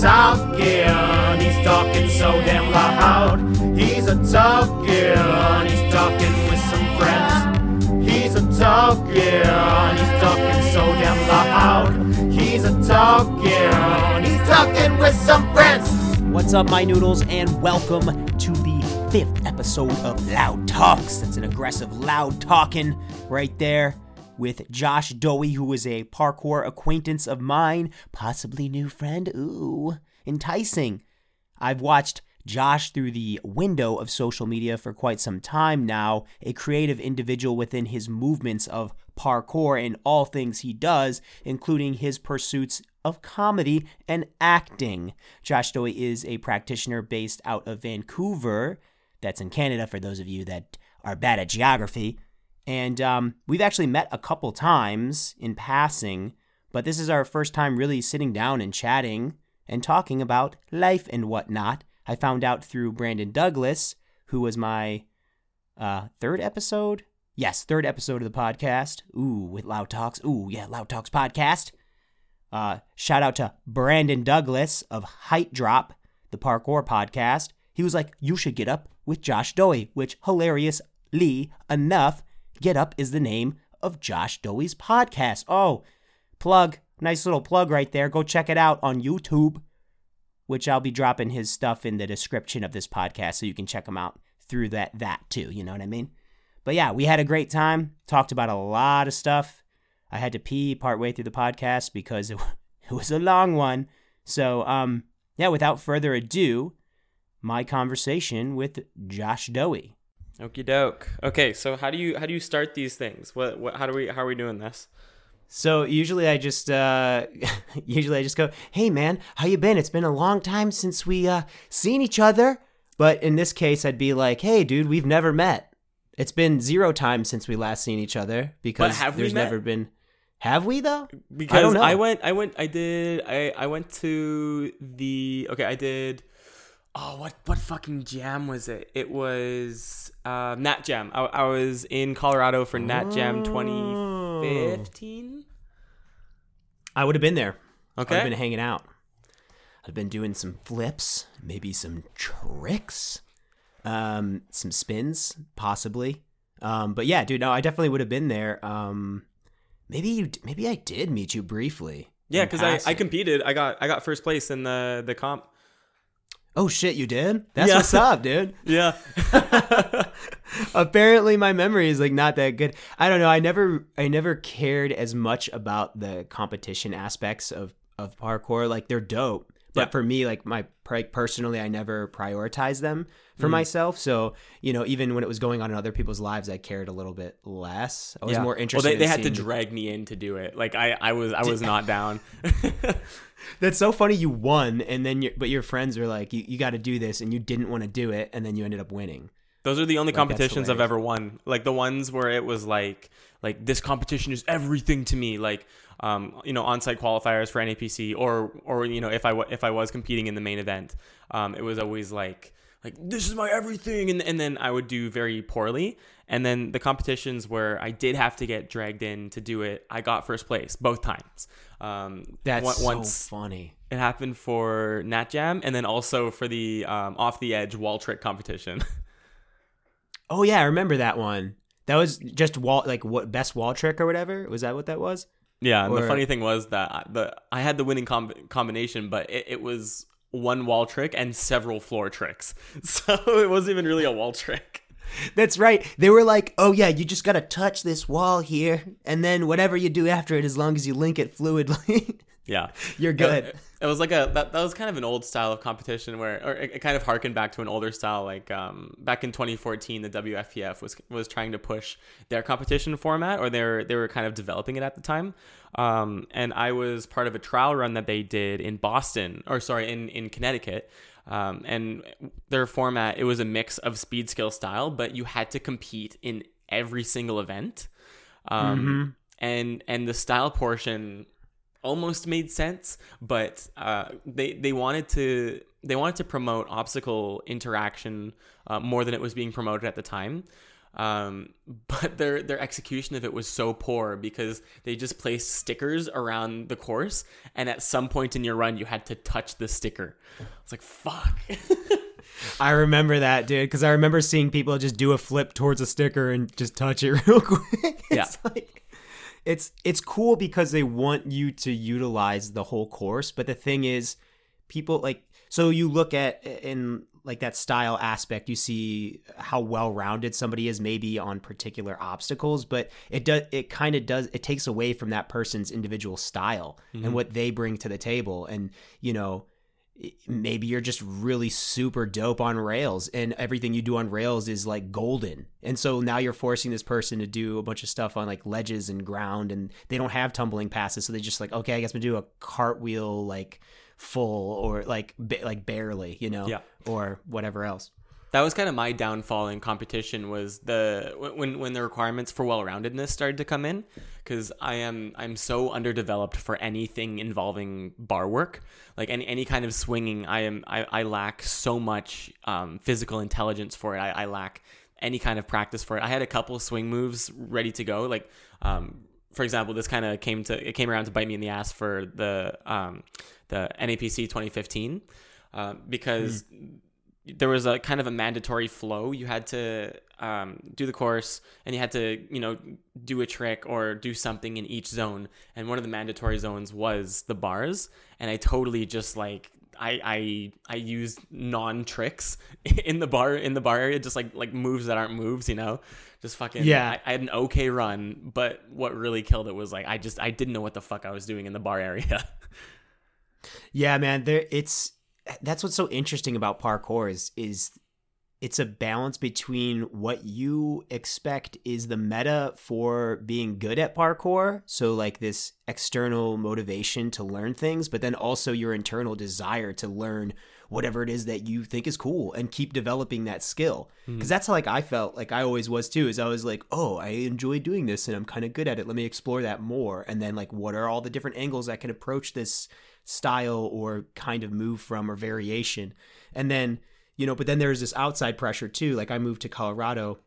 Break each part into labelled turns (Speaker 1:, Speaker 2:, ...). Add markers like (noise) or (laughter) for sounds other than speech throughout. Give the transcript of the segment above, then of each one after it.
Speaker 1: talking, he's talking so damn loud. He's a talking, he's talking with some friends. He's a talking, he's talking so damn loud. He's a talking, he's talking with some friends.
Speaker 2: What's up, my noodles, and welcome to the fifth episode of Loud Talks. That's an aggressive, loud talking right there with Josh Dohy, who is a parkour acquaintance of mine, possibly new friend. Ooh, enticing. I've watched Josh through the window of social media for quite some time now, a creative individual within his movements of parkour and all things he does, including his pursuits of comedy and acting. Josh Dohy is a practitioner based out of Vancouver. That's in Canada for those of you that are bad at geography. And um, we've actually met a couple times in passing, but this is our first time really sitting down and chatting and talking about life and whatnot. I found out through Brandon Douglas, who was my uh, third episode. Yes, third episode of the podcast. Ooh, with Loud Talks. Ooh, yeah, Loud Talks podcast. Uh, shout out to Brandon Douglas of Height Drop, the parkour podcast. He was like, You should get up with Josh Dohy, which hilariously enough, Get Up is the name of Josh Dohy's podcast. Oh, plug. Nice little plug right there. Go check it out on YouTube, which I'll be dropping his stuff in the description of this podcast so you can check him out through that that too, you know what I mean? But yeah, we had a great time. Talked about a lot of stuff. I had to pee partway through the podcast because it, (laughs) it was a long one. So, um, yeah, without further ado, my conversation with Josh Dohy.
Speaker 3: Okie doke. Okay, so how do you how do you start these things? What what how do we how are we doing this?
Speaker 2: So usually I just uh (laughs) usually I just go, "Hey man, how you been? It's been a long time since we uh seen each other." But in this case I'd be like, "Hey dude, we've never met." It's been zero times since we last seen each other because
Speaker 3: have
Speaker 2: there's never been Have we though?
Speaker 3: Because
Speaker 2: I don't know.
Speaker 3: I went I went I did I I went to the okay, I did Oh, what what fucking jam was it? It was uh, Nat Jam. I, I was in Colorado for Nat Jam
Speaker 2: Oh.
Speaker 3: 2015.
Speaker 2: I would have been there.
Speaker 3: Okay I would
Speaker 2: have been hanging out. i've been doing some flips, maybe some tricks, um, some spins, possibly. Um, but yeah, dude, no, I definitely would have been there. Um, maybe you, maybe I did meet you briefly.
Speaker 3: Yeah, because I, I competed. I got I got first place in the the comp.
Speaker 2: Oh shit, you did? That's
Speaker 3: Yeah.
Speaker 2: what's up, dude. (laughs)
Speaker 3: Yeah. (laughs)
Speaker 2: Apparently, my memory is like not that good. I don't know. I never, I never cared as much about the competition aspects of of parkour. Like they're dope, but
Speaker 3: Yeah.
Speaker 2: for me, like my like personally, I never prioritized them
Speaker 3: Mm.
Speaker 2: for myself. So you know, even when it was going on in other people's lives, I cared a little bit less. I was more interested.
Speaker 3: Well, they, they had to drag me in to do it. Like I, I was I was (laughs) not down. (laughs)
Speaker 2: That's so funny. You won, and then your but your friends were like, "You, you got to do this," and you didn't want to do it, and then you ended up winning.
Speaker 3: Those are the only
Speaker 2: Like,
Speaker 3: competitions I've ever won. Like the ones where it was like like this competition is everything to me. Like um, you know, on-site qualifiers for NAPC, or or you know, if I if I was competing in the main event, um, it was always like like this is my everything, and and then I would do very poorly. And then the competitions where I did have to get dragged in to do it, I got first place both times. Um,
Speaker 2: That's so
Speaker 3: once
Speaker 2: funny.
Speaker 3: it happened for Nat Jam, and then also for the um, off the edge wall trick competition. (laughs)
Speaker 2: Oh yeah, I remember that one. That was just wall like what best wall trick or whatever. Was that what that was?
Speaker 3: Yeah, and
Speaker 2: Or-
Speaker 3: the funny thing was that I- the I had the winning com- combination, but it, it was one wall trick and several floor tricks, (laughs) so it wasn't even really a wall trick.
Speaker 2: That's right. They were like, "Oh yeah, you just gotta touch this wall here, and then whatever you do after it, as long as you link it fluidly, (laughs)
Speaker 3: Yeah,
Speaker 2: you're good."
Speaker 3: It, it was like a that, that was kind of an old style of competition where, or it, it kind of harkened back to an older style. Like um, back in 2014, the WFPF was was trying to push their competition format, or they were they were kind of developing it at the time. Um, and I was part of a trial run that they did in Boston, or sorry, in in Connecticut. Um, and their format it was a mix of speed skill style, but you had to compete in every single event. Um, and and the style portion almost made sense, but uh, they they wanted to they wanted to promote obstacle interaction uh, more than it was being promoted at the time. Um, (laughs) but their their execution of it was so poor because they just placed stickers around the course, and at some point in your run, you had to touch the sticker. It's like fuck. (laughs)
Speaker 2: I remember that, dude, because I remember seeing people just do a flip towards a sticker and just touch it (laughs) real quick. it's
Speaker 3: Yeah.
Speaker 2: like it's it's cool because they want you to utilize the whole course, but the thing is people like so you look at in like that style aspect you see how well rounded somebody is maybe on particular obstacles but it does it kind of does it takes away from that person's individual style and mm-hmm. what they bring to the table. And you know maybe you're just really super dope on rails and everything you do on rails is like golden and so now you're forcing this person to do a bunch of stuff on like ledges and ground and they don't have tumbling passes so they just like okay i guess i'm gonna do a cartwheel like full or like ba- like barely you know
Speaker 3: Yeah.
Speaker 2: or whatever else
Speaker 3: that was kind of my downfall in competition was the when when the requirements for well-roundedness started to come in because I am I'm so underdeveloped for anything involving bar work. Like any any kind of swinging I am I, I lack so much um, physical intelligence for it. I, I lack any kind of practice for it. I had a couple swing moves ready to go. Like um, for example this kind of came to it came around to bite me in the ass for the um, the NAPC 2015 uh, because there was a kind of a mandatory flow. You had to um, do the course, and you had to, you know, do a trick or do something in each zone. And one of the mandatory zones was the bars. And I totally just like I I I used non tricks (laughs) in the bar in the bar area, just like like moves that aren't moves, you know. Just fucking
Speaker 2: Yeah.
Speaker 3: I, I had an okay run, but what really killed it was like I just I didn't know what the fuck I was doing in the bar area. (laughs)
Speaker 2: Yeah, man, there it's that's what's so interesting about parkour is is it's a balance between what you expect is the meta for being good at parkour, so like this external motivation to learn things, but then also your internal desire to learn whatever it is that you think is cool and keep developing that skill. Hmm. Cuz that's how like I felt like I always was too is I was like, "Oh, I enjoy doing this and I'm kind of good at it. Let me explore that more." And then like what are all the different angles I can approach this style or kind of move from or variation. And then, you know, but then there's this outside pressure too. Like I moved to Colorado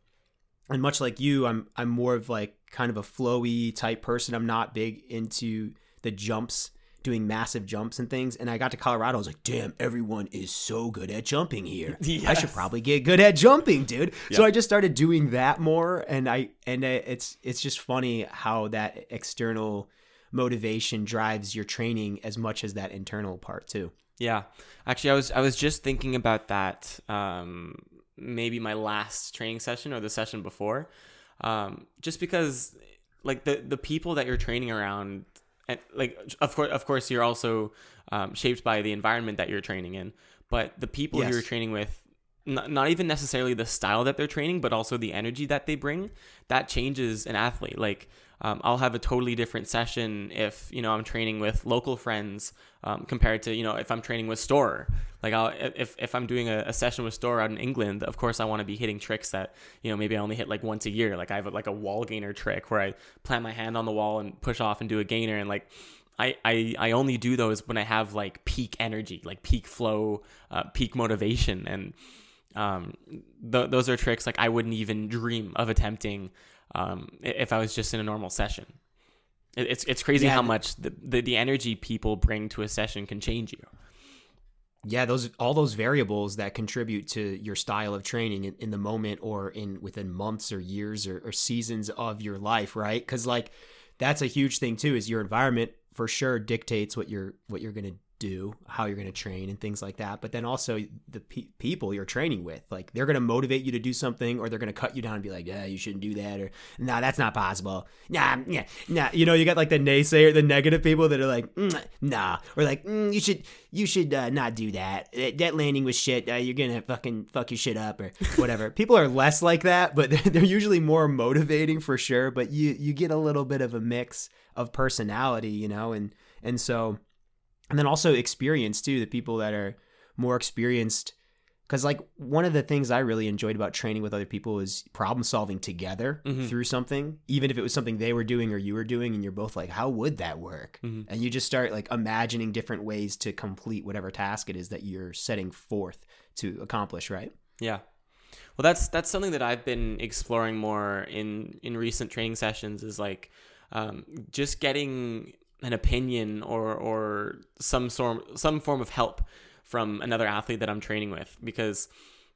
Speaker 2: and much like you, I'm I'm more of like kind of a flowy type person. I'm not big into the jumps, doing massive jumps and things. And I got to Colorado, I was like, damn, everyone is so good at jumping here. (laughs) I should probably get good at jumping, dude. So I just started doing that more, and I and it's it's just funny how that external motivation drives your training as much as that internal part too.
Speaker 3: Yeah, actually, I was I was just thinking about that. Um, maybe my last training session or the session before, um, just because like the the people that you're training around, and like of course of course you're also um, shaped by the environment that you're training in, but the people
Speaker 2: Yes.
Speaker 3: you're training with. Not, not even necessarily the style that they're training, but also the energy that they bring. That changes an athlete. Like, um, I'll have a totally different session if you know I'm training with local friends um, compared to you know if I'm training with Store. Like I'll if if I'm doing a, a session with Store out in England, of course I want to be hitting tricks that you know maybe I only hit like once a year. Like I have like a wall gainer trick where I plant my hand on the wall and push off and do a gainer and like. I, I, I only do those when I have like peak energy, like peak flow, uh, peak motivation, and um, th- those are tricks like I wouldn't even dream of attempting um, if I was just in a normal session. It's it's crazy
Speaker 2: Yeah,
Speaker 3: how much the, the the energy people bring to a session can change you.
Speaker 2: Yeah, those all those variables that contribute to your style of training in, in the moment or in within months or years or, or seasons of your life, right? Because like that's a huge thing too. Is your environment for sure dictates what you're what you're gonna do, how you're gonna train, and things like that. But then also the pe- people you're training with, like they're gonna motivate you to do something, or they're gonna cut you down and be like, "Yeah, you shouldn't do that," or "Nah, that's not possible." Nah, yeah, nah. You know, you got like the naysayer, the negative people that are like, mm, "Nah," or like, mm, "You should, you should uh, not do that. That, that landing was shit. Uh, you're gonna fucking fuck your shit up or whatever." (laughs) people are less like that, but (laughs) they're, they're usually more motivating for sure. But you you get a little bit of a mix of personality, you know, and and so and then also experience too the people that are more experienced because like one of the things i really enjoyed about training with other people is problem solving together
Speaker 3: Mhm.
Speaker 2: through something even if it was something they were doing or you were doing and you're both like how would that work
Speaker 3: Mhm.
Speaker 2: and you just start like imagining different ways to complete whatever task it is that you're setting forth to accomplish right
Speaker 3: Yeah, Well, that's that's something that I've been exploring more in in recent training sessions. Is like um, just getting an opinion or or some sort some form of help from another athlete that I'm training with because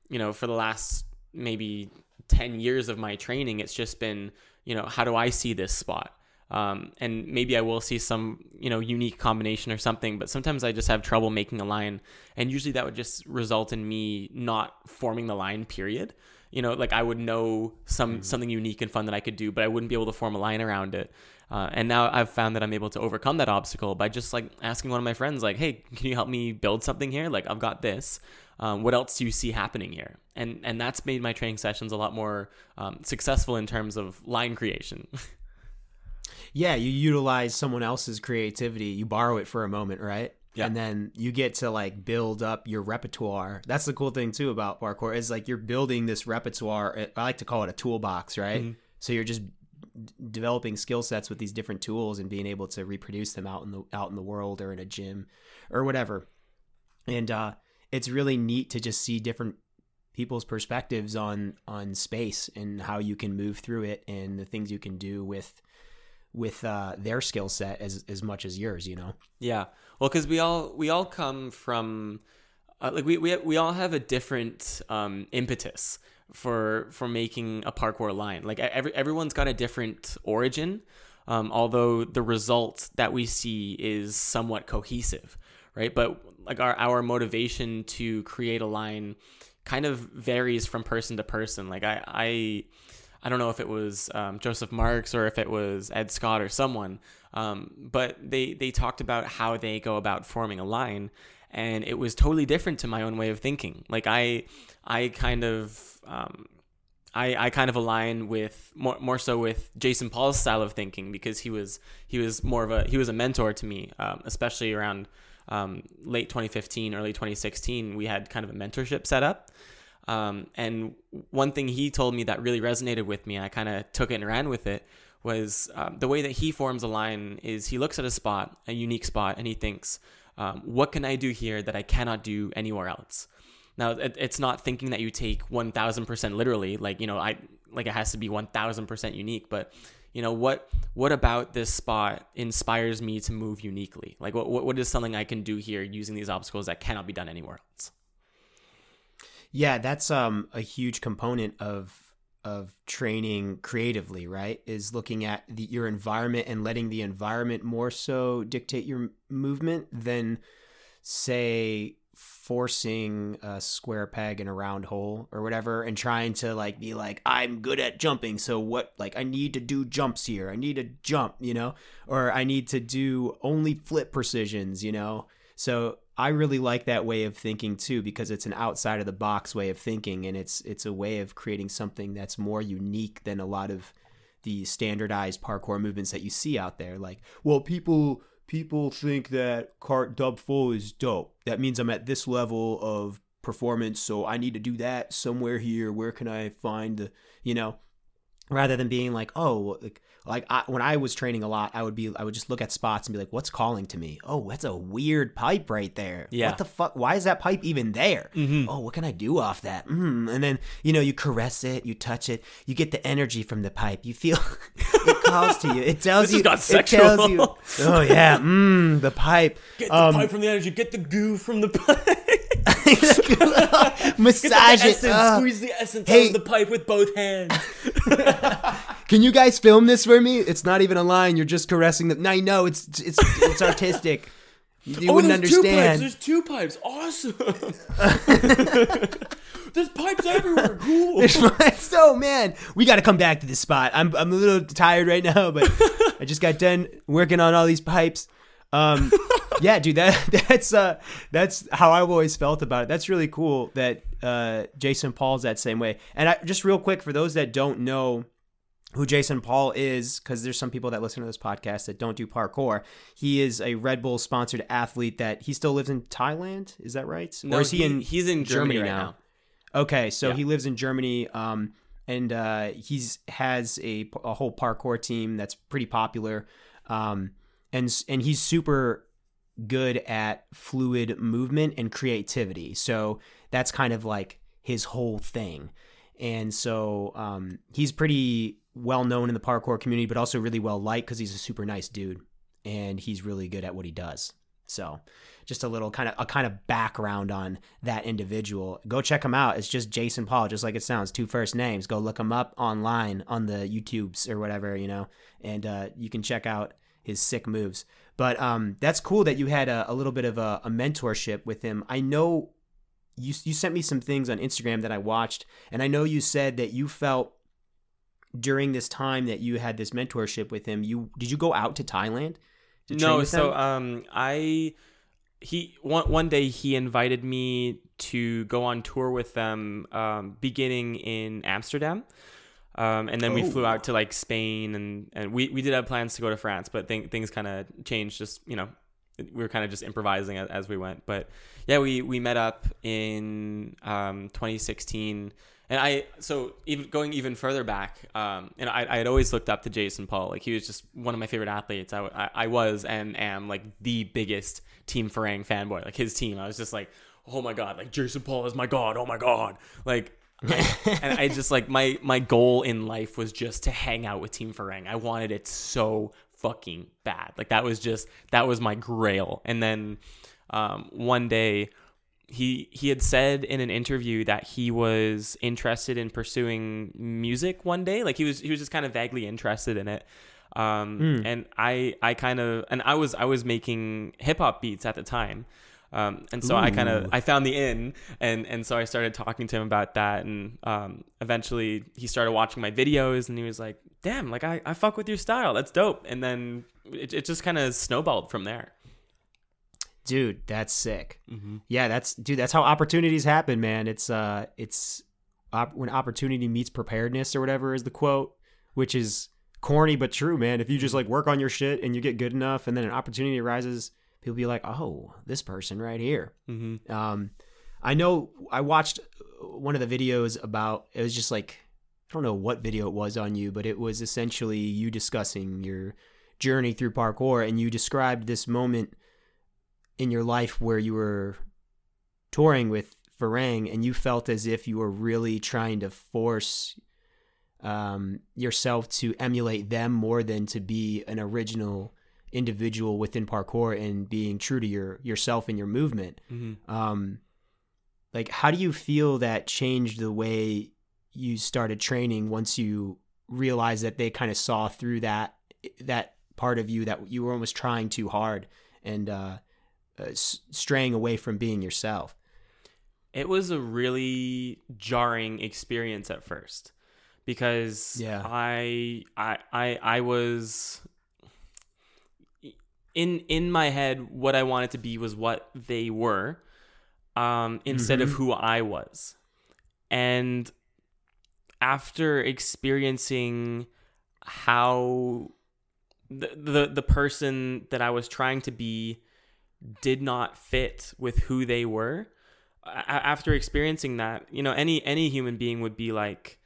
Speaker 3: you know for the last maybe 10 years of my training it's just been you know how do I see this spot? Um, and maybe I will see some you know unique combination or something but sometimes I just have trouble making a line and usually that would just result in me not forming the line period. You know like I would know some mm-hmm. something unique and fun that I could do but I wouldn't be able to form a line around it uh, and now I've found that I'm able to overcome that obstacle by just like asking one of my friends, like, "Hey, can you help me build something here? Like, I've got this. Um, what else do you see happening here?" And and that's made my training sessions a lot more um, successful in terms of line creation. (laughs)
Speaker 2: yeah, you utilize someone else's creativity. You borrow it for a moment, right?
Speaker 3: Yeah.
Speaker 2: And then you get to like build up your repertoire. That's the cool thing too about parkour is like you're building this repertoire. I like to call it a toolbox, right? Mm-hmm. So you're just developing skill sets with these different tools and being able to reproduce them out in the out in the world or in a gym or whatever. And uh, it's really neat to just see different people's perspectives on on space and how you can move through it and the things you can do with with uh, their skill set as as much as yours. You know.
Speaker 3: Yeah. Well, because we all we all come from. Uh, like we, we we all have a different um, impetus for for making a parkour line. Like every everyone's got a different origin, um, although the result that we see is somewhat cohesive, right? But like our our motivation to create a line kind of varies from person to person. Like I I I don't know if it was um, Joseph Marks or if it was Ed Scott or someone, um, but they they talked about how they go about forming a line, and it was totally different to my own way of thinking. Like I I kind of um, I, I kind of align with more more so with Jason Paul's style of thinking because he was he was more of a he was a mentor to me, um, especially around um, late 2015, early 2016. We had kind of a mentorship set up. Um, and one thing he told me that really resonated with me, I kind of took it and ran with it, was um, the way that he forms a line is he looks at a spot, a unique spot, and he thinks, um, what can I do here that I cannot do anywhere else? Now, it, it's not thinking that you take 1000% literally, like, you know, I like it has to be 1000% unique, but you know, what what about this spot inspires me to move uniquely? Like what what is something I can do here using these obstacles that cannot be done anywhere else?
Speaker 2: Yeah, that's um a huge component of of training creatively, right? Is looking at the, your environment and letting the environment more so dictate your movement than say forcing a square peg in a round hole or whatever and trying to like be like I'm good at jumping so what like I need to do jumps here I need to jump you know or I need to do only flip precisions you know so I really like that way of thinking too because it's an outside of the box way of thinking and it's it's a way of creating something that's more unique than a lot of the standardized parkour movements that you see out there like well people people think that cart dub full is dope. That means I'm at this level of performance, so I need to do that somewhere here. Where can I find the, you know, rather than being like, oh, like like I, when I was training a lot, I would be I would just look at spots and be like, "What's calling to me? Oh, that's a weird pipe right there.
Speaker 3: Yeah.
Speaker 2: What the fuck? Why is that pipe even there?
Speaker 3: Mm-hmm.
Speaker 2: Oh, what can I do off that? Mm. And then you know you caress it, you touch it, you get the energy from the pipe. You feel (laughs) it calls to you. It tells
Speaker 3: this
Speaker 2: you.
Speaker 3: Got sexual.
Speaker 2: It tells you. Oh yeah, mm, the pipe. (laughs)
Speaker 3: Get the um, pipe from the energy. Get the goo from the pipe. (laughs) (laughs)
Speaker 2: Massage
Speaker 3: it.
Speaker 2: Uh,
Speaker 3: squeeze the essence hey, out of the pipe with both hands. (laughs) (laughs)
Speaker 2: Can you guys film this for me? It's not even a line. You're just caressing the. I know it's it's it's artistic. You
Speaker 3: oh,
Speaker 2: wouldn't understand.
Speaker 3: There's two pipes. There's two pipes. Awesome. there's pipes everywhere. Cool.
Speaker 2: so man, we got to come back to this spot. I'm I'm a little tired right now, but I just got done working on all these pipes. Um, (laughs) yeah, dude, that (laughs) that's uh, that's how I've always felt about it. That's really cool that uh, Jason Paul's that same way. And I, just real quick for those that don't know who Jason Paul is, because there's some people that listen to this podcast that don't do parkour. He is a Red Bull sponsored athlete that he still lives in Thailand. Is that right?
Speaker 3: No, or is he, he in? He's in Germany, Germany now.
Speaker 2: now. Okay, so yeah. he lives in Germany. Um, and uh, he's has a, a whole parkour team that's pretty popular. Um, and and he's super good at fluid movement and creativity. So that's kind of like his whole thing. And so um, he's pretty well known in the parkour community, but also really well liked because he's a super nice dude and he's really good at what he does. So just a little kind of a kind of background on that individual. Go check him out. It's just Jason Paul, just like it sounds, two first names. Go look him up online on the YouTubes or whatever, you know, and uh, you can check out his sick moves. But um, that's cool that you had a, a little bit of a, a mentorship with him. I know you you sent me some things on Instagram that I watched, and I know you said that you felt during this time that you had this mentorship with him. You did you go out to Thailand? to train
Speaker 3: no so um i he one, one day he invited me to go on tour with them um, beginning in amsterdam um, and then we flew
Speaker 2: Oh.
Speaker 3: out to like spain and, and we, we did have plans to go to france but th- things kind of changed just you know we were kind of just improvising as, as we went but yeah we, we met up in um, 2016 and I so even going even further back, um, and I, I had always looked up to Jason Paul. Like he was just one of my favorite athletes. I, I, I was and am like the biggest Team Farang fanboy. Like his team, I was just like, oh my god, like Jason Paul is my god. Oh my god, like. (laughs) And I just like my my goal in life was just to hang out with Team Farang. I wanted it so fucking bad. Like that was just that was my grail. And then um, one day he he had said in an interview that he was interested in pursuing music one day like he was he was just kind of vaguely interested in it um and i i kind of and i was i was making hip hop beats at the time um, and so I kind of I found the in and and so I started talking to him about that and um, eventually he started watching my videos and he was like damn like I, I fuck with your style. That's dope. And then it, it just kind of snowballed from there.
Speaker 2: Dude that's sick. Yeah that's dude that's how opportunities happen man. It's uh it's op- when opportunity meets preparedness or whatever is the quote which is corny but true man. If you just like work on your shit and you get good enough and then an opportunity arises people be like oh this person right here
Speaker 3: mm-hmm.
Speaker 2: um i know i watched one of the videos about it was just like i don't know what video it was on you but it was essentially you discussing your journey through parkour and you described this moment in your life where you were touring with Farang and you felt as if you were really trying to force um, yourself to emulate them more than to be an original individual within parkour and being true to your yourself and your movement.
Speaker 3: Mm-hmm.
Speaker 2: Um, like, how do you feel that changed the way you started training once you realized that they kind of saw through that that part of you that you were almost trying too hard and uh, uh, straying away from being yourself?
Speaker 3: it was a really jarring experience at first because
Speaker 2: Yeah.
Speaker 3: I, I I I was in in my head what I wanted to be was what they were um instead of
Speaker 2: Mhm.
Speaker 3: who I was. And after experiencing how the, the the person that I was trying to be did not fit with who they were after experiencing that you know any any human being would be like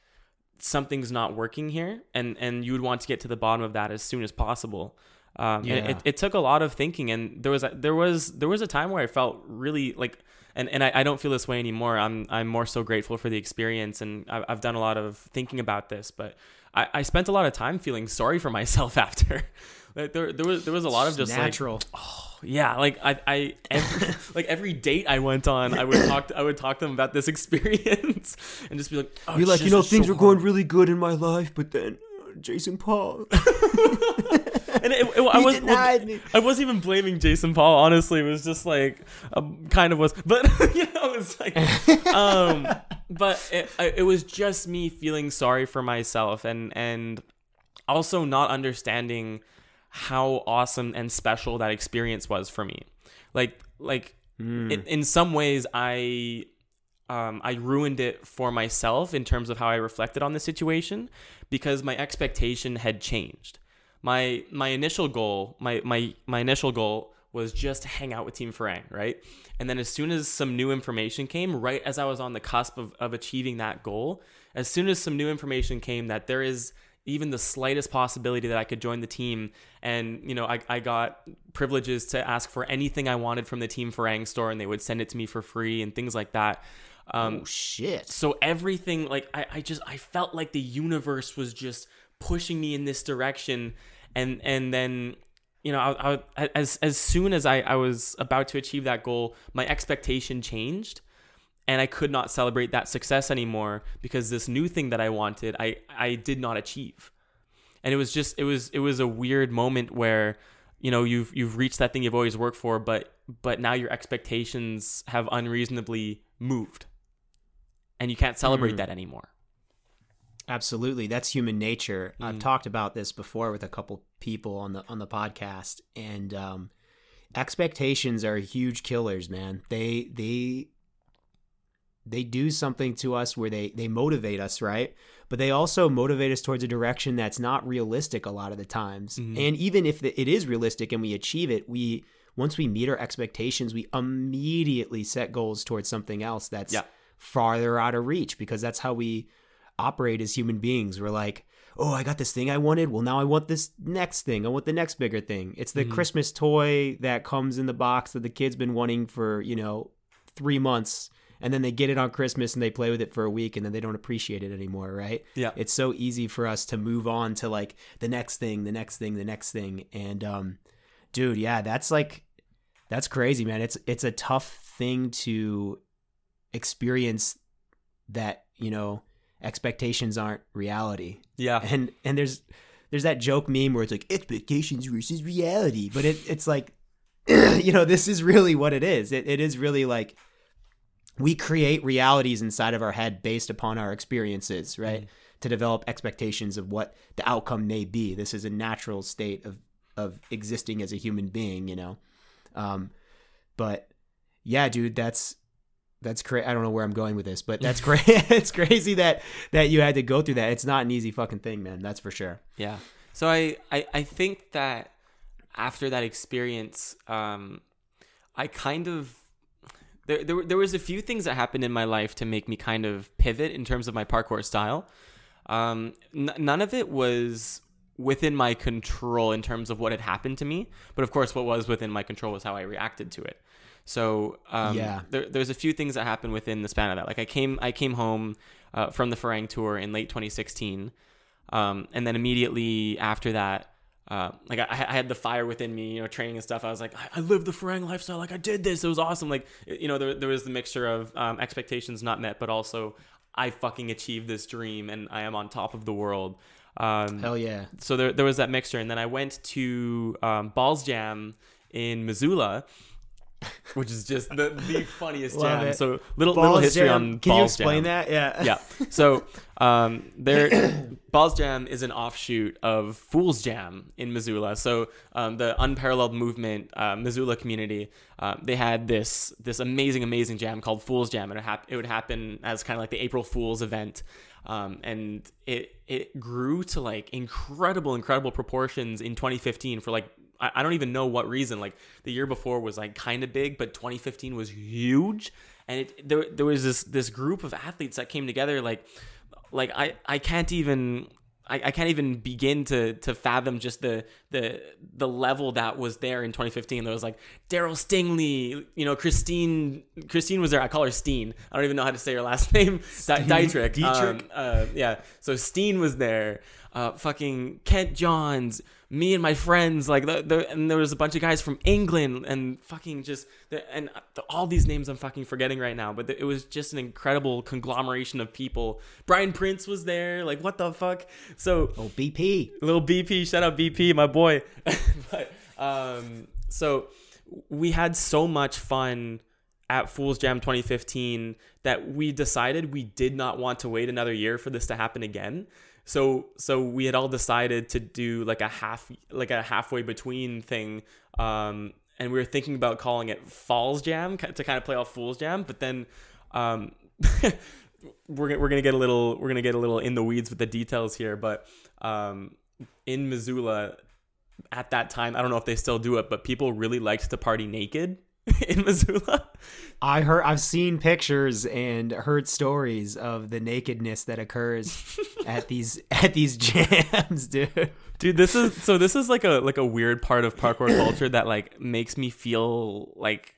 Speaker 3: something's not working here and and you would want to get to the bottom of that as soon as possible um
Speaker 2: Yeah.
Speaker 3: it, it took a lot of thinking and there was a, there was there was a time where i felt really like and, and I, I don't feel this way anymore i'm i'm more so grateful for the experience and i've, I've done a lot of thinking about this but I, I spent a lot of time feeling sorry for (laughs) myself after like there, there was there was a lot of just like
Speaker 2: natural.
Speaker 3: yeah, like I, I every, (laughs) like every date I went on, I would talk, to, I would talk to them about this (laughs) experience, and just be like, oh,
Speaker 2: You're like, you know, things
Speaker 3: so
Speaker 2: were going really good in my life, but then Jason Paul. (laughs) (laughs)
Speaker 3: and it, it, I was,
Speaker 2: me.
Speaker 3: I wasn't even blaming Jason Paul. Honestly, it was just like, um, kind of was, but (laughs) you know, it was like, um, but it, it was just me feeling sorry for myself, and and also not understanding how awesome and special that experience was for me. Like, like
Speaker 2: Hmm.
Speaker 3: in, in some ways, I um, I ruined it for myself in terms of how I reflected on the situation because my expectation had changed. My my initial goal, my my my initial goal was just to hang out with Team Farang, right? And then as soon as some new information came, right as I was on the cusp of, of achieving that goal, as soon as some new information came that there is even the slightest possibility that I could join the team. And, you know, I, I got privileges to ask for anything I wanted from the Team Farang store and they would send it to me for free and things like that. Um,
Speaker 2: oh shit.
Speaker 3: so everything like I, I just I felt like the universe was just pushing me in this direction. And and then you know I, I, as as soon as I, I was about to achieve that goal my expectation changed. And I could not celebrate that success anymore because this new thing that I wanted I I did not achieve. And it was just it was it was a weird moment where you know you've you've reached that thing you've always worked for but but now your expectations have unreasonably moved and you can't celebrate
Speaker 2: Mm.
Speaker 3: that anymore
Speaker 2: Absolutely, that's human nature.
Speaker 3: Mm.
Speaker 2: I've talked about this before with a couple people on the on the podcast, and um, expectations are huge killers, man. They they they do something to us where they they motivate us, right? But they also motivate us towards a direction that's not realistic a lot of the times.
Speaker 3: Mhm.
Speaker 2: And even if it is realistic and we achieve it, we once we meet our expectations, we immediately set goals towards something else that's
Speaker 3: Yeah.
Speaker 2: Farther out of reach because that's how we operate as human beings. We're like, oh, I got this thing I wanted. Well, now I want this next thing. I want the next bigger thing. It's the
Speaker 3: Mhm.
Speaker 2: Christmas toy that comes in the box that the kid's been wanting for, you know, three months. And then they get it on Christmas and they play with it for a week and then they don't appreciate it anymore, right?
Speaker 3: Yeah.
Speaker 2: It's so easy for us to move on to like the next thing, the next thing, the next thing. And um dude, yeah, that's like that's crazy, man. It's it's a tough thing to experience that, you know, expectations aren't reality.
Speaker 3: yeah
Speaker 2: And and there's there's that joke meme where it's like expectations versus reality, but it it's like (clears throat) you know, this is really what it is. It it is really like we create realities inside of our head based upon our experiences, right?
Speaker 3: Mhm.
Speaker 2: To develop expectations of what the outcome may be. This is a natural state of of existing as a human being, you know. Um, but yeah, dude, that's that's crazy. I don't know where I'm going with this, but that's great. (laughs) it's crazy that that you had to go through that. It's not an easy fucking thing, man. That's for sure.
Speaker 3: Yeah. So I, I, I think that after that experience, um, I kind of there, there, there was a few things that happened in my life to make me kind of pivot in terms of my parkour style. Um, n- none of it was within my control in terms of what had happened to me, but of course, what was within my control was how I reacted to it. So um,
Speaker 2: Yeah.
Speaker 3: there, there's a few things that happened within the span of that. Like I came I came home uh, from the Farang tour in late 2016, um, and then immediately after that, uh, like I, I had the fire within me, you know, training and stuff. I was like, I, I lived the Farang lifestyle. Like I did this. It was awesome. Like you know, there, there was the mixture of um, expectations not met, but also I fucking achieved this dream and I am on top of the world. Um,
Speaker 2: Hell yeah.
Speaker 3: so there, there was that mixture and then i went to um, balls jam in missoula which is just the, the (laughs) funniest
Speaker 2: Love
Speaker 3: jam
Speaker 2: it.
Speaker 3: so little little
Speaker 2: Balls
Speaker 3: history
Speaker 2: Jam.
Speaker 3: on
Speaker 2: Can you
Speaker 3: balls
Speaker 2: explain
Speaker 3: jam
Speaker 2: that? Yeah.
Speaker 3: yeah so (laughs) um there (coughs) balls jam is an offshoot of fools jam in missoula so um, the unparalleled movement uh, missoula community uh, they had this this amazing amazing jam called fools jam and it, hap- it would happen as kind of like the april fools event um, and it it grew to like incredible incredible proportions in 2015 for like I, I don't even know what reason like the year before was like kind of big but 2015 was huge and it there, there was this this group of athletes that came together like like I I can't even I, I can't even begin to to fathom just the the the level that was there in 2015. There was like Daryl Stingley, you know, Christine Christine was there. I call her Steen. I don't even know how to say her last (laughs) name. Di- Dietrich.
Speaker 2: Dietrich.
Speaker 3: Um, uh, yeah. So Steen was there. Uh, fucking Kent Johns, me and my friends, like the, the and there was a bunch of guys from England and fucking just the, and the, all these names I'm fucking forgetting right now, but it was just an incredible conglomeration of people. Brian Prince was there, like what the fuck? So
Speaker 2: Oh, BP.
Speaker 3: little BP, shout out BP, my boy. (laughs) but um, so we had so much fun at Fools Jam 2015 that we decided we did not want to wait another year for this to happen again. So so we had all decided to do like a half like a halfway between thing. Um, and we were thinking about calling it Falls Jam to kind of play off Fools Jam, but then um, (laughs) we're we're gonna get a little we're gonna get a little in the weeds with the details here, but um, in Missoula at that time, I don't know if they still do it, but people really liked to party naked (laughs) in Missoula.
Speaker 2: I heard I've seen pictures and heard stories of the nakedness that occurs (laughs) at these at these jams, (laughs) dude.
Speaker 3: Dude, this is so this is like a like a weird part of parkour (coughs) culture that like makes me feel like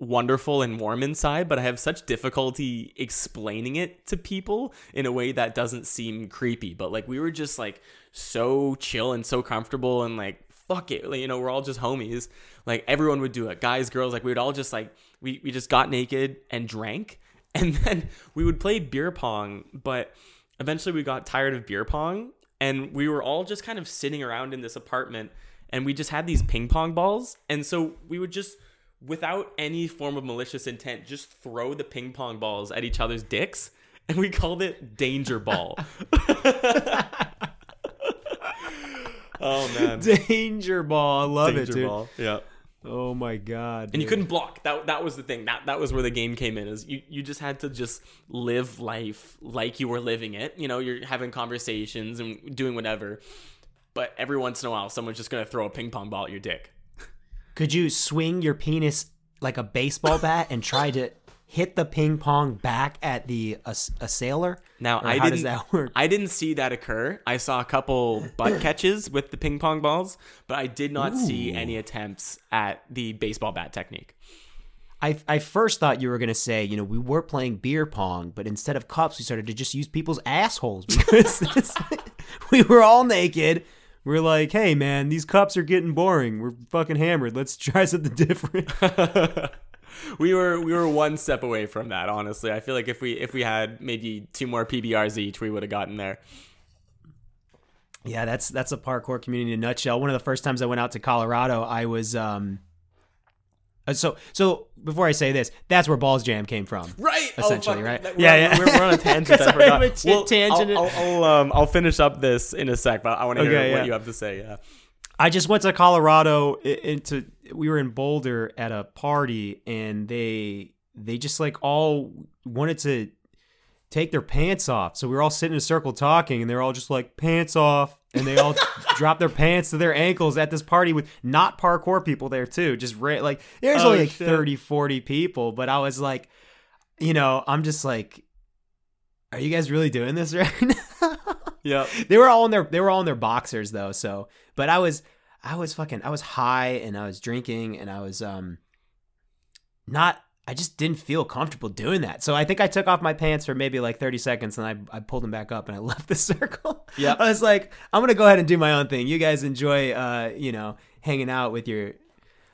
Speaker 3: wonderful and warm inside, but I have such difficulty explaining it to people in a way that doesn't seem creepy. But like we were just like so chill and so comfortable and like fuck it, like, you know, we're all just homies. Like everyone would do it, guys, girls, like we would all just like we we just got naked and drank, (laughs) and then we would play beer pong. But eventually we got tired of beer pong, and we were all just kind of sitting around in this apartment, and we just had these ping pong balls, and so we would just without any form of malicious intent, just throw the ping pong balls at each other's dicks, and we called it danger ball. (laughs) (laughs) (laughs) oh man,
Speaker 2: Danger ball. I love it, dude.
Speaker 3: ball. Yeah.
Speaker 2: Oh my god.
Speaker 3: And you couldn't block. That that was the thing. That that was where the game came in. Is you you just had to just live life like you were living it. You know, you're having conversations and doing whatever. But every once in a while, someone's just gonna throw a ping pong ball at your dick.
Speaker 2: Could you swing your penis like a baseball bat and try to hit the ping pong back at the ass- assailer?
Speaker 3: Now
Speaker 2: Or
Speaker 3: I
Speaker 2: how
Speaker 3: didn't.
Speaker 2: does that work?
Speaker 3: I didn't see that occur. I saw a couple butt (coughs) catches with the ping pong balls, but I did not see any attempts at the baseball bat technique.
Speaker 2: I, I first thought you were gonna say, you know, we were playing beer pong, but instead of cups, we started to just use people's assholes (laughs) because (laughs) we were all naked. We're like, hey man, these cups are getting boring. We're fucking hammered. Let's try something (laughs) different.
Speaker 3: We were we were one step away from that. Honestly, I feel like if we if we had maybe two more PBRs each, we would have gotten there.
Speaker 2: Yeah, that's that's a parkour community in a nutshell. One of the first times I went out to Colorado, I was um uh, so so before I say this, that's where Balls Jam came from.
Speaker 3: Right,
Speaker 2: Essentially,
Speaker 3: fuck,
Speaker 2: right? Yeah,
Speaker 3: we're,
Speaker 2: yeah.
Speaker 3: We're, we're on a (laughs) tangent. I forgot.
Speaker 2: I'm a ch-
Speaker 3: Well,
Speaker 2: tangent.
Speaker 3: I'll, I'll, I'll, um, I'll finish up this in a sec, but I want to hear
Speaker 2: Okay,
Speaker 3: what
Speaker 2: yeah.
Speaker 3: you have to say. Yeah.
Speaker 2: I just went to Colorado into we were in Boulder at a party and they they just like all wanted to take their pants off. So we were all sitting in a circle talking and they're all just like pants off and they all (laughs) dropped their pants to their ankles at this party with not parkour people there too. Just ra- like there's
Speaker 3: Oh,
Speaker 2: only like
Speaker 3: shit.
Speaker 2: 30 40 people, but I was like you know, I'm just like are you guys really doing this (laughs) right now?
Speaker 3: Yeah.
Speaker 2: they were all in their they were all in their boxers though so but i was i was fucking i was high and i was drinking and i was um not i just didn't feel comfortable doing that so i think i took off my pants for maybe like 30 seconds and i, I pulled them back up and i (laughs) left the circle
Speaker 3: Yeah.
Speaker 2: i was like i'm gonna go ahead and do my own thing you guys enjoy uh you know hanging out with your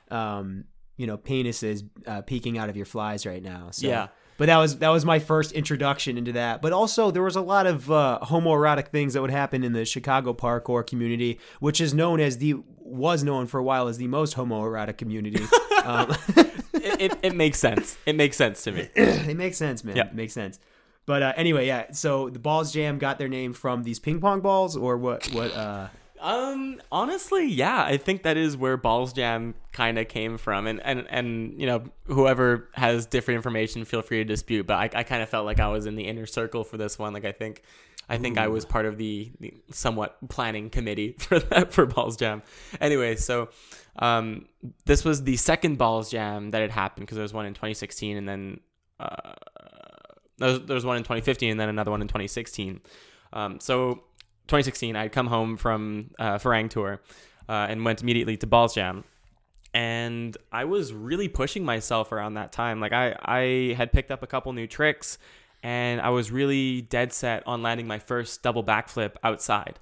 Speaker 2: um you know penises uh, peeking out of your flies right now so
Speaker 3: Yeah.
Speaker 2: but that was that was my first introduction into that. But also there was a lot of uh, homoerotic things that would happen in the Chicago parkour community, which is known as the was known for a while as the most homoerotic community. (laughs) um,
Speaker 3: it, it, it makes sense. It makes sense to me. (clears throat)
Speaker 2: it makes sense, man.
Speaker 3: Yeah.
Speaker 2: It makes sense. But uh, anyway, yeah. So the Balls Jam got their name from these ping pong balls, or what? What? Uh, (laughs)
Speaker 3: Um, honestly, yeah, I think that is where Balls Jam kind of came from, and and and you know, whoever has different information, feel free to dispute. But I, I kind of felt like I was in the inner circle for this one. Like I think, I think I was part of the, the somewhat planning committee (laughs) for that for Balls Jam. Anyway, so um, this was the second Balls Jam that had happened because there was one in 2016, and then uh, there was, there was one in 2015, and then another one in 2016. Um, so 2016, I'd come home from uh, Farang tour uh, and went immediately to Balls Jam. And I was really pushing myself around that time. Like I, I had picked up a couple new tricks, and I was really dead set on landing my first double backflip outside.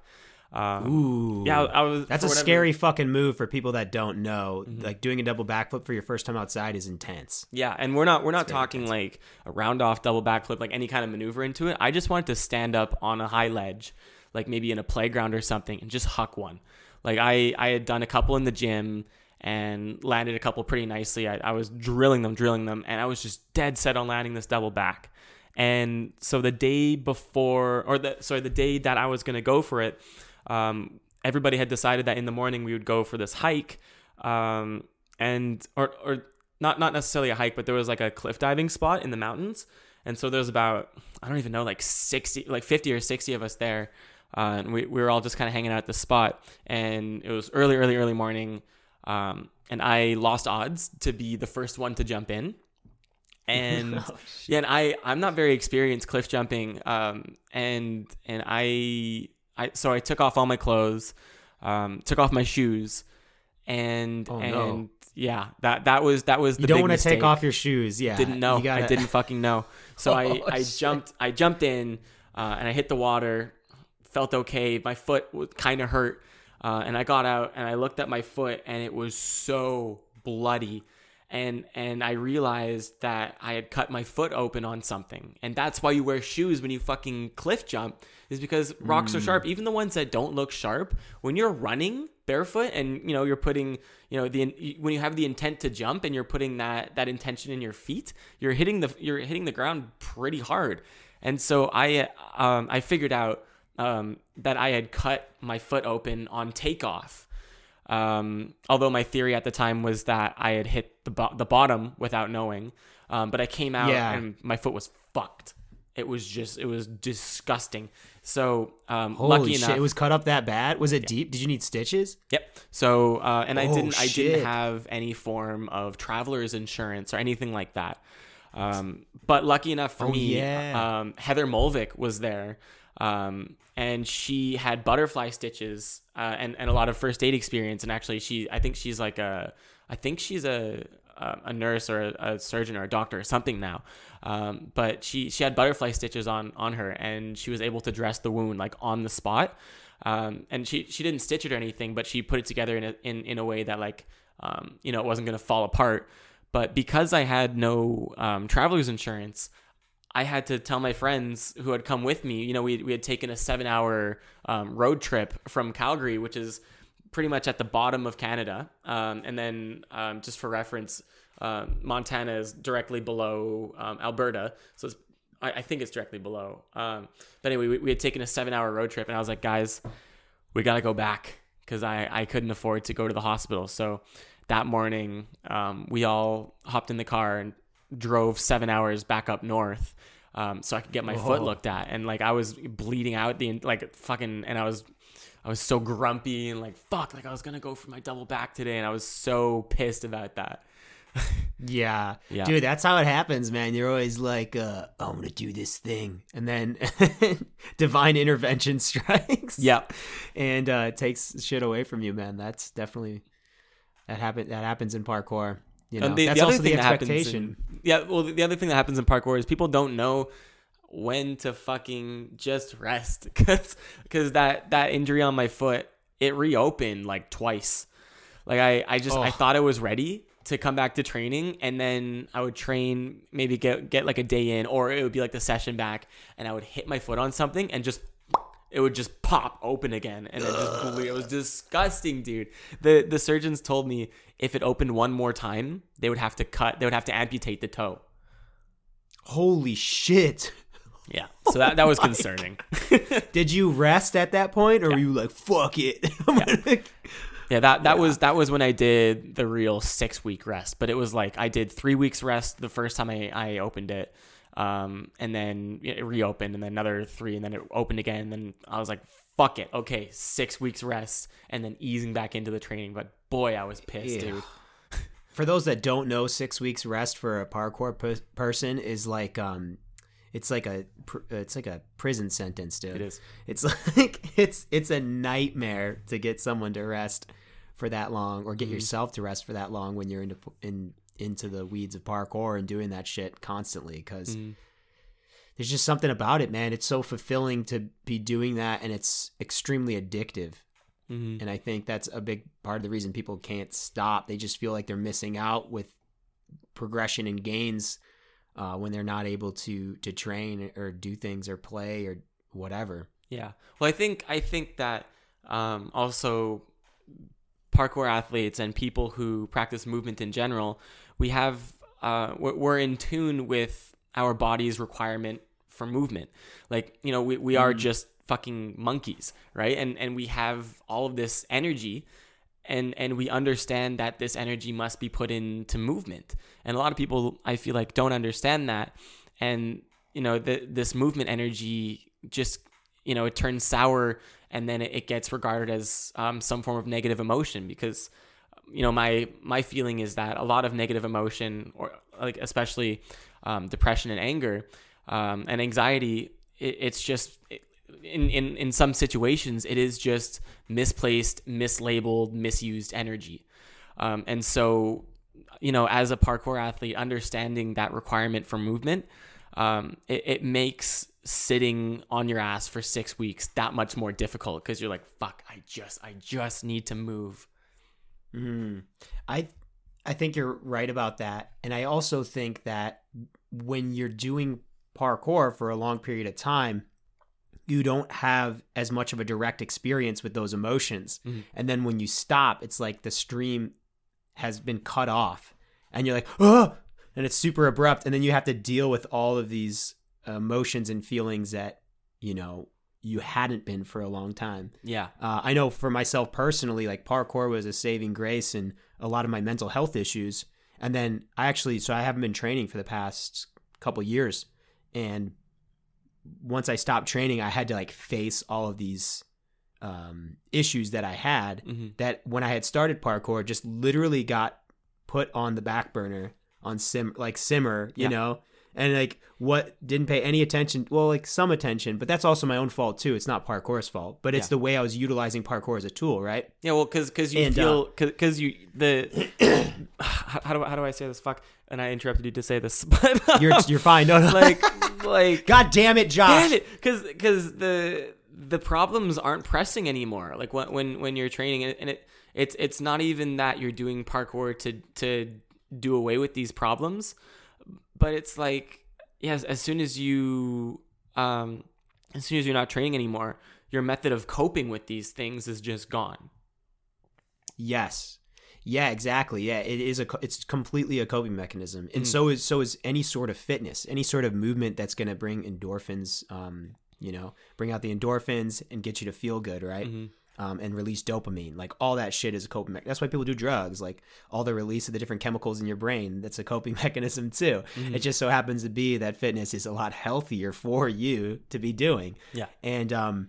Speaker 3: Um,
Speaker 2: ooh,
Speaker 3: yeah, I was.
Speaker 2: That's a
Speaker 3: whatever-
Speaker 2: scary fucking move for people that don't know.
Speaker 3: Mm-hmm.
Speaker 2: Like doing a double backflip for your first time outside is intense.
Speaker 3: Yeah, and we're not we're not talking like a round off double backflip, like any kind of maneuver into it. I just wanted to stand up on a high ledge, like maybe in a playground or something, and just huck one. Like I I had done a couple in the gym and landed a couple pretty nicely. I, I was drilling them, drilling them, and I was just dead set on landing this double back. And so the day before, or the sorry, the day that I was gonna go for it, um, everybody had decided that in the morning we would go for this hike, um, and or or not not necessarily a hike, but there was like a cliff diving spot in the mountains, and so there's about I don't even know like sixty, like fifty or sixty of us there, uh, and we we were all just kind of hanging out at the spot, and it was early, early, early morning, um, and I lost odds to be the first one to jump in. And (laughs) yeah, and I I'm not very experienced cliff jumping, um, and and I I so I took off all my clothes, um, took off my shoes, and
Speaker 2: Oh,
Speaker 3: and
Speaker 2: no.
Speaker 3: yeah, that that was that was the
Speaker 2: You don't want to take off your shoes. Yeah.
Speaker 3: didn't know.
Speaker 2: Gotta-
Speaker 3: I didn't fucking know. (laughs) So I,
Speaker 2: Oh,
Speaker 3: I
Speaker 2: shit.
Speaker 3: jumped I jumped in uh, and I hit the water. Felt okay. My foot was kind of hurt, uh, and I got out and I looked at my foot and it was so bloody. And and I realized that I had cut my foot open on something, and that's why you wear shoes when you fucking cliff jump, is because rocks
Speaker 2: Hmm.
Speaker 3: are sharp. Even the ones that don't look sharp, when you're running barefoot and you know you're putting you know the when you have the intent to jump and you're putting that that intention in your feet you're hitting the you're hitting the ground pretty hard and so i um i figured out um that i had cut my foot open on takeoff um although my theory at the time was that i had hit the bo- the bottom without knowing um but i came out
Speaker 2: Yeah.
Speaker 3: and my foot was fucked it was just it was disgusting so um
Speaker 2: Holy
Speaker 3: lucky
Speaker 2: shit!
Speaker 3: enough
Speaker 2: It was cut up that bad. Was it deep? Did you need stitches?
Speaker 3: Yep. So, uh, and I
Speaker 2: Oh,
Speaker 3: didn't, I didn't have any form of traveler's insurance or anything like that. Um, but lucky enough for
Speaker 2: Oh,
Speaker 3: me,
Speaker 2: yeah.
Speaker 3: um, Heather Molvik was there, um, and she had butterfly stitches uh, and and a lot of first aid experience. And actually, she, I think she's like a, I think she's a a nurse or a, a surgeon or a doctor or something now. Um, but she she had butterfly stitches on on her, and she was able to dress the wound like on the spot. Um, and she she didn't stitch it or anything, but she put it together in a in, in a way that like um, you know it wasn't gonna fall apart. But because I had no um, traveler's insurance, I had to tell my friends who had come with me. You know, we we had taken a seven hour um, road trip from Calgary, which is pretty much at the bottom of Canada. Um, and then um, just for reference, um, Montana is directly below um, Alberta, so I, I think it's directly below. Um, but anyway, we, we had taken a seven hour road trip, and I was like, guys, we got to go back because I, I couldn't afford to go to the hospital. So that morning, we all hopped in the car and drove seven hours back up north. Um, so I could get my foot looked at, and like I was bleeding out the like fucking, and I was, I was so grumpy and like fuck, like I was gonna go for my double back today, and I was so pissed about that. (laughs)
Speaker 2: Yeah.
Speaker 3: Yeah.
Speaker 2: Dude, that's how it happens, man. You're always like, uh, I'm gonna do this thing. And then (laughs) divine intervention (laughs) strikes.
Speaker 3: Yeah,
Speaker 2: And uh takes shit away from you, man. That's definitely that happen that happens in parkour. You know,
Speaker 3: and the,
Speaker 2: that's
Speaker 3: the other
Speaker 2: also
Speaker 3: thing
Speaker 2: the
Speaker 3: that happens
Speaker 2: expectation.
Speaker 3: in, yeah well the other thing that happens in parkour is people don't know when to fucking just rest (laughs) because because that that injury on my foot it reopened like twice. Like i i just i thought i was ready to come back to training and then i would train maybe get get like a day in or it would be like the session back and i would hit my foot on something and just it would just pop open again and it just it was disgusting dude. The the surgeons told me if it opened one more time they would have to cut they would have to amputate the toe.
Speaker 2: Holy shit. (laughs)
Speaker 3: yeah so that, that was concerning.
Speaker 2: Did you rest at that point or were you like, fuck it? (laughs) I'm
Speaker 3: yeah. that that was that was when i did the real six week rest but it was like i did three weeks rest the first time i, I opened it um, and then it reopened and then another three and then it opened again and then i was like fuck it okay six weeks rest and then easing back into the training but boy i was pissed
Speaker 2: Yeah.
Speaker 3: dude (laughs)
Speaker 2: For those that don't know, six weeks rest for a parkour pe- person is like um, it's like a pr- it's like a prison sentence, dude.
Speaker 3: It is.
Speaker 2: It's (laughs) like it's it's a nightmare to get someone to rest for that long, or
Speaker 3: Mm-hmm.
Speaker 2: get yourself to rest for that long when you're into in into the weeds of parkour and doing that shit constantly. Because
Speaker 3: Mm-hmm.
Speaker 2: there's just something about it, man. It's so fulfilling to be doing that, and it's extremely addictive.
Speaker 3: Mhm.
Speaker 2: And I think that's a big part of the reason people can't stop. They just feel like they're missing out with progression and gains uh, when they're not able to to train or do things or play or whatever.
Speaker 3: Yeah. Well, I think I think that um, also parkour athletes and people who practice movement in general, we have uh, we're we're in tune with our body's requirement for movement. Like you know, we, we are just fucking monkeys, right? And and we have all of this energy. And, and we understand that this energy must be put into movement. And a lot of people, I feel like, don't understand that. And, you know, the, this movement energy just you know it turns sour and then it, gets regarded as um, some form of negative emotion because you know my my feeling is that a lot of negative emotion or like especially um, depression and anger um, and anxiety it, it's just it, in, in in some situations it is just misplaced mislabeled misused energy Um, and so, you know, as a parkour athlete, understanding that requirement for movement, um, it, it makes sitting on your ass for six weeks that much more difficult because you're like, fuck, I just, I just need to move.
Speaker 2: Mm. I I think you're right about that, and I also think that when you're doing parkour for a long period of time, you don't have as much of a direct experience with those emotions,
Speaker 3: Mhm.
Speaker 2: and then when you stop, it's like the stream has been cut off, and you're like, oh, and it's super abrupt, and then you have to deal with all of these emotions and feelings that you know you hadn't been for a long time.
Speaker 3: Yeah.
Speaker 2: Uh, I know for myself personally, like parkour was a saving grace in a lot of my mental health issues. And then I actually, so I haven't been training for the past couple years. And once I stopped training, I had to like face all of these um, issues that I had
Speaker 3: hmm
Speaker 2: that when I had started parkour just literally got put on the back burner on sim like simmer, you
Speaker 3: Yeah.
Speaker 2: know? And like what didn't pay any attention, well, like some attention, but that's also my own fault too. It's not parkour's fault, but it's
Speaker 3: Yeah.
Speaker 2: the way I was utilizing parkour as a tool, right?
Speaker 3: Yeah, well, because because you
Speaker 2: And, uh,
Speaker 3: feel because you the (coughs) (sighs) how, how do I, how do I say this? Fuck, and I interrupted you to say this, (laughs) but um,
Speaker 2: You're you're fine. No, no.
Speaker 3: like like
Speaker 2: God damn it, Josh.
Speaker 3: damn it, because because the the problems aren't pressing anymore. Like when when when you're training and it, and it it's it's not even that you're doing parkour to to do away with these problems, but it's like yes, as soon as you um as soon as you're not training anymore, your method of coping with these things is just gone.
Speaker 2: Yes. Yeah, exactly. Yeah, it is a it's completely a coping mechanism. And
Speaker 3: Mm.
Speaker 2: so is so is any sort of fitness, any sort of movement that's going to bring endorphins um, you know, bring out the endorphins and get you to feel good, right?
Speaker 3: Mhm.
Speaker 2: Um, and release dopamine. Like all that shit is a coping mechanism. That's why people do drugs. Like all the release of the different chemicals in your brain, that's a coping (laughs) mechanism too.
Speaker 3: Mm-hmm.
Speaker 2: It just so happens to be that fitness is a lot healthier for you to be doing.
Speaker 3: Yeah.
Speaker 2: And um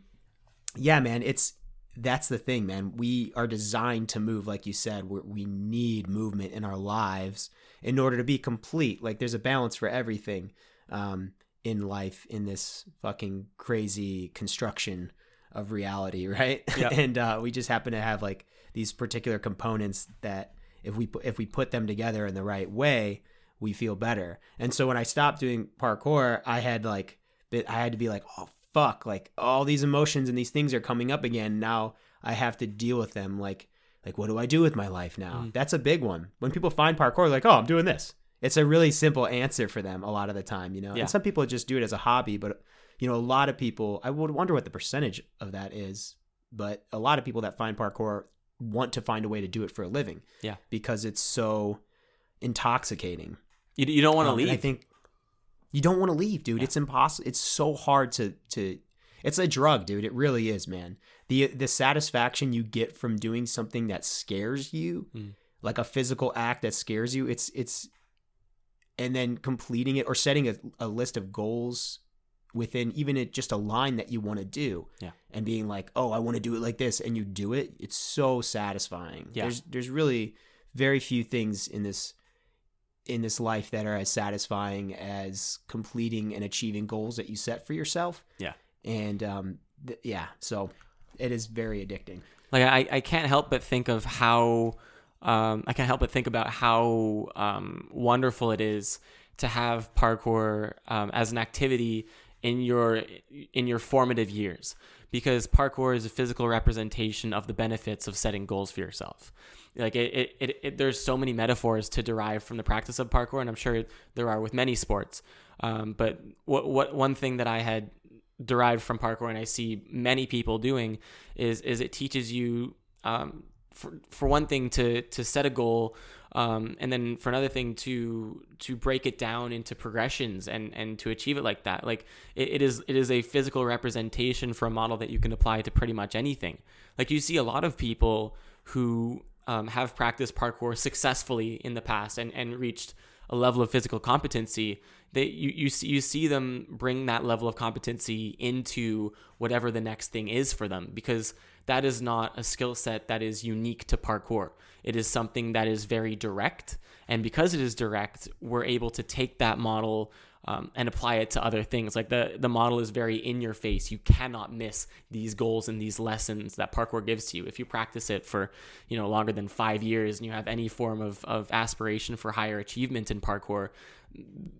Speaker 2: yeah, man, it's that's the thing, man. We are designed to move, like you said. we we need movement in our lives in order to be complete. Like there's a balance for everything um, in life in this fucking crazy construction of reality, (laughs) right?
Speaker 3: Yeah. (laughs)
Speaker 2: and uh, we just happen to have like these particular components that if we if we put them together in the right way, we feel better. And so when I stopped doing parkour, I had like I had to be like, oh fuck, like all these emotions and these things are coming up again. Now I have to deal with them. Like like what do I do with my life now?
Speaker 3: Mm.
Speaker 2: That's a big one. When people find parkour, like, oh, I'm doing this. It's a really simple answer for them a lot of the time, you know.
Speaker 3: Yeah.
Speaker 2: And some people just do it as a hobby, but you know, a lot of people. I would wonder what the percentage of that is, but a lot of people that find parkour want to find a way to do it for a living.
Speaker 3: Yeah.
Speaker 2: because it's so intoxicating.
Speaker 3: You, you don't want to
Speaker 2: Um,
Speaker 3: leave.
Speaker 2: I think you don't want to leave, dude.
Speaker 3: Yeah.
Speaker 2: It's impossible. It's so hard to to. It's a drug, dude. It really is, man. the The satisfaction you get from doing something that scares you,
Speaker 3: Mm.
Speaker 2: like a physical act that scares you, it's it's, and then completing it or setting a, a list of goals within even it just a line that you want to do,
Speaker 3: Yeah.
Speaker 2: and being like, oh, I want to do it like this, and you do it. It's so satisfying.
Speaker 3: Yeah.
Speaker 2: There's there's really very few things in this in this life that are as satisfying as completing and achieving goals that you set for yourself.
Speaker 3: Yeah.
Speaker 2: And um, th- yeah, so it is very addicting.
Speaker 3: like I, I can't help but think of how um, I can't help but think about how um, wonderful it is to have parkour um, as an activity in your in your formative years because parkour is a physical representation of the benefits of setting goals for yourself. Like it, it, it, it there's so many metaphors to derive from the practice of parkour and i'm sure there are with many sports. Um, but what, what one thing that i had derived from parkour and I see many people doing is is it teaches you um, for for one thing to to set a goal um, and then for another thing to to break it down into progressions and and to achieve it like that like it, it is it is a physical representation for a model that you can apply to pretty much anything. Like you see a lot of people who um, have practiced parkour successfully in the past and and reached a level of physical competency they you you see, you see them bring that level of competency into whatever the next thing is for them because that is not a skill set that is unique to parkour it is something that is very direct and because it is direct we're able to take that model um, and apply it to other things. Like the the model is very in your face. You cannot miss these goals and these lessons that parkour gives to you. If you practice it for you know longer than five years and you have any form of of aspiration for higher achievement in parkour,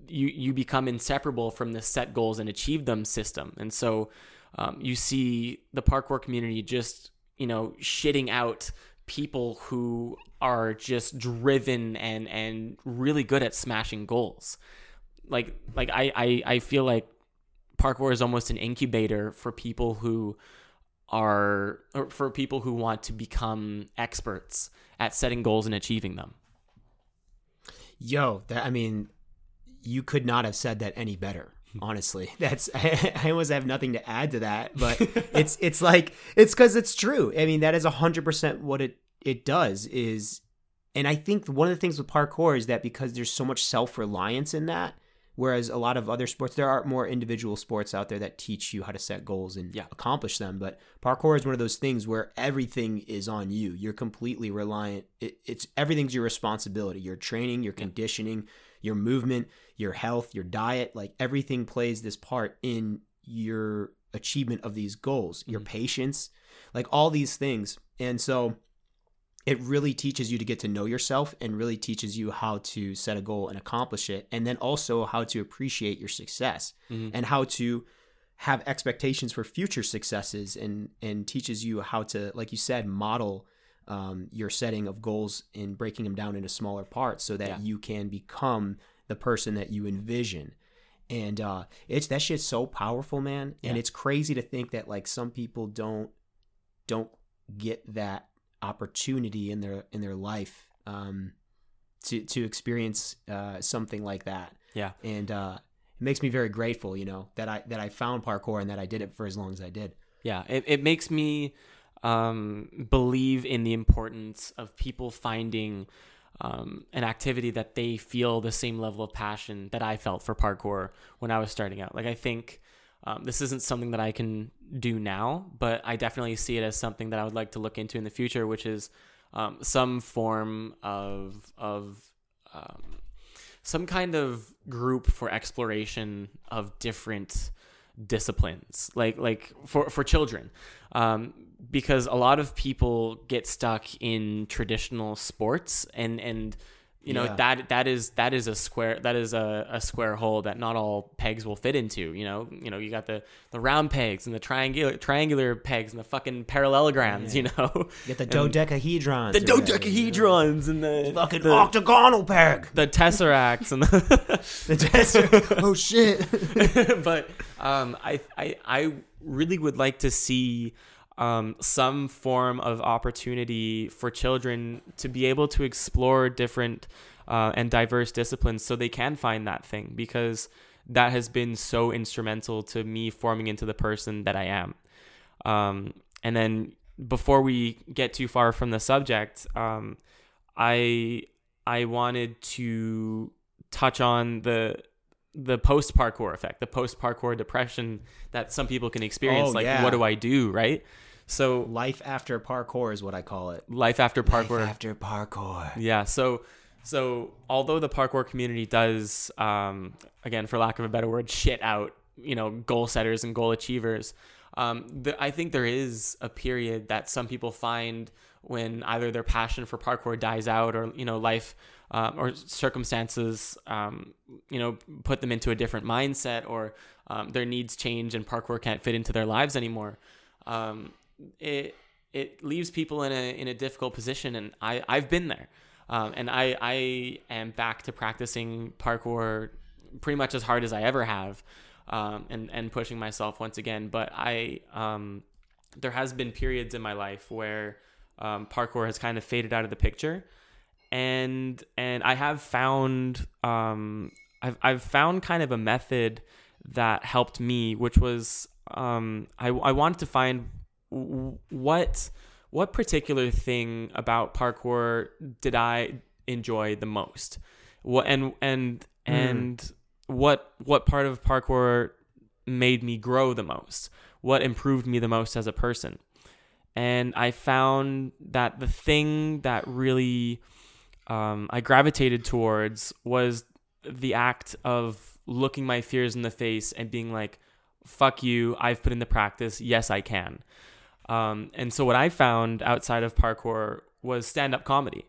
Speaker 3: you you become inseparable from the set goals and achieve them system. And so um, you see the parkour community just you know shitting out people who are just driven and and really good at smashing goals like like I, I I feel like parkour is almost an incubator for people who are or for people who want to become experts at setting goals and achieving them.
Speaker 2: Yo, that I mean, you could not have said that any better. Honestly, (laughs) that's I, (laughs) I almost have nothing to add to that, but (laughs) it's it's like it's because it's true. I mean, that is hundred percent what it it does is, and I think one of the things with parkour is that because there's so much self reliance in that, Whereas a lot of other sports, there are more individual sports out there that teach you how to set goals and
Speaker 3: Yeah.
Speaker 2: accomplish them. But parkour is one of those things where everything is on you. You're completely reliant. It, it's everything's your responsibility. Your training, your conditioning, your movement, your health, your diet. Like everything plays this part in your achievement of these goals. Your mm-hmm. patience, like all these things. And so it really teaches you to get to know yourself and really teaches you how to set a goal and accomplish it and then also how to appreciate your success mm-hmm. and how to have expectations for future successes and and teaches you how to like you said model um, your setting of goals and breaking them down into smaller parts so that
Speaker 3: Yeah.
Speaker 2: you can become the person that you envision and uh it's that shit's so powerful man and
Speaker 3: Yeah.
Speaker 2: it's crazy to think that like some people don't don't get that opportunity in their in their life um to to experience uh something like that
Speaker 3: Yeah.
Speaker 2: and uh it makes me very grateful you know that i that i found parkour and that i did it for as long as i did
Speaker 3: Yeah, it, it makes me um, believe in the importance of people finding um, an activity that they feel the same level of passion that I felt for parkour when I was starting out. Like, I think um, this isn't something that I can do now, but I definitely see it as something that I would like to look into in the future, which is um, some form of of um, some kind of group for exploration of different disciplines like like for for children um because a lot of people get stuck in traditional sports and and you know
Speaker 2: Yeah.
Speaker 3: that that is that is a square that is a, a square hole that not all pegs will fit into you know? You know you got the the round pegs and the triangular triangular pegs and the fucking parallelograms you know?
Speaker 2: You get the (laughs) dodecahedrons
Speaker 3: the
Speaker 2: or whatever, you know?
Speaker 3: dodecahedrons and the
Speaker 2: fucking
Speaker 3: the,
Speaker 2: octagonal peg.
Speaker 3: the tesseracts and the (laughs)
Speaker 2: The desert- (laughs) oh shit.
Speaker 3: But um, I, I I really would like to see um, some form of opportunity for children to be able to explore different uh, and diverse disciplines so they can find that thing because that has been so instrumental to me forming into the person that I am. Um, and then before we get too far from the subject, um, I I wanted to touch on the the post parkour effect, the post parkour depression that some people can experience.
Speaker 2: Oh,
Speaker 3: like,
Speaker 2: yeah.
Speaker 3: what do I do, right? So,
Speaker 2: life after parkour is what i call it
Speaker 3: life after parkour.
Speaker 2: life after parkour
Speaker 3: Yeah. So, so although the parkour community does, um, again, for lack of a better word, shit out, you know, goal setters and goal achievers, um, the, I think there is a period that some people find when either their passion for parkour dies out or you know life um, or circumstances um, you know put them into a different mindset or um, their needs change and parkour can't fit into their lives anymore um, it it leaves people in a in a difficult position and I I've been there. Um, and I I am back to practicing parkour pretty much as hard as I ever have um, and and pushing myself once again. But I um, there has been periods in my life where um, parkour has kind of faded out of the picture. And and I have found um, I've I've found kind of a method that helped me, which was um, I I wanted to find what what particular thing about parkour did I enjoy the most, what and and and what what part of parkour made me grow the most, what improved me the most as a person, and I found that the thing that really um, I gravitated towards was the act of looking my fears in the face and being like, fuck you, I've put in the practice. Yes, I can. Um, and so what I found outside of parkour was stand up comedy.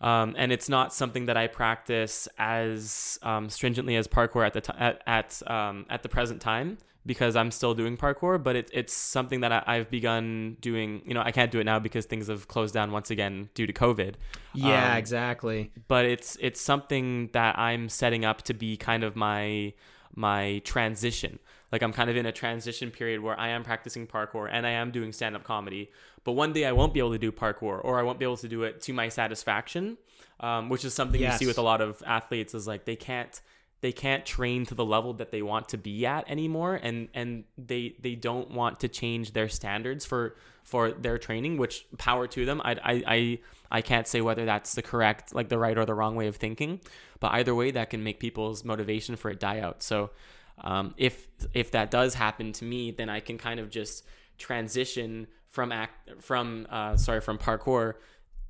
Speaker 3: Um, and it's not something that I practice as um, stringently as parkour at the t- at at, um, at the present time because I'm still doing parkour, but it, it's something that I, have begun doing. You know, I can't do it now because things have closed down once again due to COVID.
Speaker 2: Yeah,
Speaker 3: Um,
Speaker 2: exactly.
Speaker 3: But it's it's something that I'm setting up to be kind of my my transition. Like I'm kind of in a transition period where I am practicing parkour and I am doing stand up comedy. But one day I won't be able to do parkour or I won't be able to do it to my satisfaction, um, which is something you see with a lot of athletes is like they can't they can't train to the level that they want to be at anymore and and they they don't want to change their standards for for their training which power to them I, I i i can't say whether that's the correct like the right or the wrong way of thinking but either way that can make people's motivation for it die out so um, if if that does happen to me then i can kind of just transition from act from uh, sorry from parkour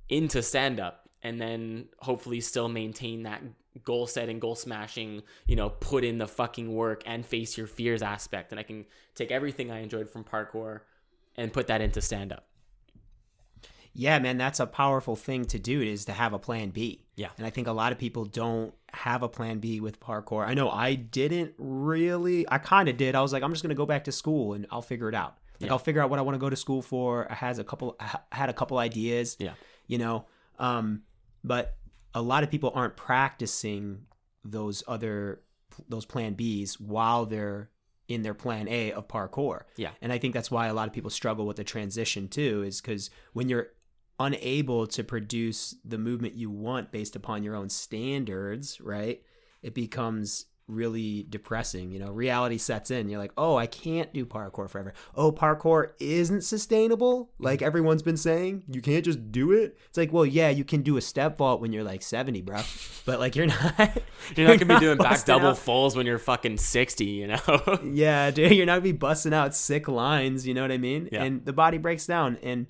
Speaker 3: into stand up and then hopefully still maintain that goal setting, goal smashing, you know, put in the fucking work and face your fears aspect. And I can take everything I enjoyed from parkour and put that into stand up.
Speaker 2: Yeah, man, that's a powerful thing to do is to have a plan B.
Speaker 3: Yeah.
Speaker 2: And I think a lot of people don't have a plan B with parkour. I know I didn't really. I kind of did. I was like, I'm just going to go back to school and I'll figure it out. Like
Speaker 3: Yeah.
Speaker 2: I'll figure out what I want to go to school for. I has a couple I had a couple ideas.
Speaker 3: Yeah.
Speaker 2: You know, um but a lot of people aren't practicing those other those plan Bs while they're in their plan A of parkour.
Speaker 3: Yeah.
Speaker 2: And I think that's why a lot of people struggle with the transition too, is because when you're unable to produce the movement you want based upon your own standards, right? It becomes really depressing. You know, reality sets in. You're like, oh, I can't do parkour forever. Oh, parkour isn't sustainable. Like mm-hmm. everyone's been saying, you can't just do it. It's like, well, yeah, you can do a step vault when you're like 70, bro. But like, you're (laughs) not. (laughs)
Speaker 3: You're not gonna be (laughs) doing back double
Speaker 2: out-
Speaker 3: fulls when you're fucking 60, you know?
Speaker 2: yeah, dude, you're not gonna be busting out sick lines. You know what I mean?
Speaker 3: Yeah.
Speaker 2: And the body breaks down. And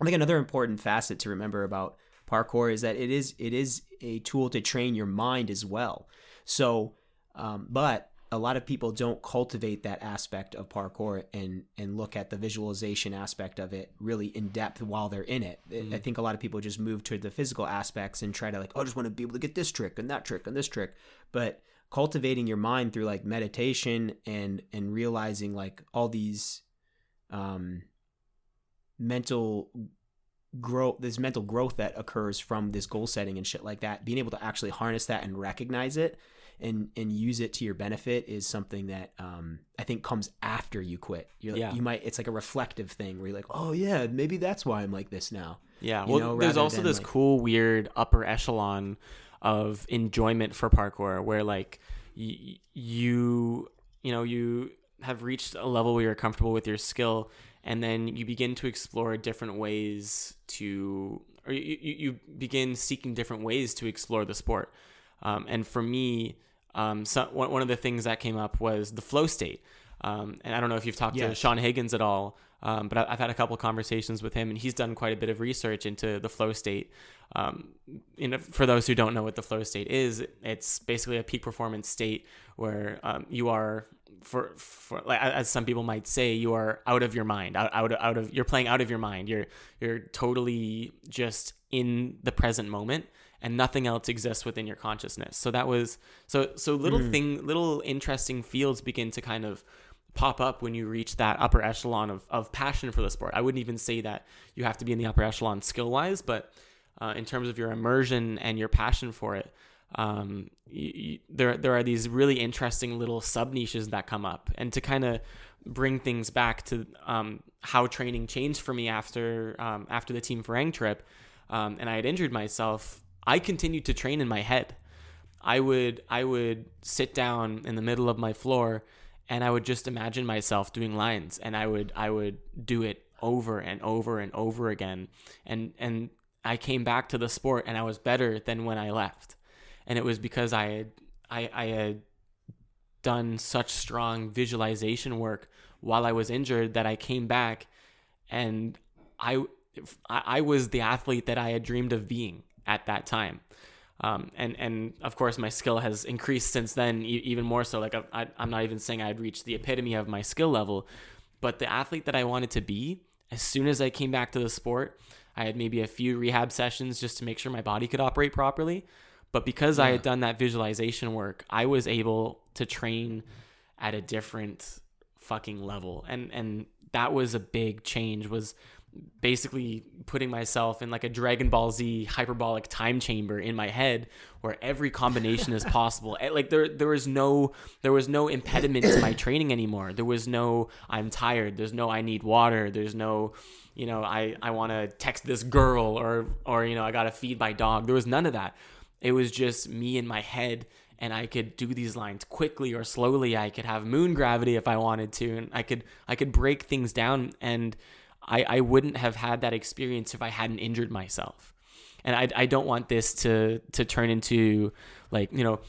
Speaker 2: I think another important facet to remember about parkour is that it is it is a tool to train your mind as well. So, um, but a lot of people don't cultivate that aspect of parkour and and look at the visualization aspect of it really in depth while they're in it. I- I think a lot of people just move to the physical aspects and try to like, oh, I just want to be able to get this trick and that trick and this trick, but cultivating your mind through like meditation and and realizing like all these um mental growth this mental growth that occurs from this goal setting and shit like that being able to actually harness that and recognize it and and use it to your benefit is something that um i think comes after you quit. You're like,
Speaker 3: Yeah.
Speaker 2: you might it's like a reflective thing where you're like oh yeah maybe that's why i'm like this now.
Speaker 3: Yeah,
Speaker 2: you
Speaker 3: well,
Speaker 2: know,
Speaker 3: there's also this
Speaker 2: like-
Speaker 3: cool, weird upper echelon of enjoyment for parkour where like y- you you know you have reached a level where you're comfortable with your skill and then you begin to explore different ways to or you, you, begin seeking different ways to explore the sport. Um, and for me um, so, one, of the things that came up was the flow state. Um, and i don't know if you've talked to sean higgins at all um, but I've had a couple conversations with him, and he's done quite a bit of research into the flow state. Um, you know, for those who don't know what the flow state is, it's basically a peak performance state where um, you are, for, for like as some people might say, you are out of your mind, out, out out of you're playing out of your mind. You're you're totally just in the present moment and nothing else exists within your consciousness. So that was so so little thing little interesting fields begin to kind of pop up when you reach that upper echelon of, of passion for the sport. I wouldn't even say that you have to be in the upper echelon skill wise, but uh, in terms of your immersion and your passion for it, um, there there are these really interesting little sub niches that come up, and to kind of bring things back to um, how training changed for me after um, after the Team Farang trip, um, and I had injured myself. I continued to train in my head. I would I would sit down in the middle of my floor and I would just imagine myself doing lines and I would I would do it over and over and over again and and I came back to the sport and I was better than when I left and it was because I had I, I had done such strong visualization work while I was injured that I came back and I I was the athlete that I had dreamed of being at that time. Um, and and of course my skill has increased since then e- even more so. Like I, i'm not even saying i'd reached the epitome of my skill level but the athlete that i wanted to be as soon as i came back to the sport i had maybe a few rehab sessions just to make sure my body could operate properly but because i had done that visualization work i was able to train at a different fucking level and and that was a big change was basically putting myself in like a Dragon Ball Z hyperbolic time chamber in my head where every combination is (laughs) possible. Eh, Like there there was no there was no impediment to my training anymore. There was no I'm tired. There's no I need water. There's no you know I I want to text this girl or or you know I got to feed my dog. There was none of that. It was just me in my head and I could do these lines quickly or slowly. I could have moon gravity if I wanted to and I could I could break things down and I, I wouldn't have had that experience if I hadn't injured myself. And I, I don't want this to to turn into like, you know,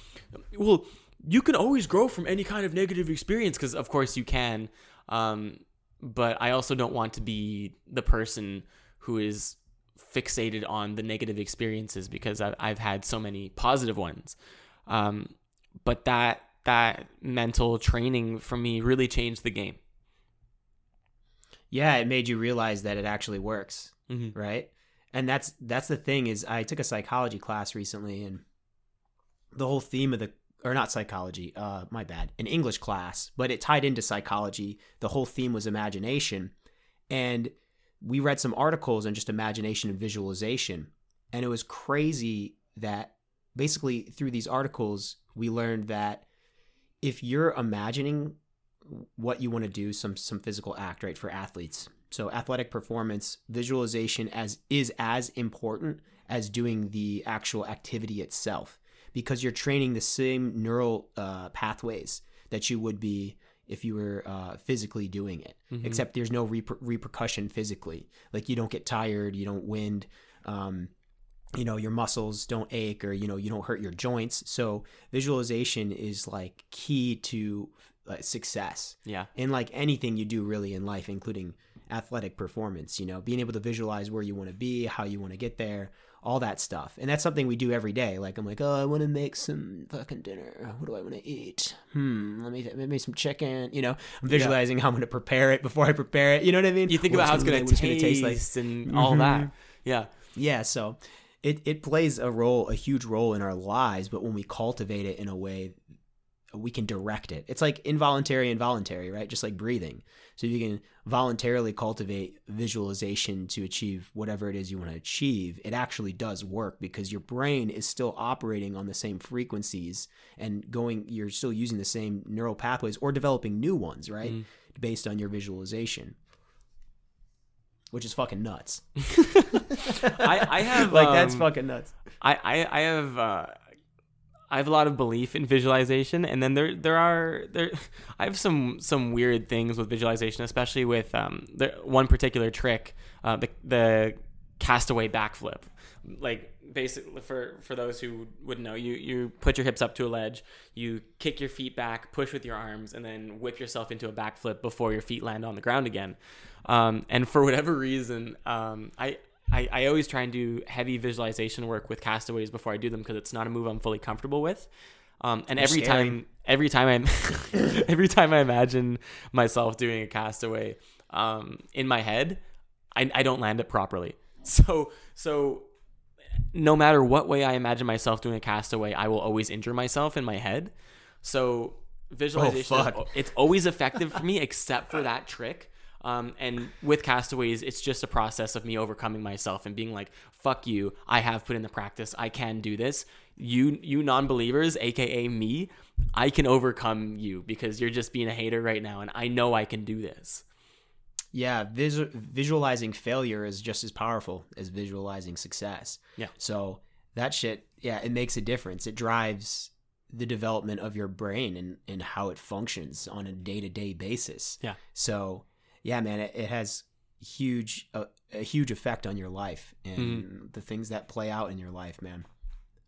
Speaker 3: well, you can always grow from any kind of negative experience because of course you can. Um, but I also don't want to be the person who is fixated on the negative experiences because I've, I've had so many positive ones. Um, but that that mental training for me really changed the game.
Speaker 2: Yeah, it made you realize that it actually works,
Speaker 3: Mhm.
Speaker 2: right? And that's that's the thing is I took a psychology class recently and the whole theme of the or not psychology, uh my bad, an English class, but it tied into psychology. The whole theme was imagination. And we read some articles on just imagination and visualization. And it was crazy that basically through these articles we learned that if you're imagining what you want to do some some physical act right for athletes so athletic performance visualization as is as important as doing the actual activity itself because you're training the same neural uh, pathways that you would be if you were uh, physically doing it except there's no reper- repercussion physically. Like you don't get tired you don't wind um, you know your muscles don't ache or you know you don't hurt your joints. So visualization is like key to uh, success.
Speaker 3: Yeah.
Speaker 2: in like anything you do really in life including athletic performance you know being able to visualize where you want to be how you want to get there all that stuff. And that's something we do every day. Like i'm like oh i want to make some fucking dinner. What do i want to eat? Hmm let me make some chicken you know? I'm visualizing how i'm going to prepare it before i prepare it you know what i mean?
Speaker 3: You think
Speaker 2: What
Speaker 3: about how it's
Speaker 2: gonna-
Speaker 3: gonna,
Speaker 2: it's
Speaker 3: taste,
Speaker 2: like.
Speaker 3: and all
Speaker 2: Mhm.
Speaker 3: that. Yeah.
Speaker 2: yeah, so it, it plays a role, a huge role in our lives, but when we cultivate it in a way, we can direct it. It's like involuntary and voluntary, right? Just like breathing. So you can voluntarily cultivate visualization to achieve whatever it is you want to achieve. It actually does work because your brain is still operating on the same frequencies and going, you're still using the same neural pathways or developing new ones, right?
Speaker 3: Mm.
Speaker 2: Based on your visualization. Which is fucking nuts. (laughs)
Speaker 3: I, I have (laughs)
Speaker 2: like that's
Speaker 3: um,
Speaker 2: fucking nuts.
Speaker 3: I, I, I have uh, I have a lot of belief in visualization, and then there there are there (laughs) I have some some weird things with visualization, especially with um the one particular trick, uh, the the castaway backflip. Like basically for for those who wouldn't know, you you put your hips up to a ledge, you kick your feet back, push with your arms, and then whip yourself into a backflip before your feet land on the ground again. Um, and for whatever reason, um, I I, I always try and do heavy visualization work with castaways before I do them because it's not a move I'm fully comfortable with. Um, and every
Speaker 2: scary.
Speaker 3: time, every time I, (laughs) every time I imagine myself doing a castaway, um, in my head, I, I don't land it properly. (laughs) So, so no matter what way I imagine myself doing a castaway, I will always injure myself in my head. So visualization, is- it's always effective for me, except for that trick. Um, and with castaways, it's just a process of me overcoming myself and being like, "Fuck you! I have put in the practice. I can do this. You, you non-believers, aka me, I can overcome you because you're just being a hater right now, and I know I can do this."
Speaker 2: Yeah, visu- visualizing failure is just as powerful as visualizing success.
Speaker 3: Yeah.
Speaker 2: So that shit, yeah, it makes a difference. It drives the development of your brain and, and how it functions on a day to day basis.
Speaker 3: Yeah.
Speaker 2: So yeah, man, it, it has huge uh, a huge effect on your life and
Speaker 3: Mm-hmm.
Speaker 2: the things that play out in your life, man.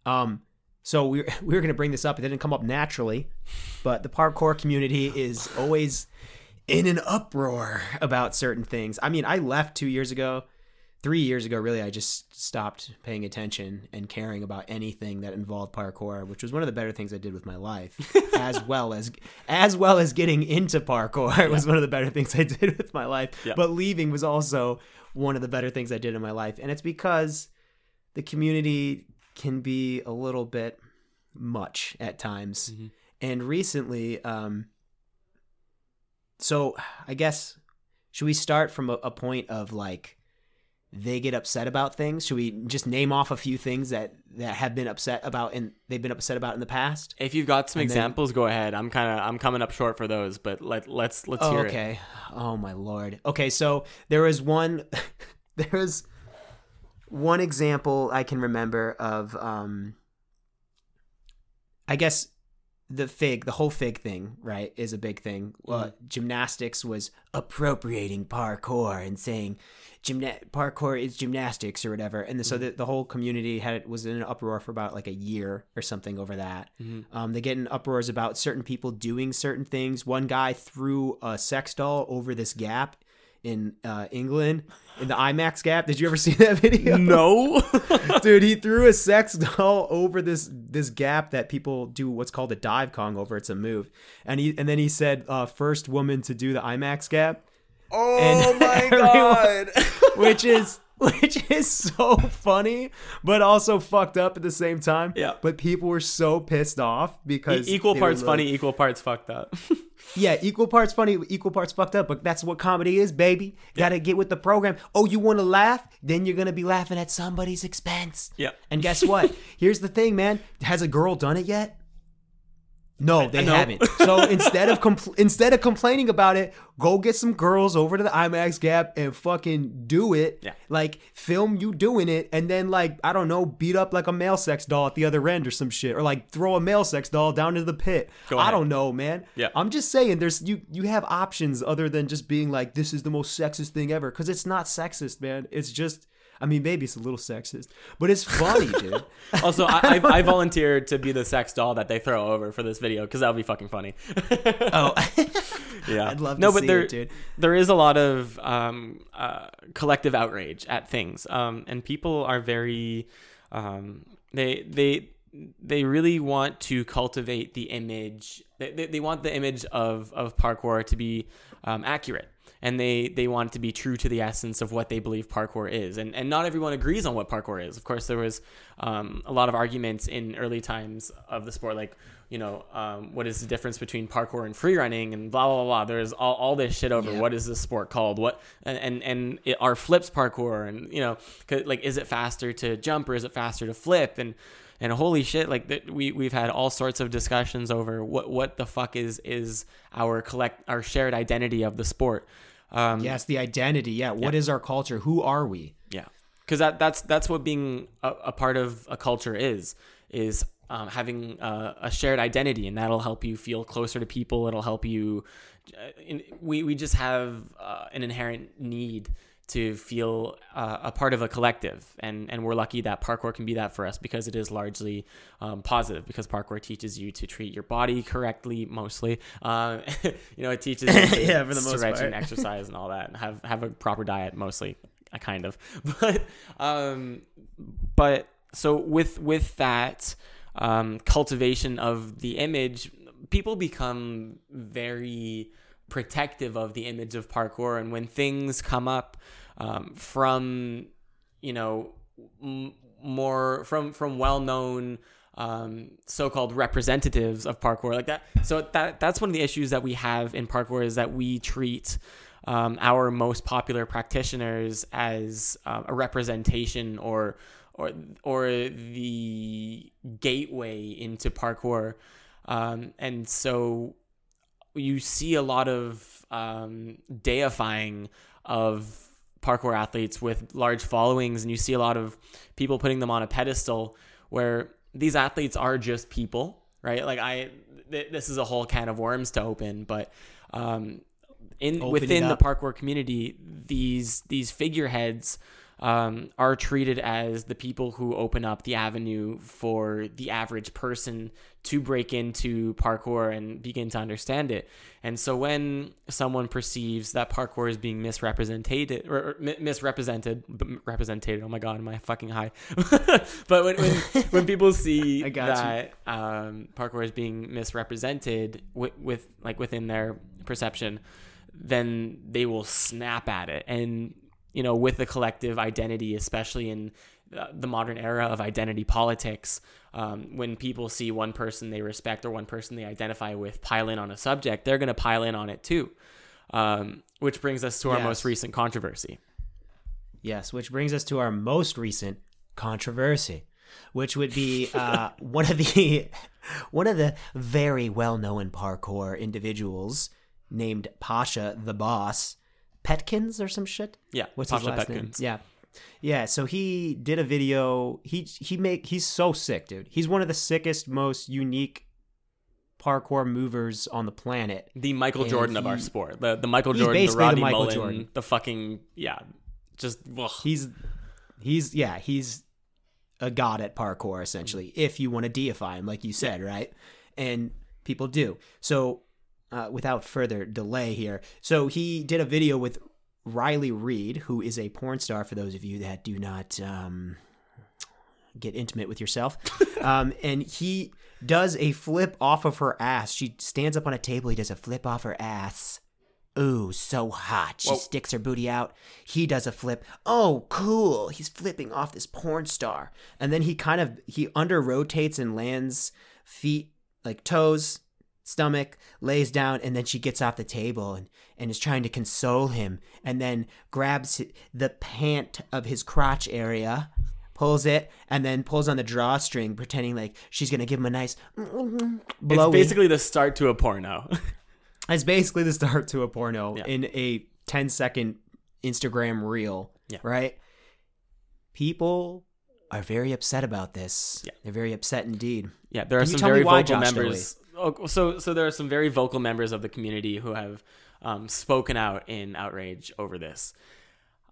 Speaker 2: Um. So we (laughs) we were gonna bring this up. It didn't come up naturally, but the parkour community is always in an uproar about certain things. I mean, I left two years ago three years ago, really, I just stopped paying attention and caring about anything that involved parkour, which was one of the better things I did with my life, (laughs) as well as as well as getting into parkour. It (laughs) was one of the better things I (laughs) did with my life.
Speaker 3: Yeah.
Speaker 2: But leaving was also one of the better things I did in my life, and it's because the community can be a little bit much at times.
Speaker 3: Mhm.
Speaker 2: And recently, um, so I guess should we start from a, a point of like they get upset about things? Should we just name off a few things that that have been upset about and they've been upset about in the past?
Speaker 3: If you've got some
Speaker 2: And then-
Speaker 3: examples, go ahead. I'm kind of I'm coming up short for those, but let let's let's
Speaker 2: Oh,
Speaker 3: hear it.
Speaker 2: okay. Oh my lord. Okay, so there is one (laughs) there is one example I can remember of um I guess the fig, the whole fig thing, right, is a big thing. Uh, gymnastics was appropriating parkour and saying gymna- parkour is gymnastics or whatever. And so the, the whole community had was in an uproar for about like a year or something over that. Um, they get in uproars about certain people doing certain things. One guy threw a sex doll over this gap in uh, England in the IMAX gap. Did you ever (laughs) see that video?
Speaker 3: No. (laughs)
Speaker 2: dude he threw a sex doll over this this gap that people do what's called a dive kong over it's a move and he and then he said uh, first woman to do the imax gap
Speaker 3: oh
Speaker 2: And
Speaker 3: my (laughs)
Speaker 2: everyone-
Speaker 3: god. (laughs)
Speaker 2: which is (laughs) which is so funny but also fucked up at the same time
Speaker 3: Yeah.
Speaker 2: but people were so pissed off because
Speaker 3: E- equal parts
Speaker 2: like-
Speaker 3: funny, equal parts fucked up.
Speaker 2: yeah, equal parts funny, equal parts fucked up, but that's what comedy is, baby. Gotta get with the program. Oh, you wanna laugh? Then you're gonna be laughing at somebody's expense.
Speaker 3: Yeah.
Speaker 2: And guess what? Here's the thing, man. Has a girl done it yet? No, they haven't. (laughs) So instead of compl- instead of complaining about it, go get some girls over to the IMAX gap and fucking do it.
Speaker 3: Yeah.
Speaker 2: Like film you doing it, and then like I don't know, beat up like a male sex doll at the other end or some shit, or like throw a male sex doll down into the pit.
Speaker 3: Go
Speaker 2: I
Speaker 3: ahead.
Speaker 2: don't know, man.
Speaker 3: Yeah.
Speaker 2: I'm just saying, there's you you have options other than just being like this is the most sexist thing ever, because it's not sexist, man. It's just. I mean, maybe it's a little sexist, but it's funny, dude. (laughs)
Speaker 3: Also, I, I, I volunteered to be the sex doll that they throw over for this video because that would be fucking funny. (laughs)
Speaker 2: Oh, (laughs)
Speaker 3: Yeah,
Speaker 2: I'd love to
Speaker 3: no, but
Speaker 2: see
Speaker 3: there,
Speaker 2: it, dude.
Speaker 3: there is a lot of um, uh, collective outrage at things, um, and people are very, um, they they they really want to cultivate the image. They, they, they want the image of of parkour to be um, accurate. And they, they want it to be true to the essence of what they believe parkour is. And, and not everyone agrees on what parkour is. Of course, there was um, a lot of arguments in early times of the sport, like, you know, um, what is the difference between parkour and free running and blah, blah, blah. There's all, all this shit over
Speaker 2: Yeah.
Speaker 3: what is this sport called? What, and, and, and it, are flips parkour? And, you know, like, is it faster to jump or is it faster to flip? And, and holy shit, like that we, we've had all sorts of discussions over what, what the fuck is, is our collect, our shared identity of the sport. Um,
Speaker 2: yes, the identity. Yeah, what is our culture? Who are we?
Speaker 3: yeah, because that that's that's what being a, a part of a culture is is um, having a, a shared identity, and that'll help you feel closer to people. It'll help you. Uh, in, we we just have uh, an inherent need to feel uh, a part of a collective, and and we're lucky that parkour can be that for us because it is largely um, positive. Because parkour teaches you to treat your body correctly, mostly. Uh, (laughs) you know, it teaches you (laughs) to
Speaker 2: Yeah, for the most
Speaker 3: stretch
Speaker 2: part.
Speaker 3: and (laughs) exercise and all that, and have have a proper diet, mostly. I kind of, but um, but so with with that um, cultivation of the image, people become very protective of the image of parkour, and when things come up um, from you know m- more from from well known um, so-called representatives of parkour like that. So that that's one of the issues that we have in parkour is that we treat um, our most popular practitioners as um, a representation or or or the gateway into parkour, um, and so you see a lot of um, deifying of parkour athletes with large followings, and you see a lot of people putting them on a pedestal where these athletes are just people, right? Like I, th- this is a whole can of worms to open, but um, in
Speaker 2: Open it
Speaker 3: within the parkour community, these these figureheads um, are treated as the people who open up the avenue for the average person to break into parkour and begin to understand it. And so when someone perceives that parkour is being misrepresented or, or misrepresented, represented, oh my god, am I fucking high? (laughs) but when, when when people see (laughs) that um, parkour is being misrepresented with, with like within their perception, then they will snap at it. And you know, with the collective identity, especially in the modern era of identity politics, um, when people see one person they respect or one person they identify with pile in on a subject, they're going to pile in on it too. Um, which brings us to our
Speaker 2: Yes.
Speaker 3: most recent controversy.
Speaker 2: Yes, which brings us to our most recent controversy, which would be (laughs) uh, one of the (laughs) one of the very well-known parkour individuals named Pasha the Boss, Petkins or some shit.
Speaker 3: Yeah,
Speaker 2: What's
Speaker 3: Pasha
Speaker 2: his last name? Yeah. Yeah, so he did a video. He he make he's so sick, dude. He's one of the sickest, most unique parkour movers on the planet.
Speaker 3: The Michael
Speaker 2: And
Speaker 3: Jordan of our sport. The the Michael Jordan, the
Speaker 2: basically the
Speaker 3: Rodney
Speaker 2: Michael
Speaker 3: Mullen,
Speaker 2: Jordan.
Speaker 3: the fucking yeah, just ugh.
Speaker 2: He's he's yeah, he's a god at parkour essentially. If you want to deify him, like you said, right? And people do. So, uh, without further delay here, so he did a video with Riley Reid, who is a porn star. For those of you that do not um, get intimate with yourself, (laughs) um, and he does a flip off of her ass. She stands up on a table. He does a flip off her ass. Ooh, so hot. She
Speaker 3: Whoa.
Speaker 2: sticks her booty out. He does a flip. Oh, cool. He's flipping off this porn star. And then he kind of he under rotates and lands feet like toes, stomach, lays down, and then she gets off the table and, and is trying to console him and then grabs the pant of his crotch area, pulls it, and then pulls on the drawstring, pretending like she's gonna give him a nice
Speaker 3: it's basically the start to a porno. (laughs)
Speaker 2: It's basically the start to a porno
Speaker 3: Yeah.
Speaker 2: in a 10 second Instagram reel,
Speaker 3: Yeah.
Speaker 2: right? People are very upset about this.
Speaker 3: Yeah.
Speaker 2: They're very upset indeed.
Speaker 3: Yeah, there are
Speaker 2: Can
Speaker 3: some very vocal members. Oh, so, so there are some very vocal members of the community who have um, spoken out in outrage over this,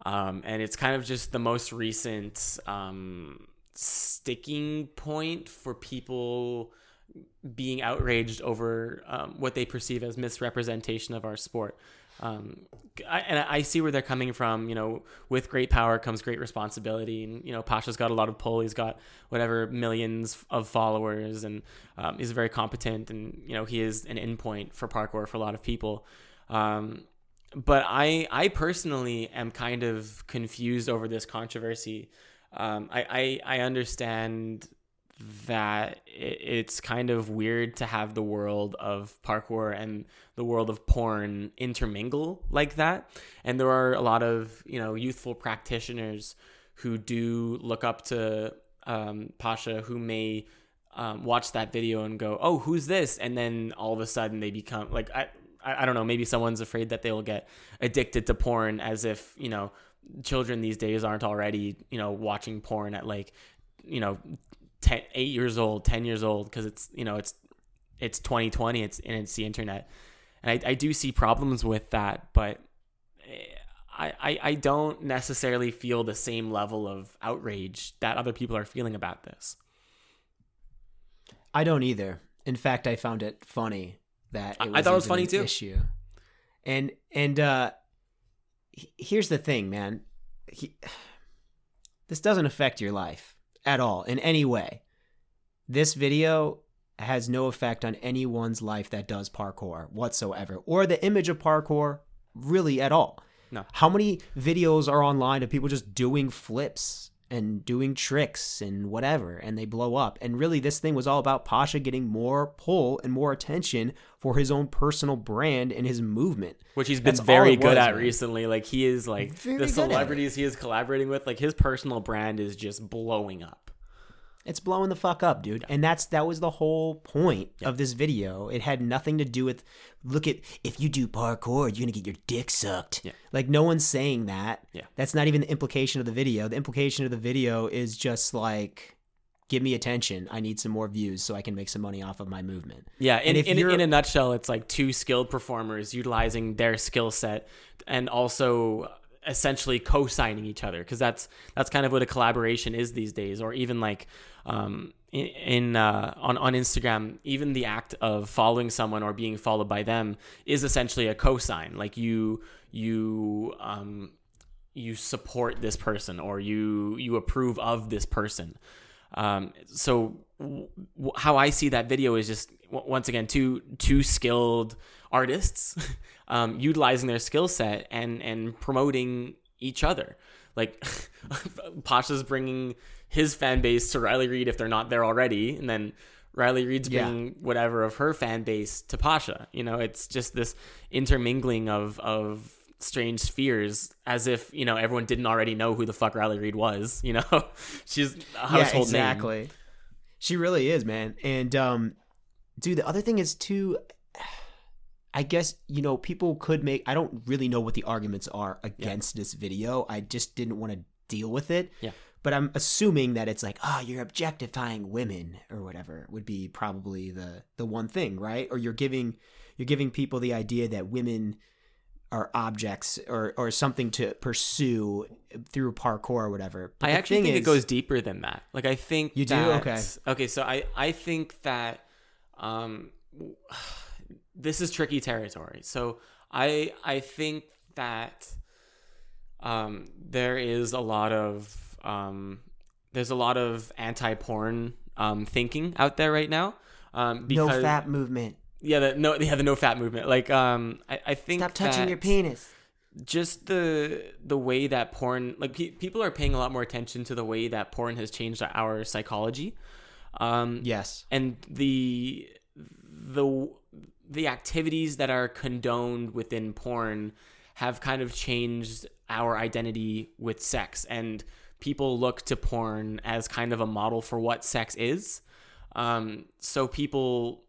Speaker 3: um, and it's kind of just the most recent um, sticking point for people being outraged over um, what they perceive as misrepresentation of our sport. Um, I, and I see where they're coming from. You know, with great power comes great responsibility. And you know, Pasha's got a lot of pull. He's got whatever millions of followers, and um, he's very competent. And you know, he is an endpoint for parkour for a lot of people. Um, but I, I personally am kind of confused over this controversy. Um, I, I, I understand that it's kind of weird to have the world of parkour and the world of porn intermingle like that. And there are a lot of, you know, youthful practitioners who do look up to um, Pasha who may um, watch that video and go, oh, who's this? And then all of a sudden they become like, I, I don't know, maybe someone's afraid that they will get addicted to porn as if, you know, children these days aren't already, you know, watching porn at like, you know, 10, 8 years old, 10 years old, because it's, you know, it's, it's 2020, it's, and it's the internet. And I, I do see problems with that, but eh, I, I, I don't necessarily feel the same level of outrage that other people are feeling about this.
Speaker 2: I don't either. In fact, I found it funny that it
Speaker 3: I
Speaker 2: was
Speaker 3: thought it was funny
Speaker 2: an
Speaker 3: too.
Speaker 2: Issue. And and uh, here's the thing, man. He, (sighs) this doesn't affect your life at all in any way. This video has no effect on anyone's life that does parkour whatsoever, or the image of parkour really at all.
Speaker 3: No.
Speaker 2: How many videos are online of people just doing flips and doing tricks and whatever, and they blow up? And really, this thing was all about Pasha getting more pull and more attention for his own personal brand and his movement.
Speaker 3: which he's been
Speaker 2: That's
Speaker 3: very good
Speaker 2: was,
Speaker 3: at
Speaker 2: man.
Speaker 3: recently. Like he is like
Speaker 2: Very
Speaker 3: the
Speaker 2: good at it.
Speaker 3: celebrities he is collaborating with, like his personal brand is just blowing up.
Speaker 2: It's blowing the fuck up, dude. And that's that was the whole point of this video. It had nothing to do with look at if you do parkour, you're gonna get your dick sucked.
Speaker 3: Yeah.
Speaker 2: Like no one's saying that.
Speaker 3: Yeah.
Speaker 2: That's not even the implication of the video. The implication of the video is just like give me attention. I need some more views so I can make some money off of my movement.
Speaker 3: Yeah, in,
Speaker 2: And if
Speaker 3: in,
Speaker 2: you're-
Speaker 3: in a nutshell, it's like two skilled performers utilizing their skill set and also essentially co-signing each other because that's that's kind of what a collaboration is these days or even like um, in, in uh, on on Instagram even the act of following someone or being followed by them is essentially a co-sign. Like you you um, you support this person or you you approve of this person. Um, so how I see that video is just w- once again two two skilled artists (laughs) um, utilizing their skill set and and promoting each other. Like (laughs) Pasha's bringing his fan base to Riley Reid if they're not there already, and then Riley
Speaker 2: Yeah.
Speaker 3: bringing whatever of her fan base to Pasha. You know, it's just this intermingling of of strange spheres as if you know everyone didn't already know who the fuck Riley Reid was you know (laughs) she's a household
Speaker 2: yeah, exactly. She really is, man. And um, dude, the other thing is too. (sighs) I guess you know people could make. I don't really know what the arguments are against this video. I just didn't want to deal with it.
Speaker 3: Yeah.
Speaker 2: But I'm assuming that it's like, oh, you're objectifying women or whatever would be probably the the one thing, right? Or you're giving you're giving people the idea that women are objects or or something to pursue through parkour or whatever. But
Speaker 3: I actually think it goes deeper than that. Like I think
Speaker 2: You do? Okay.
Speaker 3: Okay, so I I think that um (sighs) this is tricky territory. So I I think that um there is a lot of um there's a lot of anti-porn um thinking out there right now. Um
Speaker 2: NoFap movement.
Speaker 3: Yeah, the no yeah, the NoFap movement. Like um I, I think
Speaker 2: Stop touching your penis.
Speaker 3: just the the way that porn like pe- people are paying a lot more attention to the way that porn has changed our psychology um
Speaker 2: Yes.
Speaker 3: and the the the activities that are condoned within porn have kind of changed our identity with sex and people look to porn as kind of a model for what sex is um so people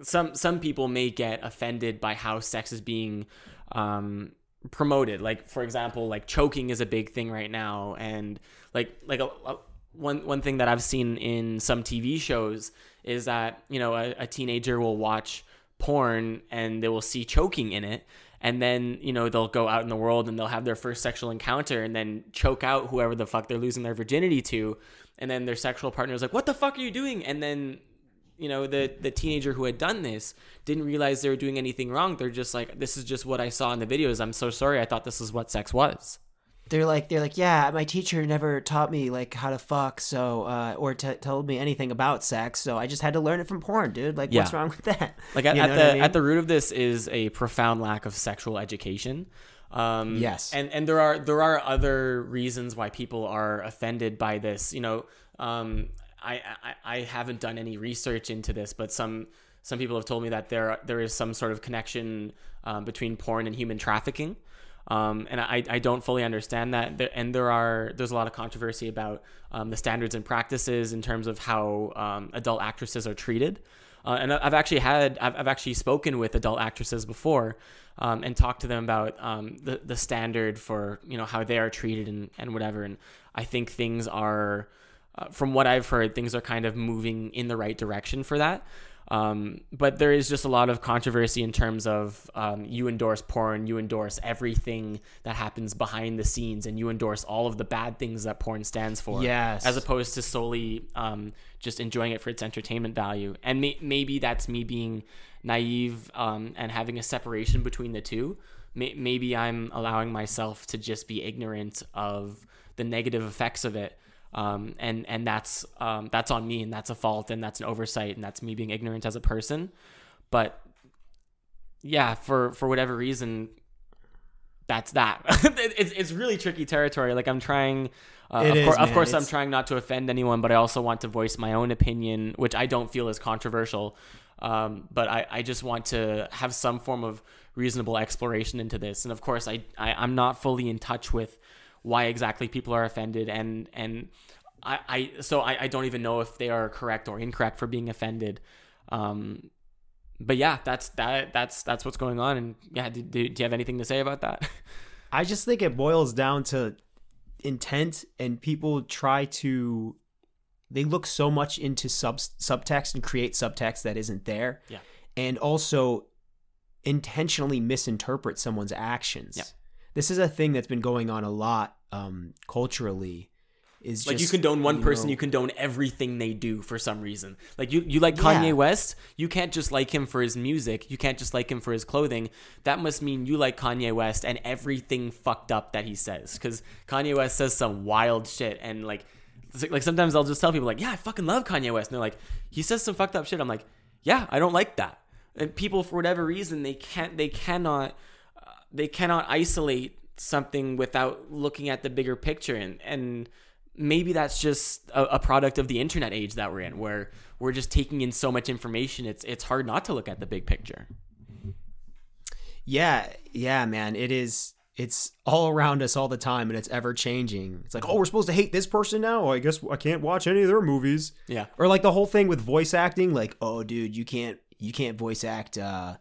Speaker 3: some some people may get offended by how sex is being um promoted. Like for example like choking is a big thing right now. And like like a, a- one one thing that I've seen in some TV shows is that you know a, a teenager will watch porn and they will see choking in it. And then you know they'll go out in the world and they'll have their first sexual encounter and then choke out whoever the fuck they're losing their virginity to. And then their sexual partner is like what the fuck are you doing? And then you know the the teenager who had done this didn't realize they were doing anything wrong they're just like this is just what i saw in the videos i'm so sorry i thought this is what sex was
Speaker 2: They're like they're like, yeah, my teacher never taught me like how to fuck, so uh, or t- told me anything about sex, so I just had to learn it from porn, dude. Like, what's wrong with that?
Speaker 3: like at, at the
Speaker 2: I mean?
Speaker 3: at the root of this is a profound lack of sexual education um
Speaker 2: Yes.
Speaker 3: and and there are there are other reasons why people are offended by this you know um i i, I haven't done any research into this but some some people have told me that there there is some sort of connection um, between porn and human trafficking. Um, and I, I don't fully understand that. And there are there's a lot of controversy about um, the standards and practices in terms of how um, adult actresses are treated. Uh, and I've actually had I've, I've actually spoken with adult actresses before um, and talked to them about um, the the standard for you know how they are treated and, and whatever. And I think things are uh, from what I've heard things are kind of moving in the right direction for that um, but there is just a lot of controversy in terms of um, you endorse porn, you endorse everything that happens behind the scenes, and you endorse all of the bad things that porn stands for.
Speaker 2: Yes.
Speaker 3: As opposed to solely um, just enjoying it for its entertainment value. And may- maybe that's me being naive um, and having a separation between the two. May- maybe I'm allowing myself to just be ignorant of the negative effects of it um, and and that's um, that's on me, and that's a fault, and that's an oversight, and that's me being ignorant as a person. But yeah, for for whatever reason, that's that. (laughs) It's it's really tricky territory. Like I'm trying. Uh, of,
Speaker 2: is,
Speaker 3: cour- of course, I'm trying not to offend anyone, but I also want to voice my own opinion, which I don't feel is controversial. Um, but I, I just want to have some form of reasonable exploration into this. And of course, I, I I'm not fully in touch with why exactly people are offended and and I, I so I, I don't even know if they are correct or incorrect for being offended um but yeah that's that that's that's what's going on and yeah do, do, do you have anything to say about that (laughs)
Speaker 2: I just think it boils down to intent, and people try to. They look so much into sub subtext and create subtext that isn't there.
Speaker 3: Yeah.
Speaker 2: And also intentionally misinterpret someone's actions.
Speaker 3: Yeah.
Speaker 2: This is a thing that's been going on a lot um, culturally. Is
Speaker 3: Like you condone one person,
Speaker 2: know-
Speaker 3: you condone everything they do for some reason. Like you, you like
Speaker 2: Yeah.
Speaker 3: Kanye West, you can't just like him for his music. You can't just like him for his clothing. That must mean you like Kanye West and everything fucked up that he says. Because Kanye West says some wild shit, and like, like, sometimes I'll just tell people like, yeah, I fucking love Kanye West, and they're like, he says some fucked up shit. I'm like, yeah, I don't like that. And people, for whatever reason, they can't, they cannot, they cannot isolate something without looking at the bigger picture and and maybe that's just a, a product of the internet age that we're in where we're just taking in so much information it's it's hard not to look at the big picture
Speaker 2: Yeah, yeah, man. It is. It's all around us all the time, and it's ever changing. It's like, oh, we're supposed to hate this person now. Well, I guess I can't watch any of their movies.
Speaker 3: yeah
Speaker 2: Or like the whole thing with voice acting. Like, oh, dude, you can't you can't voice act uh,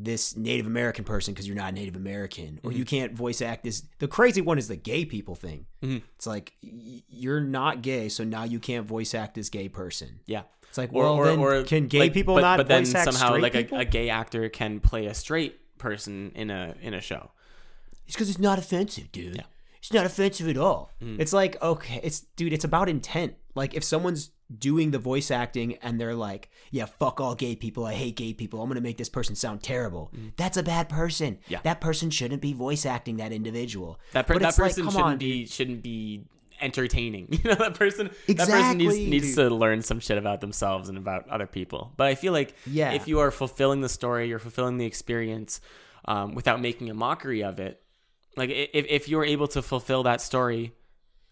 Speaker 2: this Native American person because you're not Native American, or you can't voice act this. The crazy one is the gay people thing.
Speaker 3: Mhm.
Speaker 2: It's like y- you're not gay, so now you can't voice act this gay person.
Speaker 3: yeah
Speaker 2: It's like, well, then can gay
Speaker 3: like,
Speaker 2: people
Speaker 3: but,
Speaker 2: not
Speaker 3: but then somehow like a, a gay actor can play a straight person in a in a show
Speaker 2: It's because it's not offensive, dude.
Speaker 3: Yeah.
Speaker 2: It's not offensive at all.
Speaker 3: Mm.
Speaker 2: It's like, okay, it's dude, it's about intent. Like if someone's doing the voice acting and they're like, yeah, fuck all gay people. I hate gay people. I'm gonna make this person sound terrible. That's a bad person.
Speaker 3: Mm. Yeah.
Speaker 2: That person shouldn't be voice acting that individual.
Speaker 3: that, per- that
Speaker 2: it's like,
Speaker 3: person shouldn't
Speaker 2: on,
Speaker 3: be shouldn't be entertaining (laughs) you know that person that person needs
Speaker 2: Exactly,
Speaker 3: needs to learn some shit about themselves and about other people but i feel like
Speaker 2: Yeah.
Speaker 3: if you are fulfilling the story you're fulfilling the experience um, without making a mockery of it like if, if you're able to fulfill that story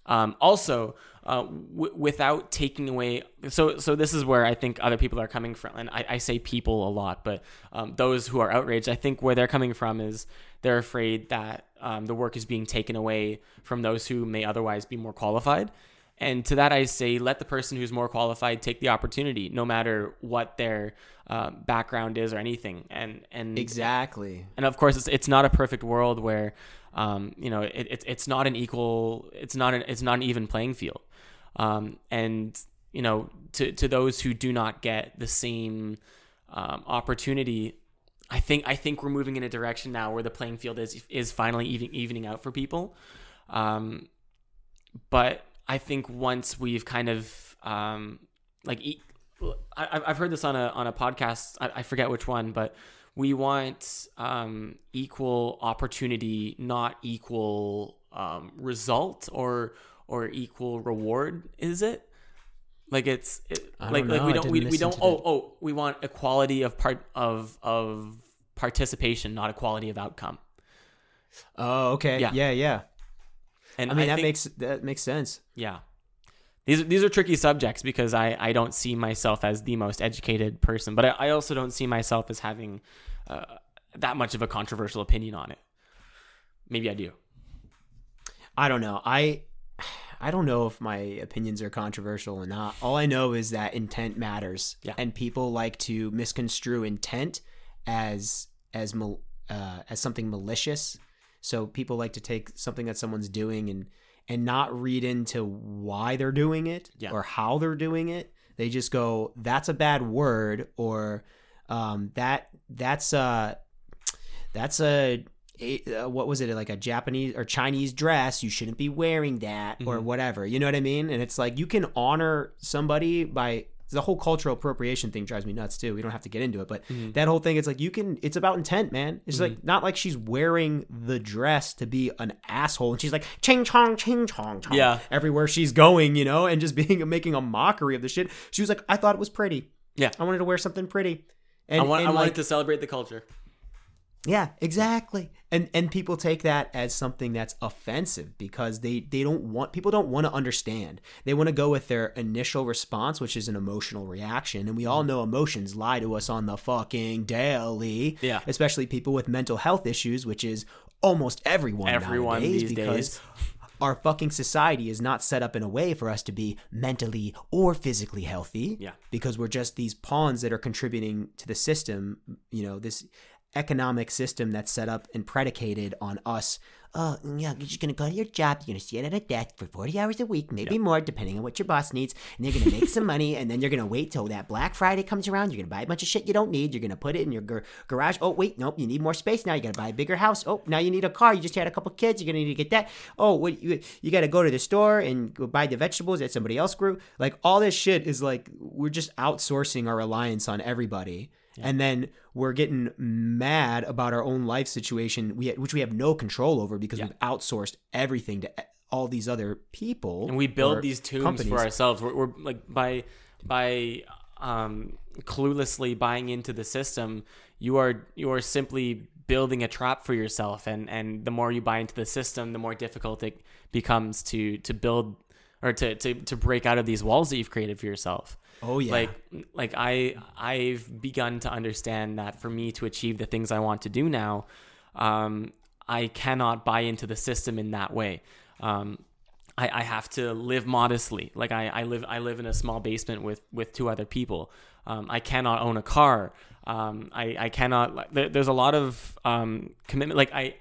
Speaker 3: um, also uh, w- without taking away so so this is where i think other people are coming from and i, I say people a lot but um, those who are outraged i think where they're coming from is they're afraid that um, the work is being taken away from those who may otherwise be more qualified. And to that i say let the person who's more qualified take the opportunity no matter what their um, background is or anything. And and
Speaker 2: Exactly.
Speaker 3: and of course it's, it's not a perfect world where um, you know it, it, it's not an equal it's not an it's not an even playing field um, and you know to, to those who do not get the same um, opportunity I think I think we're moving in a direction now where the playing field is is finally even, evening out for people um, but I think once we've kind of um, like I've heard this on a on a podcast. I, I forget which one, but we want um, equal opportunity, not equal um, result or or equal reward. Is it? Like it's it, like
Speaker 2: don't
Speaker 3: like we don't we, we don't oh
Speaker 2: that.
Speaker 3: oh we want equality of part of of participation, not equality of outcome.
Speaker 2: Oh, okay.
Speaker 3: Yeah.
Speaker 2: Yeah, yeah.
Speaker 3: And
Speaker 2: I mean, that
Speaker 3: think-
Speaker 2: makes that makes sense.
Speaker 3: Yeah. These are, these are tricky subjects because I, I don't see myself as the most educated person, but I, I also don't see myself as having uh, that much of a controversial opinion on it. Maybe I do.
Speaker 2: I don't know. I I don't know if my opinions are controversial or not. All I know is that intent matters,
Speaker 3: Yeah.
Speaker 2: and people like to misconstrue intent as as mal- uh, as something malicious. So people like to take something that someone's doing and and not read into why they're doing it
Speaker 3: Yeah.
Speaker 2: or how they're doing it. They just go, "That's a bad word," or um, "That that's uh that's a, a uh, what was it like a Japanese or Chinese dress? You shouldn't be wearing that or
Speaker 3: Mhm.
Speaker 2: whatever. You know what I mean? And it's like you can honor somebody by the whole cultural appropriation thing drives me nuts too. We don't have to get into it, but
Speaker 3: Mhm.
Speaker 2: that whole thing, it's like you can. It's about intent, man. It's like not like she's wearing the dress to be an asshole, and she's like ching chong ching chong chong
Speaker 3: Yeah.
Speaker 2: everywhere she's going, you know, and just being making a mockery of the shit. She was like, I thought it was pretty.
Speaker 3: Yeah.
Speaker 2: I wanted to wear something pretty. And,
Speaker 3: I, want,
Speaker 2: and
Speaker 3: I
Speaker 2: like,
Speaker 3: wanted to celebrate the culture.
Speaker 2: Yeah, exactly. And and people take that as something that's offensive because they they don't want people don't want to understand. They want to go with their initial response, which is an emotional reaction, and we all know emotions lie to us on the fucking daily.
Speaker 3: Yeah.
Speaker 2: especially people with mental health issues, which is almost everyone.
Speaker 3: Everyone
Speaker 2: nowadays
Speaker 3: these
Speaker 2: because
Speaker 3: days.
Speaker 2: Our fucking society is not set up in a way for us to be mentally or physically healthy
Speaker 3: Yeah.
Speaker 2: because we're just these pawns that are contributing to the system, you know, this economic system that's set up and predicated on us oh, yeah, you're just gonna go to your job. You're gonna sit at a desk for 40 hours a week, maybe more, depending on what your boss needs. And you're gonna make some money, and then you're gonna wait till that Black Friday comes around. You're gonna buy a bunch of shit you don't need. You're gonna put it in your gar- garage. Oh, wait, nope, you need more space now. You gotta buy a bigger house. Oh, now you need a car. You just had a couple kids. You're gonna need to get that. Oh, what you, you gotta go to the store and go buy the vegetables that somebody else grew. Like all this shit is like we're just outsourcing our reliance on everybody. And then we're getting mad about our own life situation, we, which we have no control over because we've outsourced everything to all these other people.
Speaker 3: and we build these tombs
Speaker 2: companies.
Speaker 3: for ourselves. We're, we're like by by um, cluelessly buying into the system. You are you are simply building a trap for yourself, and and the more you buy into the system, the more difficult it becomes to to build or to to to break out of these walls that you've created for yourself.
Speaker 2: Oh yeah.
Speaker 3: Like like I I've begun to understand that for me to achieve the things I want to do now, um, I cannot buy into the system in that way. Um, I, I have to live modestly. Like I, I live I live in a small basement with with two other people. Um, I cannot own a car. Um, I, I cannot. like, There, there's a lot of um, commitment. Like I,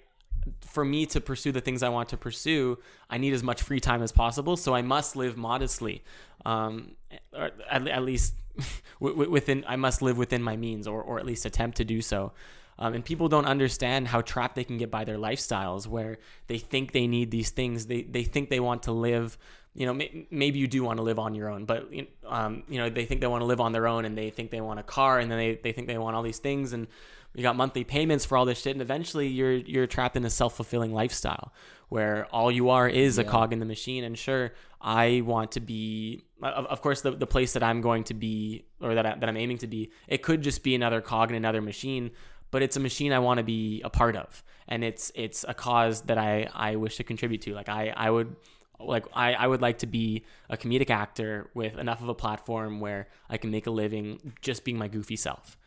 Speaker 3: for me to pursue the things I want to pursue, I need as much free time as possible. So I must live modestly, um, or at, at least (laughs) wi- wi- within. I must live within my means, or or at least attempt to do so. Um, and people don't understand how trapped they can get by their lifestyles, where they think they need these things. They they think they want to live. You know, may, maybe you do want to live on your own, but um, you know they think they want to live on their own, and they think they want a car, and then they, they think they want all these things, and you got monthly payments for all this shit, and eventually you're you're trapped in a self fulfilling lifestyle where all you are is a cog in the machine. And sure, I want to be, uh, of, of course, the, the place that I'm going to be or that I, that I'm aiming to be, it could just be another cog in another machine, but it's a machine I want to be a part of, and it's it's a cause that I I wish to contribute to. Like I I would like I, I would like to be a comedic actor with enough of a platform where I can make a living just being my goofy self.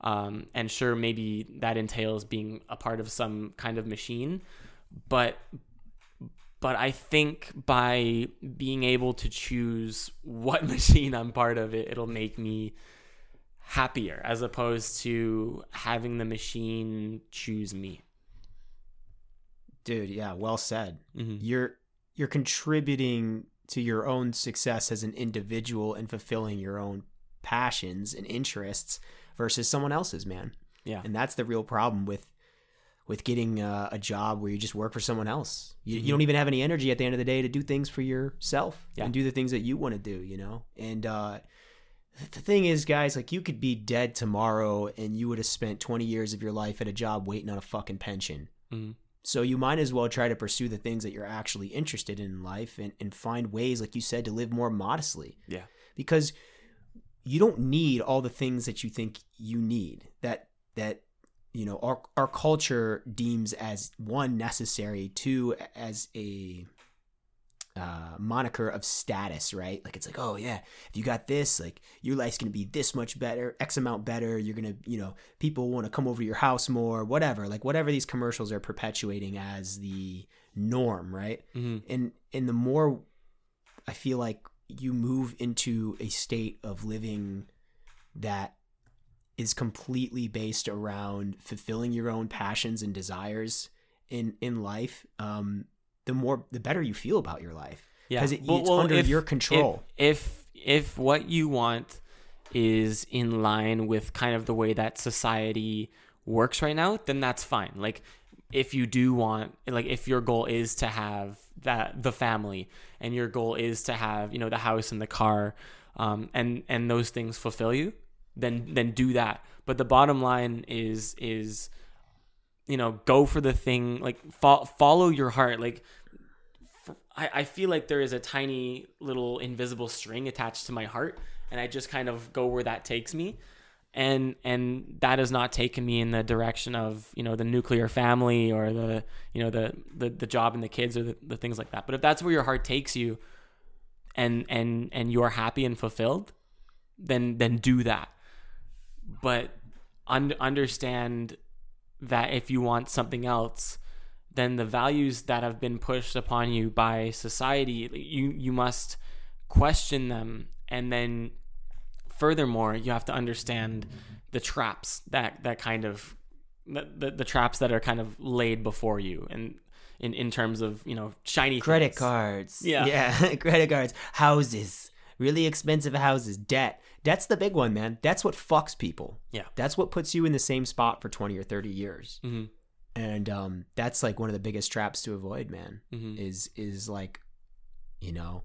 Speaker 3: Um, and sure, maybe that entails being a part of some kind of machine, but but I think by being able to choose what (laughs) machine I'm part of, it it'll make me happier as opposed to having the machine choose me.
Speaker 2: dude yeah well said
Speaker 3: Mhm.
Speaker 2: you're you're contributing to your own success as an individual and fulfilling your own passions and interests versus someone else's man
Speaker 3: Yeah.
Speaker 2: and that's the real problem with with getting uh, a job where you just work for someone else you, you don't even have any energy at the end of the day to do things for yourself
Speaker 3: Yeah.
Speaker 2: and do the things that you want to do you know and uh the thing is guys like you could be dead tomorrow and you would have spent 20 years of your life at a job waiting on a fucking pension
Speaker 3: Mhm.
Speaker 2: so you might as well try to pursue the things that you're actually interested in in life and, and find ways, like you said, to live more modestly.
Speaker 3: Yeah.
Speaker 2: Because you don't need all the things that you think you need. That that you know our our culture deems as one necessary, two as a uh, moniker of status, right? Like it's like, oh yeah, if you got this, like your life's gonna be this much better, X amount better. You're gonna, you know, people want to come over to your house more, whatever. Like whatever these commercials are perpetuating as the norm, right?
Speaker 3: Mhm.
Speaker 2: And and the more I feel like you move into a state of living that is completely based around fulfilling your own passions and desires in in life, um, the more the better you feel about your life
Speaker 3: Yeah.
Speaker 2: because it,
Speaker 3: Well-
Speaker 2: it's
Speaker 3: well,
Speaker 2: under
Speaker 3: if-
Speaker 2: your control.
Speaker 3: If, if if what you want is in line with kind of the way that society works right now, then that's fine. Like if you do want like if your goal is to have that the family and your goal is to have, you know, the house and the car um and and those things fulfill you, then then do that. But the bottom line is is you know, go for the thing like fo- follow your heart like I, I feel like there is a tiny little invisible string attached to my heart and I just kind of go where that takes me and and that has not taken me in the direction of you know the nuclear family or the you know the the, the job and the kids or the, the things like that. But if that's where your heart takes you and and and you're happy and fulfilled then then do that. But un- understand that if you want something else then the values that have been pushed upon you by society you you must question them and then furthermore you have to understand the traps that that kind of the, the, traps that are kind of laid before you and in in terms of you know shiny
Speaker 2: credit
Speaker 3: things.
Speaker 2: cards.
Speaker 3: Yeah.
Speaker 2: Yeah. (laughs) credit cards. Houses. Really expensive houses. Debt. That's the big one, man. That's what fucks people.
Speaker 3: Yeah.
Speaker 2: That's what puts you in the same spot for 20 or 30 years.
Speaker 3: hmm
Speaker 2: And um, that's like one of the biggest traps to avoid, man.
Speaker 3: hmm
Speaker 2: Is is like, you know,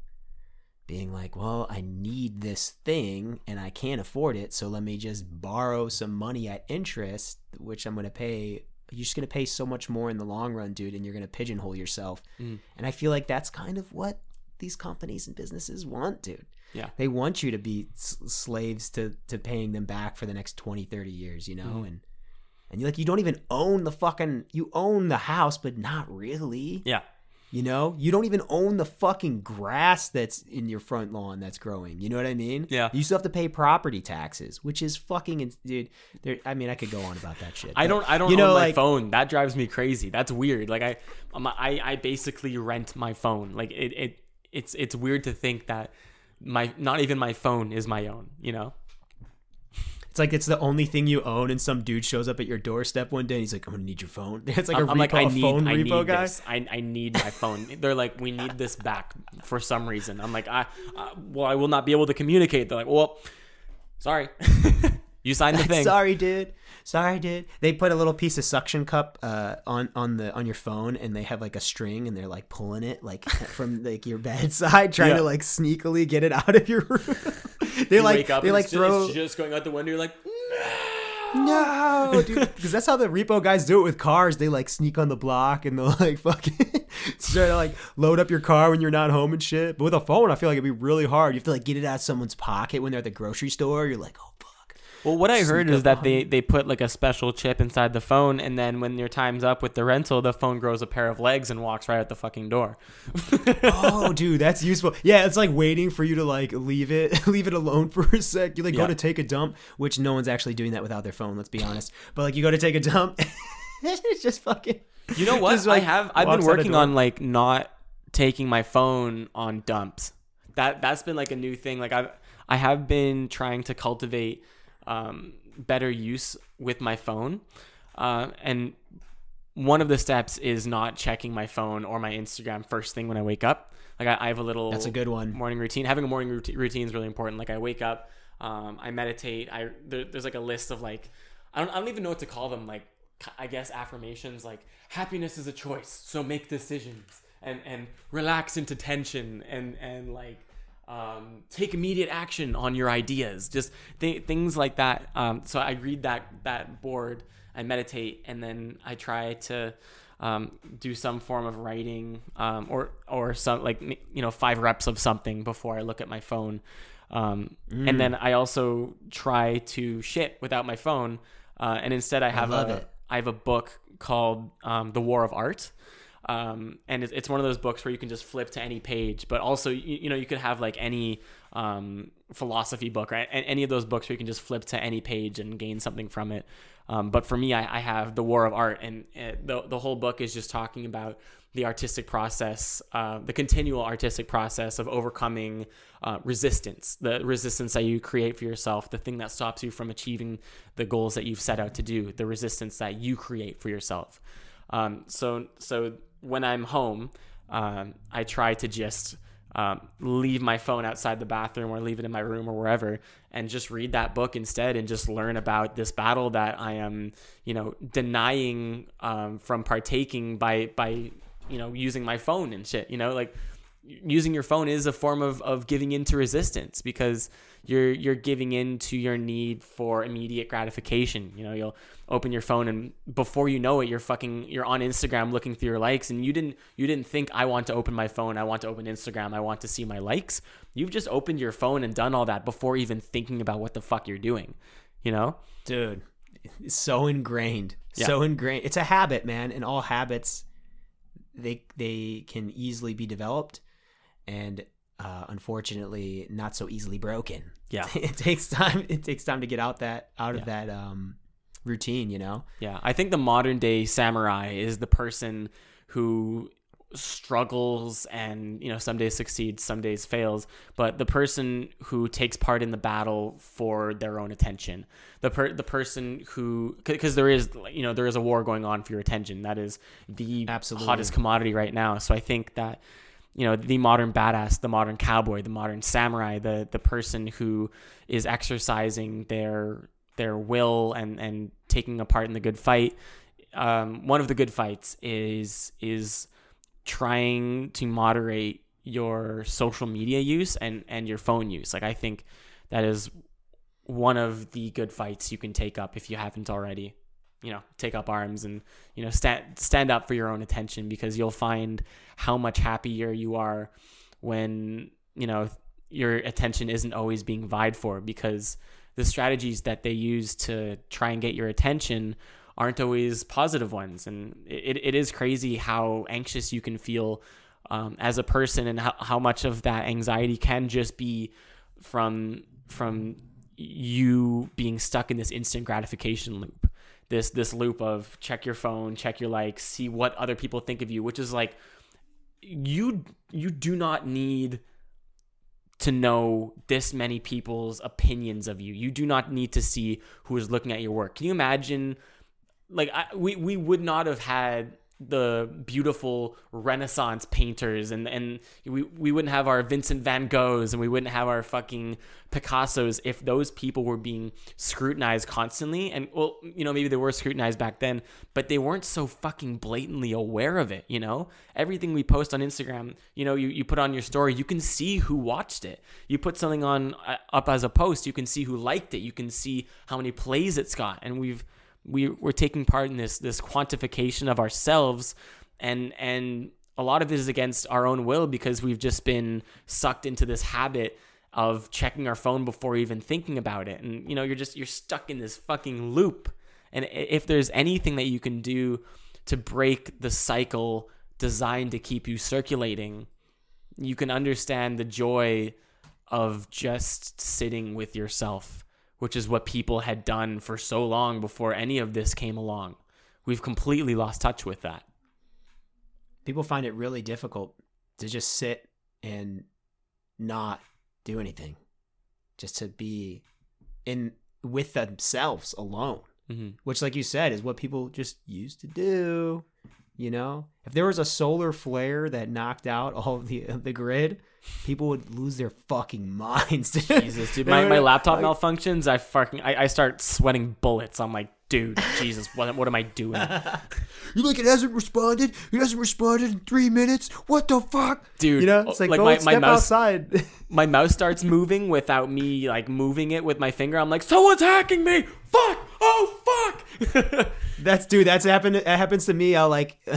Speaker 2: being like, well, I need this thing and I can't afford it, so let me just borrow some money at interest, which I'm gonna pay. You're just gonna pay so much more in the long run, dude, and you're gonna pigeonhole yourself.
Speaker 3: Mhm.
Speaker 2: And I feel like that's kind of what these companies and businesses want, dude.
Speaker 3: Yeah.
Speaker 2: They want you to be s- slaves to to paying them back for the next 20, 30 years, you know?
Speaker 3: Mhm.
Speaker 2: And and you like you don't even own the fucking you own the house, but not really.
Speaker 3: Yeah.
Speaker 2: You know, you don't even own the fucking grass that's in your front lawn that's growing. You know what I mean?
Speaker 3: Yeah.
Speaker 2: You still have to pay property taxes, which is fucking, dude. There, I mean, I could go on about that shit.
Speaker 3: I don't I don't
Speaker 2: you know,
Speaker 3: own my phone. That drives me crazy. That's weird. Like I I I basically rent my phone. Like it it it's it's weird to think that my not even my phone is my own, you know?
Speaker 2: It's like it's the only thing you own, and some dude shows up at your doorstep one day, and he's like, "I'm gonna need your phone." (laughs) It's like
Speaker 3: I'm,
Speaker 2: a
Speaker 3: I'm
Speaker 2: repo,
Speaker 3: like I need
Speaker 2: phone
Speaker 3: I
Speaker 2: repo
Speaker 3: need
Speaker 2: guy.
Speaker 3: this. I, I need my phone. They're like we need this back for some reason. I'm like I uh, well I will not be able to communicate. They're like well sorry. (laughs) you signed the (laughs) thing.
Speaker 2: Sorry, dude. Sorry, dude. They put a little piece of suction cup uh, on on the on your phone, and they have like a string, and they're like pulling it like from like your bedside, trying
Speaker 3: Yeah.
Speaker 2: to like sneakily get it out of your room. (laughs) they
Speaker 3: You
Speaker 2: like they like throw
Speaker 3: it's just going out the window. You're like
Speaker 2: no, dude, because that's how the repo guys do it with cars. They like sneak on the block and they'll (laughs) like fucking (laughs) try to like load up your car when you're not home and shit. But with a phone, I feel like it'd be really hard. You have to like get it out of someone's pocket when they're at the grocery store. You're like, oh.
Speaker 3: Well, what I heard is that they, they put like a special chip inside the phone, and then when your time's up with the rental, the phone grows a pair of legs and walks right out the fucking door. (laughs)
Speaker 2: oh, dude, that's useful. Yeah, it's like waiting for you to like leave it, (laughs) leave it alone for a sec. You like go to take a dump, which no one's actually doing that without their phone. Let's be honest. But like you go to take a dump, (laughs) it's just fucking.
Speaker 3: You know what?
Speaker 2: like,
Speaker 3: I have. I've been working on like not taking my phone on dumps. That that's been like a new thing. Like I've I have been trying to cultivate um, better use with my phone, uh, and one of the steps is not checking my phone or my Instagram first thing when I wake up. Like I, I have a little.
Speaker 2: That's a good one.
Speaker 3: morning routine. Having a morning routine, is really important. Like I wake up, um, I meditate. I there, there's like a list of like I don't I don't even know what to call them. Like I guess affirmations like happiness is a choice, so make decisions and and relax into tension and and like um, take immediate action on your ideas. Just th- things like that. Um, so I read that that board. I meditate and then I try to um, do some form of writing um, or or some like you know five reps of something before I look at my phone. Um, And then I also try to shit without my phone. Uh, and instead, I have
Speaker 2: love
Speaker 3: a. I have a book called um, The War of Art. Um, and it's, it's one of those books where you can just flip to any page, but also, you, you know, you could have like any um, philosophy book, right? And any of those books where you can just flip to any page and gain something from it. Um, but for me, I, I have The War of Art, and uh, the, the whole book is just talking about the artistic process, uh, the continual artistic process of overcoming uh, resistance, the resistance that you create for yourself, the thing that stops you from achieving the goals that you've set out to do, the resistance that you create for yourself. Um, so, so when I'm home, um, I try to just um, leave my phone outside the bathroom or leave it in my room or wherever and just read that book instead and just learn about this battle that I am, you know, denying um, from partaking by by you know using my phone and shit. You know, like using your phone is a form of, of giving into resistance because you're you're giving in to your need for immediate gratification. You know, you'll open your phone and before you know it, you're fucking you're on Instagram looking through your likes and you didn't you didn't think I want to open my phone, I want to open Instagram, I want to see my likes. You've just opened your phone and done all that before even thinking about what the fuck you're doing. You know?
Speaker 2: dude it's so ingrained
Speaker 3: Yeah.
Speaker 2: so ingrained it's a habit man and all habits they they can easily be developed and uh, unfortunately not so easily broken
Speaker 3: Yeah. (laughs)
Speaker 2: it takes time it takes time to get out that out
Speaker 3: Yeah.
Speaker 2: of that um routine you know
Speaker 3: Yeah, I think the modern day samurai is the person who struggles and you know some days succeeds some days fails but the person who takes part in the battle for their own attention the per- the person who because there is you know there is a war going on for your attention that is the
Speaker 2: Absolutely.
Speaker 3: hottest commodity right now so i think that you know the modern badass the modern cowboy the modern samurai the the person who is exercising their their will and and taking a part in the good fight. Um, one of the good fights is is trying to moderate your social media use and and your phone use. Like i think that is one of the good fights you can take up if you haven't already you know take up arms and you know stand stand up for your own attention because you'll find how much happier you are when you know your attention isn't always being vied for because the strategies that they use to try and get your attention aren't always positive ones. And it, it is crazy how anxious you can feel um, as a person and how, how much of that anxiety can just be from from you being stuck in this instant gratification loop this this loop of check your phone check your likes see what other people think of you which is like you you do not need to know this many people's opinions of you. You do not need to see who is looking at your work. Can you imagine like I, we we would not have had the beautiful renaissance painters and and we, we wouldn't have our vincent van goghs and we wouldn't have our fucking picassos if those people were being scrutinized constantly. And well you know maybe they were scrutinized back then but they weren't so fucking blatantly aware of it you know? Everything we post on instagram you know you, you put on your story you can see who watched it. You put something on uh, up as a post you can see who liked it. You can see how many plays it's got. And we've we we're taking part in this this quantification of ourselves and and a lot of it is against our own will because we've just been sucked into this habit of checking our phone before even thinking about it. And you know you're just you're stuck in this fucking loop. And if there's anything that you can do to break the cycle designed to keep you circulating you can understand the joy of just sitting with yourself which is what people had done for so long before any of this came along. We've completely lost touch with that.
Speaker 2: People find it really difficult to just sit and not do anything, just to be in with themselves alone.
Speaker 3: Mm-hmm.
Speaker 2: Which, like you said, is what people just used to do. You know, if there was a solar flare that knocked out all of the the grid, people would lose their fucking (laughs) minds. Dude.
Speaker 3: Jesus, dude, my, my laptop malfunctions. I fucking I, I start sweating bullets. I'm like, dude, Jesus, what what am I doing? (laughs)
Speaker 2: You're like it hasn't responded? It hasn't responded in three minutes. What the fuck,
Speaker 3: Dude,
Speaker 2: You know, it's oh, like,
Speaker 3: like
Speaker 2: go
Speaker 3: my- my mouse-
Speaker 2: outside. (laughs)
Speaker 3: My mouse starts moving without me like moving it with my finger. I'm like, someone's hacking me. Fuck! Oh fuck! (laughs)
Speaker 2: That's dude. That's happened. That happens to me. I'll like (laughs)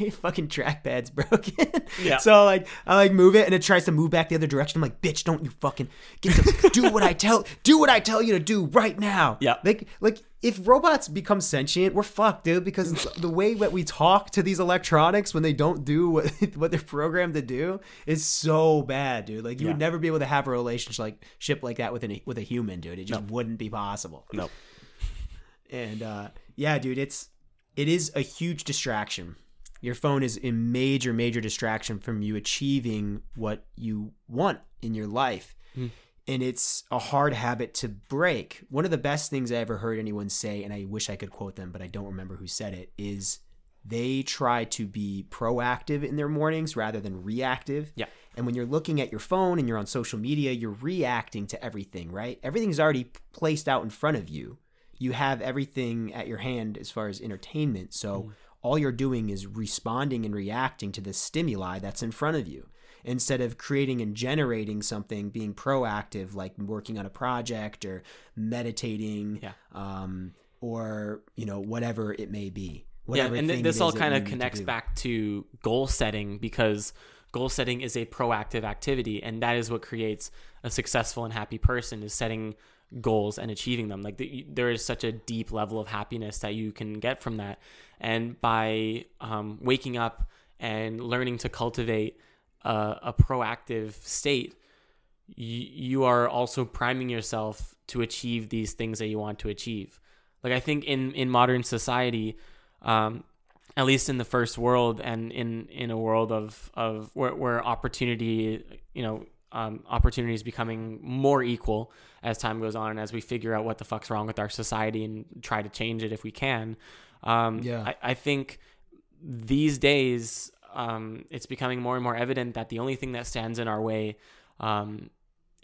Speaker 2: my fucking trackpad's (laughs) broken.
Speaker 3: Yeah.
Speaker 2: So like I like move it and it tries to move back the other direction. I'm like, bitch, don't you fucking get to do what I tell do what I tell you to do right now.
Speaker 3: Yeah.
Speaker 2: Like like if robots become sentient, we're fucked, dude. Because the way that we talk to these electronics when they don't do what what they're programmed to do is so bad, dude. Like you would never be able to have a relationship like ship like that with an with a human, dude. It just wouldn't be possible
Speaker 3: nope.
Speaker 2: And uh, yeah, dude, it's it is a huge distraction. Your phone is a major, major distraction from you achieving what you want in your life, and it's a hard habit to break. One of the best things I ever heard anyone say, and I wish I could quote them, but I don't remember who said it, is they try to be proactive in their mornings rather than reactive.
Speaker 3: Yeah.
Speaker 2: And when you're looking at your phone and you're on social media, you're reacting to everything, right? Everything's already placed out in front of you. You have everything at your hand as far as entertainment. So all you're doing is responding and reacting to the stimuli that's in front of you instead of creating and generating something, being proactive, like working on a project or meditating,
Speaker 3: Yeah.
Speaker 2: um, or you know whatever it may be.
Speaker 3: Yeah, and th- this all kind of
Speaker 2: need to
Speaker 3: connects back to goal setting because goal setting is a proactive activity, and that is what creates a successful and happy person is setting goals and achieving them. Like the, there is such a deep level of happiness that you can get from that, and by um, waking up and learning to cultivate a, a proactive state, you, you are also priming yourself to achieve these things that you want to achieve. Like I think in in modern society, um, at least in the first world and in in a world of of where, where opportunity you know um, opportunity is becoming more equal as time goes on and as we figure out what the fuck's wrong with our society and try to change it if we can um,
Speaker 2: Yeah.
Speaker 3: I, I think these days um, it's becoming more and more evident that the only thing that stands in our way um,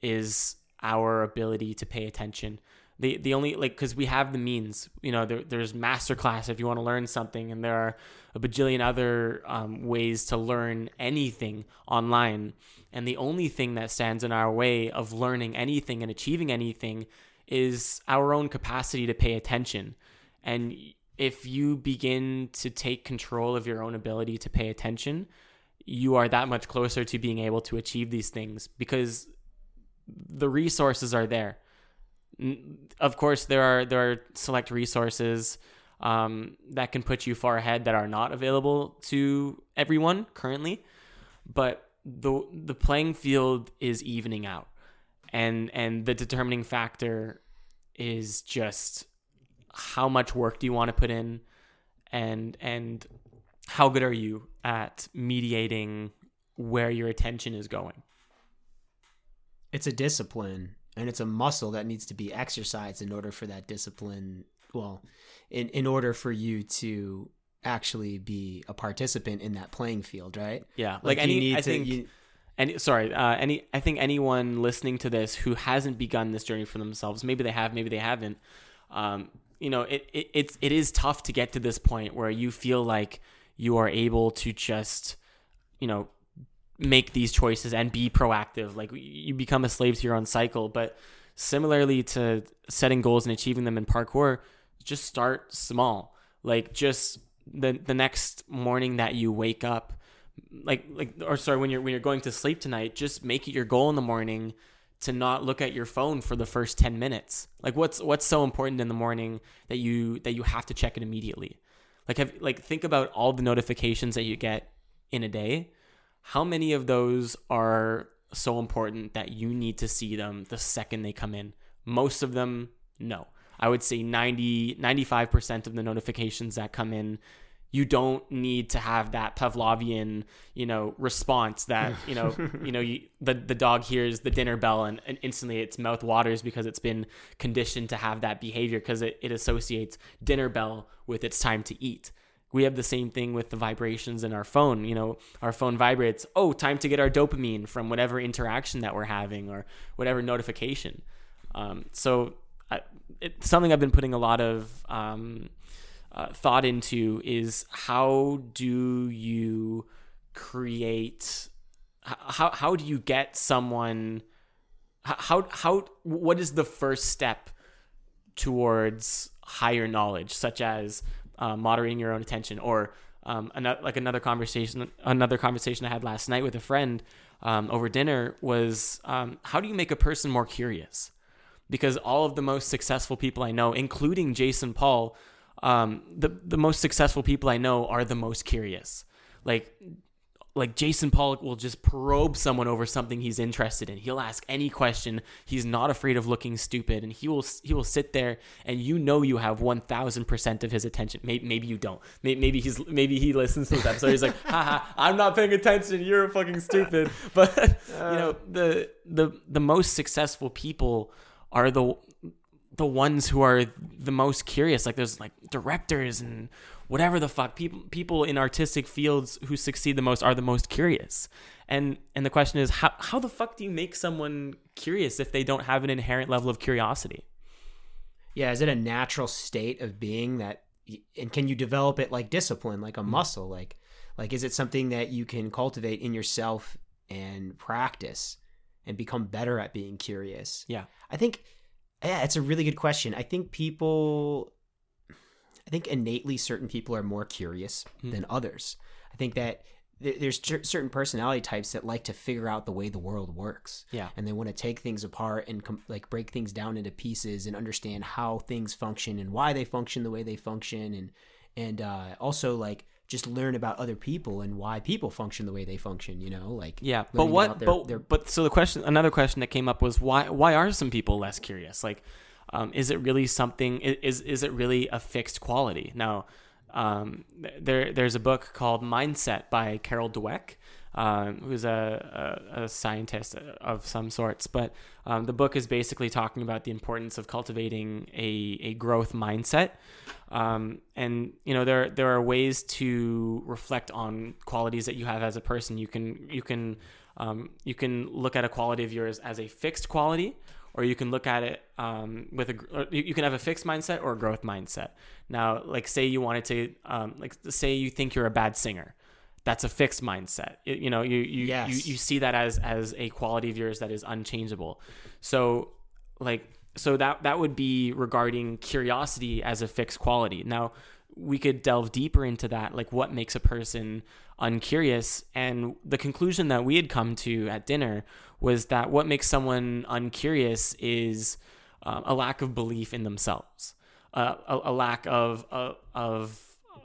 Speaker 3: is our ability to pay attention the the only like because we have the means you know there, there's masterclass if you want to learn something and there are a bajillion other um, ways to learn anything online. And the only thing that stands in our way of learning anything and achieving anything is our own capacity to pay attention. And if you begin to take control of your own ability to pay attention you are that much closer to being able to achieve these things because the resources are there of course there are there are select resources um, that can put you far ahead that are not available to everyone currently but the the playing field is evening out. And and the determining factor is just how much work do you want to put in and and how good are you at mediating where your attention is going?
Speaker 2: It's a discipline and it's a muscle that needs to be exercised in order for that discipline well in in order for you to actually be a participant in that playing field right?
Speaker 3: Yeah like,
Speaker 2: you
Speaker 3: any
Speaker 2: need
Speaker 3: i
Speaker 2: to-
Speaker 3: think
Speaker 2: you-
Speaker 3: any sorry uh, any i think anyone listening to this who hasn't begun this journey for themselves maybe they have maybe they haven't um, you know it, it it's it is tough to get to this point where you feel like you are able to just you know make these choices and be proactive. Like you become a slave to your own cycle. But similarly to setting goals and achieving them in parkour just start small. Like just the the next morning that you wake up like like or sorry when you're when you're going to sleep tonight just make it your goal in the morning to not look at your phone for the first 10 minutes. Like what's what's so important in the morning that you that you have to check it immediately? Like have like think about all the notifications that you get in a day how many of those are so important that you need to see them the second they come in most of them no i would say 90 95% of the notifications that come in you don't need to have that Pavlovian, you know, response that (laughs) you know, you know, you, the the dog hears the dinner bell and, and instantly its mouth waters because it's been conditioned to have that behavior because it, it associates dinner bell with its time to eat. We have the same thing with the vibrations in our phone. You know, our phone vibrates. Oh, time to get our dopamine from whatever interaction that we're having or whatever notification. Um, so, I, something I've been putting a lot of um, uh, thought into is how do you create how how do you get someone how how what is the first step towards higher knowledge such as uh, moderating your own attention or um, another, like another conversation another conversation I had last night with a friend um, over dinner was um, how do you make a person more curious because all of the most successful people I know including Jason Paul um, the the most successful people I know are the most curious. Like like Jason Paul will just probe someone over something he's interested in. He'll ask any question. He's not afraid of looking stupid, and he will he will sit there, and you know you have one thousand percent of his attention. Maybe, maybe you don't. Maybe, he's maybe he listens to this episode. He's like, haha, I'm not paying attention. You're fucking stupid. (laughs) But you know the the the most successful people are the the ones who are the most curious like there's like directors and whatever the fuck people people in artistic fields who succeed the most are the most curious. And and the question is how how the fuck do you make someone curious if they don't have an inherent level of curiosity?
Speaker 2: Yeah is it a natural state of being that and can you develop it like discipline like a mm-hmm. muscle? Like like is it something that you can cultivate in yourself and practice and become better at being curious?
Speaker 3: Yeah.
Speaker 2: I think yeah it's a really good question. I think people i think innately certain people are more curious than others. I think that there's certain personality types that like to figure out the way the world works.
Speaker 3: Yeah.
Speaker 2: and they want to take things apart and com- like break things down into pieces and understand how things function and why they function the way they function and and uh, also like just learn about other people and why people function the way they function you know like
Speaker 3: yeah but what
Speaker 2: their-
Speaker 3: but
Speaker 2: their-
Speaker 3: but so the question another question that came up was why why are some people less curious? Like um, is it really something is is it really a fixed quality? Now um, there there's a book called Mindset by Carol Dweck, um, who's a, a, a, scientist of some sorts. But um, the book is basically talking about the importance of cultivating a, a growth mindset. Um, and you know there there are ways to reflect on qualities that you have as a person. You can you can um, you can look at a quality of yours as a fixed quality, or you can look at it um, with a you can have a fixed mindset or a growth mindset. Now, like say you wanted to um, like say you think you're a bad singer that's a fixed mindset. It, you know, you you, yes. you you see that as as a quality of yours that is unchangeable. So like so that that would be regarding curiosity as a fixed quality. Now, we could delve deeper into that like what makes a person uncurious and the conclusion that we had come to at dinner was that what makes someone uncurious is um, a lack of belief in themselves uh, a, a, lack of uh, of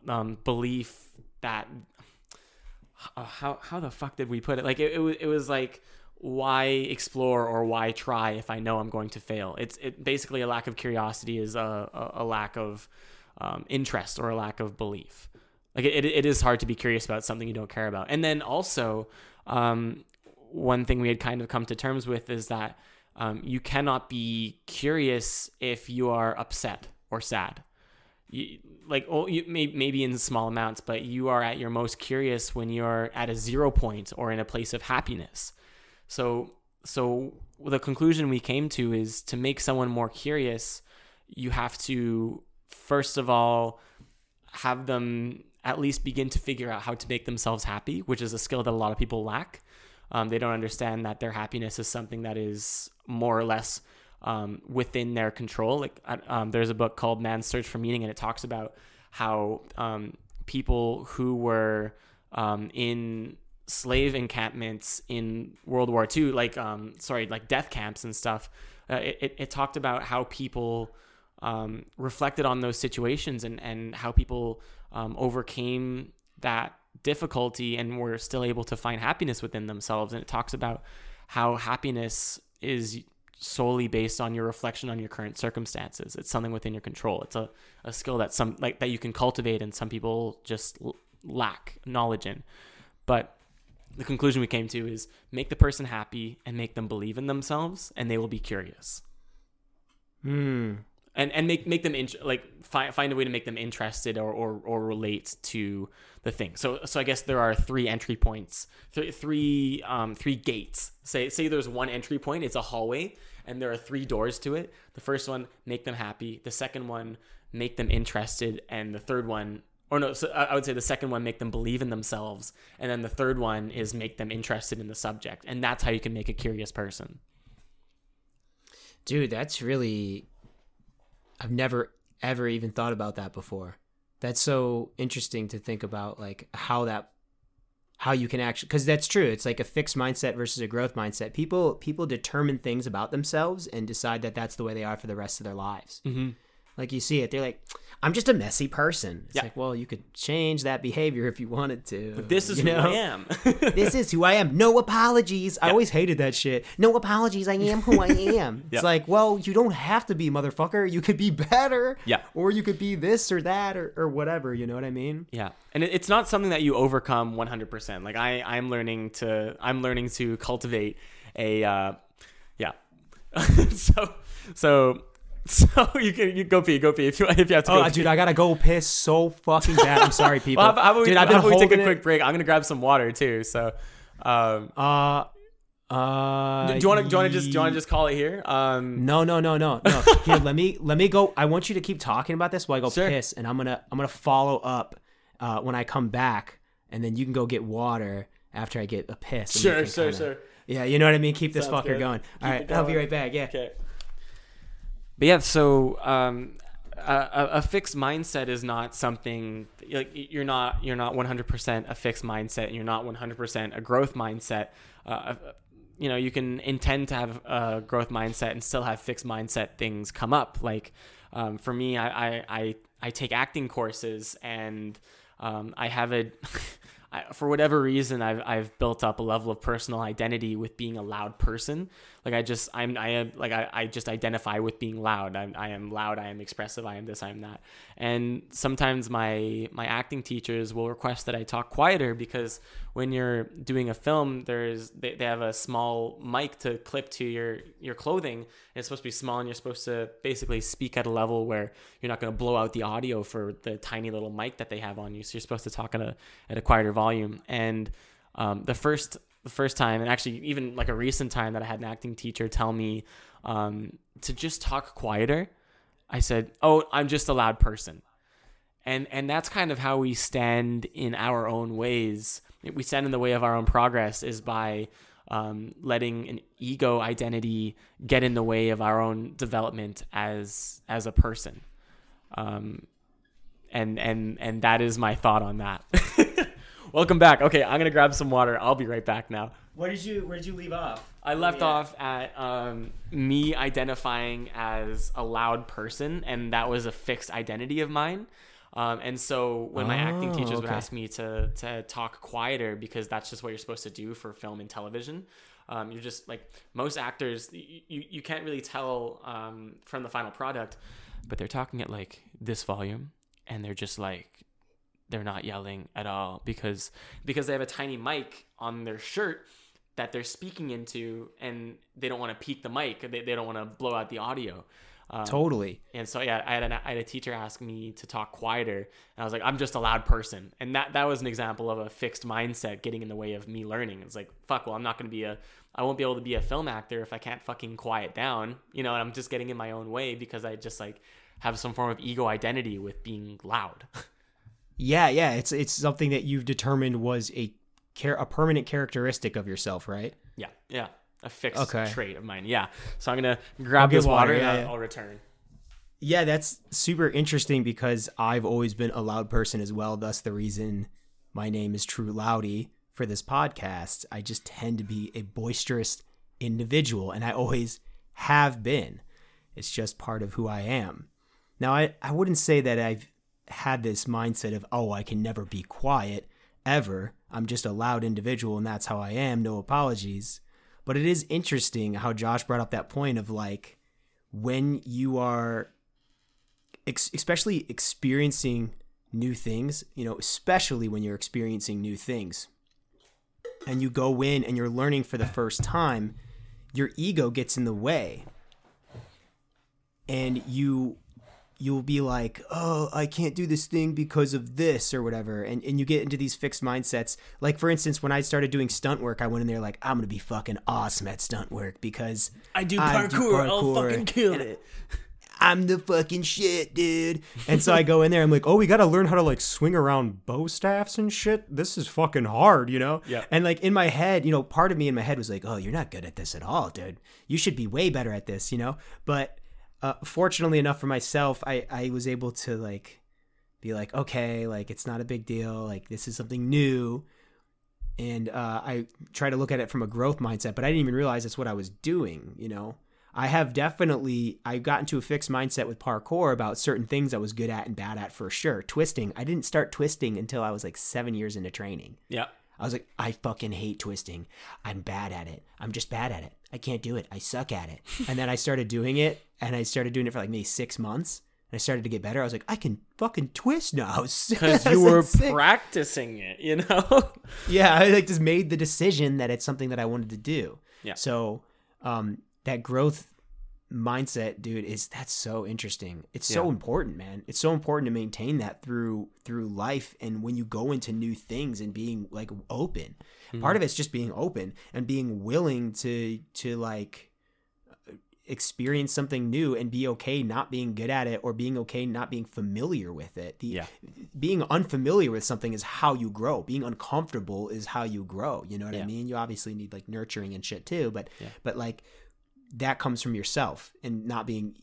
Speaker 3: um, belief that uh, how how the fuck did we put it? Like it, it was it was like why explore or why try if I know I'm going to fail? It's it basically a lack of curiosity is a a, a lack of um, interest or a lack of belief. Like it, it is hard to be curious about something you don't care about. And then also, um, one thing we had kind of come to terms with is that um, you cannot be curious if you are upset or sad you, like oh, you may, maybe in small amounts, but you are at your most curious when you're at a zero point or in a place of happiness. So, so the conclusion we came to is to make someone more curious, you have to first of all have them at least begin to figure out how to make themselves happy, which is a skill that a lot of people lack. Um, they don't understand that their happiness is something that is more or less um, within their control. Like um, there's a book called Man's Search for Meaning, and it talks about how um, people who were um, in slave encampments in World War II, like um, sorry, like death camps and stuff. Uh, it, it talked about how people um, reflected on those situations and and how people overcame that difficulty and were still able to find happiness within themselves. And it talks about how happiness is solely based on your reflection on your current circumstances. It's something within your control. It's a, a skill that some like that you can cultivate and some people just l- lack knowledge in. But the conclusion we came to is make the person happy and make them believe in themselves and they will be curious.
Speaker 2: Hmm
Speaker 3: and and make make them in, like find find a way to make them interested or, or or relate to the thing. So so I guess there are three entry points, three three um three gates. Say say there's one entry point, it's a hallway, and there are three doors to it. The first one make them happy. The second one make them interested, and the third one or no, so I would say the second one make them believe in themselves, and then the third one is make them interested in the subject, and that's how you can make a curious person.
Speaker 2: Dude, that's really I've never ever even thought about that before. That's so interesting to think about, like how that, how you can actually, because that's true. It's like a fixed mindset versus a growth mindset. People people determine things about themselves and decide that that's the way they are for the rest of their lives.
Speaker 3: Mm-hmm.
Speaker 2: Like you see it, they're like, I'm just a messy person. It's yeah. like, well, you could change that behavior if you wanted to.
Speaker 3: But this is you know? who I am. (laughs)
Speaker 2: this is who I am. No apologies. Yeah. I always hated that shit. No apologies. I am who I (laughs) am. It's like, well, you don't have to be, motherfucker. You could be better.
Speaker 3: Yeah.
Speaker 2: Or you could be this or that or, or whatever. You know what I mean?
Speaker 3: Yeah. And it's not something that you overcome 100%. Like I, I'm learning to, I'm learning to cultivate a, uh, yeah. (laughs) so, so (laughs) So you can you go pee, go pee if you if you have to.
Speaker 2: Oh,
Speaker 3: go
Speaker 2: dude, I gotta go piss so fucking bad. I'm sorry, (laughs) people.
Speaker 3: well, how, dude, we, I've been how we take a quick break? I'm gonna grab some water too. So, um,
Speaker 2: uh, uh,
Speaker 3: do you want to do you want to just do you want to just call it here? Um,
Speaker 2: no, no, no, no, no. (laughs) here, let me let me go. I want you to keep talking about this while I go sure. piss, and I'm gonna I'm gonna follow up uh, when I come back, and then you can go get water after I get a piss.
Speaker 3: Sure, sure, kinda, sure.
Speaker 2: Yeah, you know what I mean. Keep this fucker good. going. Keep All right, I'll be right back. Yeah.
Speaker 3: Okay. But yeah, so um, a, a, fixed mindset is not something like you're not you're not 100% a fixed mindset and you're not 100% a growth mindset. Uh, you know, you can intend to have a growth mindset and still have fixed mindset things come up. Like um, for me, I, I, I I take acting courses and um, I have a (laughs) I, for whatever reason, I've I've built up a level of personal identity with being a loud person. Like I just I'm I am like I, I just identify with being loud. I'm, I am loud. I am expressive. I am this. I am that. And sometimes my my acting teachers will request that I talk quieter because when you're doing a film, there's they, they have a small mic to clip to your your clothing. It's supposed to be small, and you're supposed to basically speak at a level where you're not going to blow out the audio for the tiny little mic that they have on you. So you're supposed to talk at a at a quieter volume. And um, the first the first time, and actually even like a recent time that I had an acting teacher tell me um, to just talk quieter, I said, "Oh, I'm just a loud person," and and that's kind of how we stand in our own ways. We stand in the way of our own progress is by um, letting an ego identity get in the way of our own development as as a person. Um, and and and that is my thought on that. (laughs) Welcome back. Okay, I'm gonna grab some water. I'll be right back now.
Speaker 2: Where did you Where did you leave off?
Speaker 3: I left
Speaker 2: Yeah.
Speaker 3: off at um, me identifying as a loud person, and that was a fixed identity of mine. Um, and so when my acting
Speaker 2: Oh,
Speaker 3: teachers would ask me to to talk quieter because that's just what you're supposed to do for film and television. Um, you're just like most actors, you, you, you can't really tell um, from the final product, but they're talking at like this volume, and they're just like they're not yelling at all because because they have a tiny mic on their shirt that they're speaking into and they don't want to peak the mic they, they don't want to blow out the audio. Um,
Speaker 2: Totally.
Speaker 3: and so yeah I had, an, I had a teacher ask me to talk quieter and i was like i'm just a loud person. And that that was an example of a fixed mindset getting in the way of me learning. It's like fuck well i'm not going to be a i won't be able to be a film actor if i can't fucking quiet down. You know and i'm just getting in my own way because i just like have some form of ego identity with being loud (laughs)
Speaker 2: Yeah, yeah. It's it's something that you've determined was a char- a permanent characteristic of yourself, right?
Speaker 3: Yeah, yeah. A fixed
Speaker 2: Okay.
Speaker 3: trait of mine. Yeah. So I'm gonna grab this water,
Speaker 2: water,
Speaker 3: and
Speaker 2: yeah,
Speaker 3: I'll,
Speaker 2: yeah.
Speaker 3: I'll return.
Speaker 2: Yeah, that's super interesting because I've always been a loud person as well. Thus, the reason my name is True Loudy for this podcast. I just tend to be a boisterous individual, and I always have been. It's just part of who I am. Now, I, I wouldn't say that I've had this mindset of, oh, I can never be quiet ever. I'm just a loud individual, and that's how I am. No apologies. But it is interesting how Josh brought up that point of like, when you are ex- especially experiencing new things, you know, especially when you're experiencing new things and you go in and you're learning for the first time, your ego gets in the way. And you you'll be like, "Oh, I can't do this thing because of this or whatever." And and you get into these fixed mindsets. Like for instance, when I started doing stunt work, I went in there like, "I'm going to be fucking awesome at stunt work because
Speaker 3: I do parkour.
Speaker 2: I do parkour, and
Speaker 3: it. (laughs)
Speaker 2: I'm the fucking shit, dude. And so I go in there, I'm like, oh, we got to learn how to like swing around bow staffs and shit. This is fucking hard, you know?
Speaker 3: Yeah.
Speaker 2: And like in my head, you know, part of me in my head was like, oh, you're not good at this at all, dude. You should be way better at this, you know? But uh, fortunately enough for myself, I, I was able to like be like, okay, like it's not a big deal. Like this is something new. And uh, I try to look at it from a growth mindset, but I didn't even realize that's what I was doing, you know? I have definitely I got into a fixed mindset with parkour about certain things I was good at and bad at for sure. Twisting, I didn't start twisting until I was like 7 years into training.
Speaker 3: Yeah.
Speaker 2: I was like I fucking hate twisting. I'm bad at it. I'm just bad at it. I can't do it. I suck at it. (laughs) and then I started doing it and I started doing it for like maybe 6 months. And I started to get better. I was like, I can fucking twist now. (laughs)
Speaker 3: Because you were practicing it, you know? (laughs)
Speaker 2: yeah, I like just made the decision that it's something that I wanted to do.
Speaker 3: Yeah.
Speaker 2: So, um, that growth mindset, dude, is that's so interesting. It's so
Speaker 3: Yeah.
Speaker 2: important, man. It's so important to maintain that through through life and when you go into new things and being like open. Part mm-hmm. of it's just being open and being willing to to like experience something new and be okay not being good at it or being okay not being familiar with it. The
Speaker 3: Yeah.
Speaker 2: being unfamiliar with something is how you grow. Being uncomfortable is how you grow. You know what I mean? You obviously need like nurturing and shit too, but
Speaker 3: Yeah.
Speaker 2: but like that comes from yourself and not being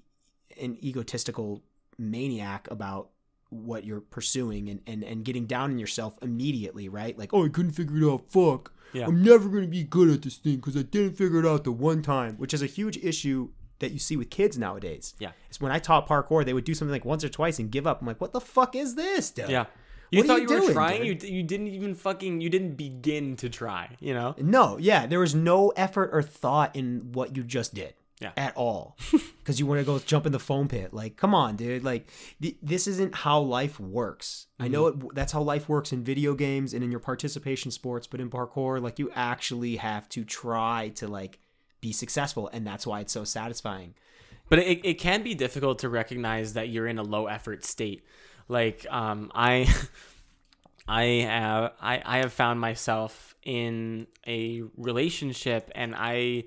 Speaker 2: an egotistical maniac about what you're pursuing and, and, and getting down on yourself immediately, right? Like, oh, I couldn't figure it out. Fuck.
Speaker 3: Yeah.
Speaker 2: I'm never going to be good at this thing because I didn't figure it out the one time, which is a huge issue that you see with kids nowadays.
Speaker 3: Yeah.
Speaker 2: It's when I taught parkour, they would do something like once or twice and give up. I'm like, what the fuck is this, dude?
Speaker 3: Yeah. You
Speaker 2: What
Speaker 3: thought
Speaker 2: you
Speaker 3: you, were trying. You
Speaker 2: dude?
Speaker 3: you didn't even fucking you didn't begin to try. You know.
Speaker 2: No, yeah, there was no effort or thought in what you just did.
Speaker 3: Yeah.
Speaker 2: At all. (laughs) Because you want to go jump in the foam pit. Like, come on, dude. Like, th- this isn't how life works. I know
Speaker 3: Mm-hmm.
Speaker 2: it, that's how life works in video games and in your participation sports, but in parkour, like, you actually have to try to, like, be successful. And that's why it's so satisfying.
Speaker 3: but it, it can be difficult to recognize that you're in a low effort state like um i (laughs) i have I, I have found myself in a relationship and i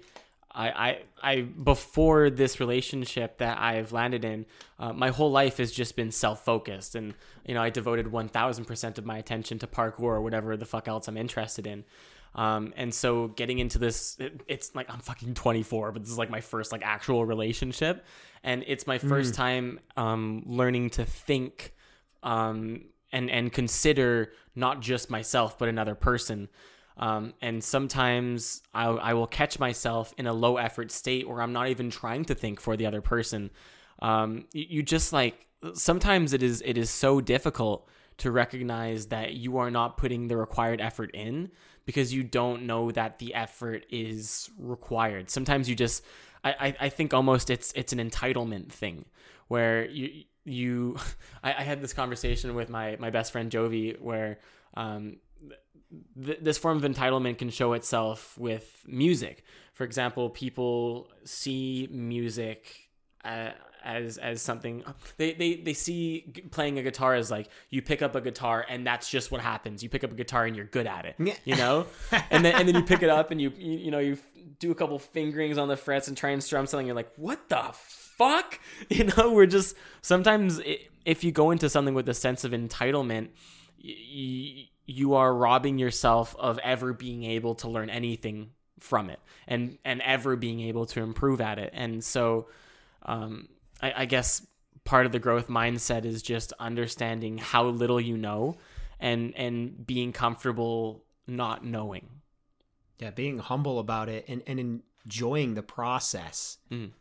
Speaker 3: I, I, I before this relationship that I've landed in, uh, my whole life has just been self-focused, and you know I devoted one thousand percent of my attention to parkour or whatever the fuck else I'm interested in. Um, and so getting into this, it, it's like I'm fucking 24, but this is like my first like actual relationship, and it's my first time um, learning to think um, and and consider not just myself but another person. Um, and sometimes I, I will catch myself in a low effort state where I'm not even trying to think for the other person. Um, you, you just like sometimes it is it is so difficult to recognize that you are not putting the required effort in because you don't know that the effort is required. Sometimes you just I, I, I think almost it's it's an entitlement thing where you you (laughs) I, I had this conversation with my my best friend Jovi where um th- this form of entitlement can show itself with music. For example, people see music uh, as as something they, they they see playing a guitar as like you pick up a guitar and that's just what happens. You pick up a guitar and you're good at it, you know. (laughs) and then and then you pick it up and you you, you know you do a couple fingerings on the frets and try and strum something. You're like, what the fuck? (laughs) You know, we're just sometimes if you go into something with a sense of entitlement you are robbing yourself of ever being able to learn anything from it and and ever being able to improve at it and so um, I, I guess part of the growth mindset is just understanding how little you know and and being comfortable not knowing
Speaker 2: Yeah, being humble about it and, and enjoying the process.
Speaker 3: Mhm.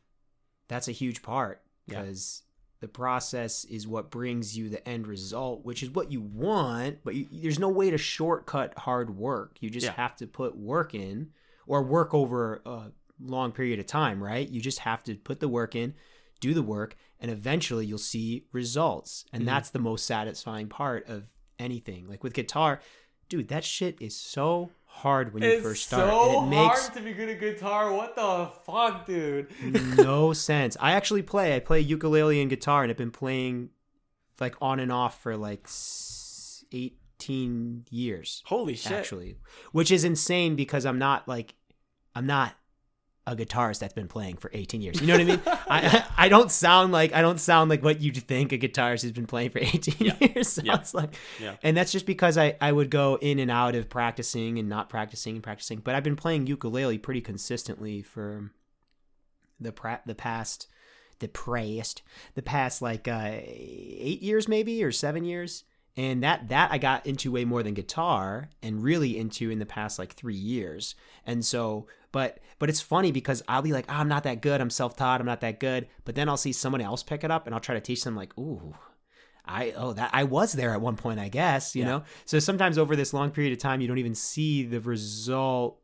Speaker 2: That's a huge part
Speaker 3: Yeah.
Speaker 2: because the process is what brings you the end result, which is what you want, but you, there's no way to shortcut hard work. You just
Speaker 3: Yeah.
Speaker 2: have to put work in or work over a long period of time, right? You just have to put the work in, do the work, and eventually you'll see results. And
Speaker 3: Mhm.
Speaker 2: that's the most satisfying part of anything. Like with guitar, dude, that shit is so hard when you first start. and it makes
Speaker 3: to be good at guitar what the fuck dude (laughs)
Speaker 2: no sense. I actually play. I play ukulele and guitar, and I've been playing like on and off for like 18 years
Speaker 3: holy shit
Speaker 2: actually, which is insane because I'm not like I'm not a guitarist that's been playing for 18 years. You know what I mean? (laughs) I (laughs) I don't sound like I don't sound like what you'd think a guitarist has been playing for 18 (laughs) years sounds
Speaker 3: Yeah.
Speaker 2: like.
Speaker 3: Yeah.
Speaker 2: And that's just because I I would go in and out of practicing and not practicing and practicing, but I've been playing ukulele pretty consistently for the pra- the past the past the past like uh 8 years maybe or 7 years. And that that I got into way more than guitar and really into in the past like 3 years. And so but but it's funny because I'll be like, oh, I'm not that good. I'm self-taught. I'm not that good. But then I'll see someone else pick it up and I'll try to teach them like, ooh, I oh that I was there at one point, I guess, you
Speaker 3: Yeah.
Speaker 2: know. So sometimes over this long period of time, you don't even see the result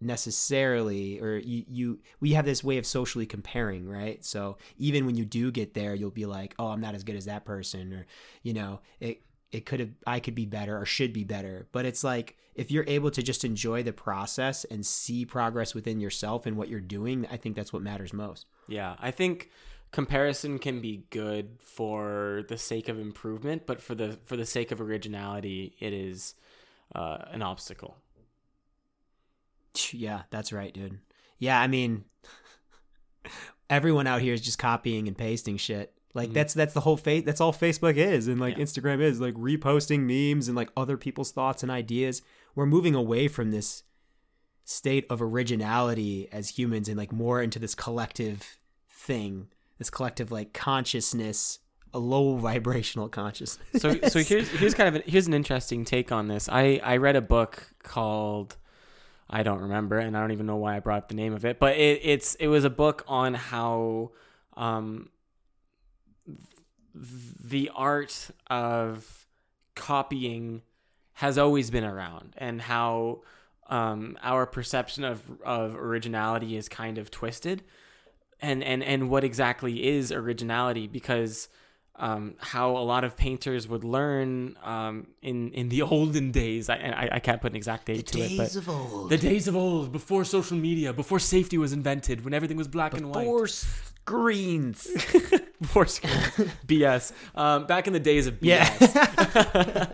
Speaker 2: necessarily, or you you we have this way of socially comparing, right? So even when you do get there, you'll be like, oh, I'm not as good as that person, or you know, it it could have I could be better or should be better. But it's like if you're able to just enjoy the process and see progress within yourself and what you're doing, I think that's what matters most.
Speaker 3: Yeah, I think comparison can be good for the sake of improvement, but for the for the sake of originality, it is uh, an obstacle.
Speaker 2: Yeah, that's right, dude. Yeah, I mean, (laughs) everyone out here is just copying and pasting shit. Like
Speaker 3: Mhm.
Speaker 2: that's that's the whole face. That's all Facebook is, and like
Speaker 3: Yeah.
Speaker 2: Instagram is, like reposting memes and like other people's thoughts and ideas. We're moving away from this state of originality as humans and like more into this collective thing, this collective like consciousness, a low vibrational consciousness.
Speaker 3: So so (laughs) here's here's kind of an, here's an interesting take on this. I I read a book called I don't remember, and I don't even know why I brought up the name of it, but it, it's it was a book on how um th- the art of copying has always been around and how um, our perception of of originality is kind of twisted and and and what exactly is originality because um, how a lot of painters would learn um, in in the (laughs) olden days. I, I I can't put an exact date to it, but
Speaker 2: old.
Speaker 3: the days of old, before social media, before safety was invented, when everything was black and white,
Speaker 2: Four screens. (laughs)
Speaker 3: before screens, (laughs) BS. Um, back in the days of BS.
Speaker 2: Yeah.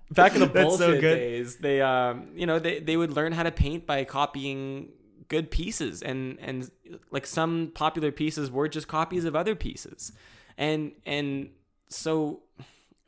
Speaker 2: (laughs)
Speaker 3: back in the
Speaker 2: That's so
Speaker 3: days, they um, you know, they, they would learn how to paint by copying good pieces and and like some popular pieces were just copies of other pieces. And and so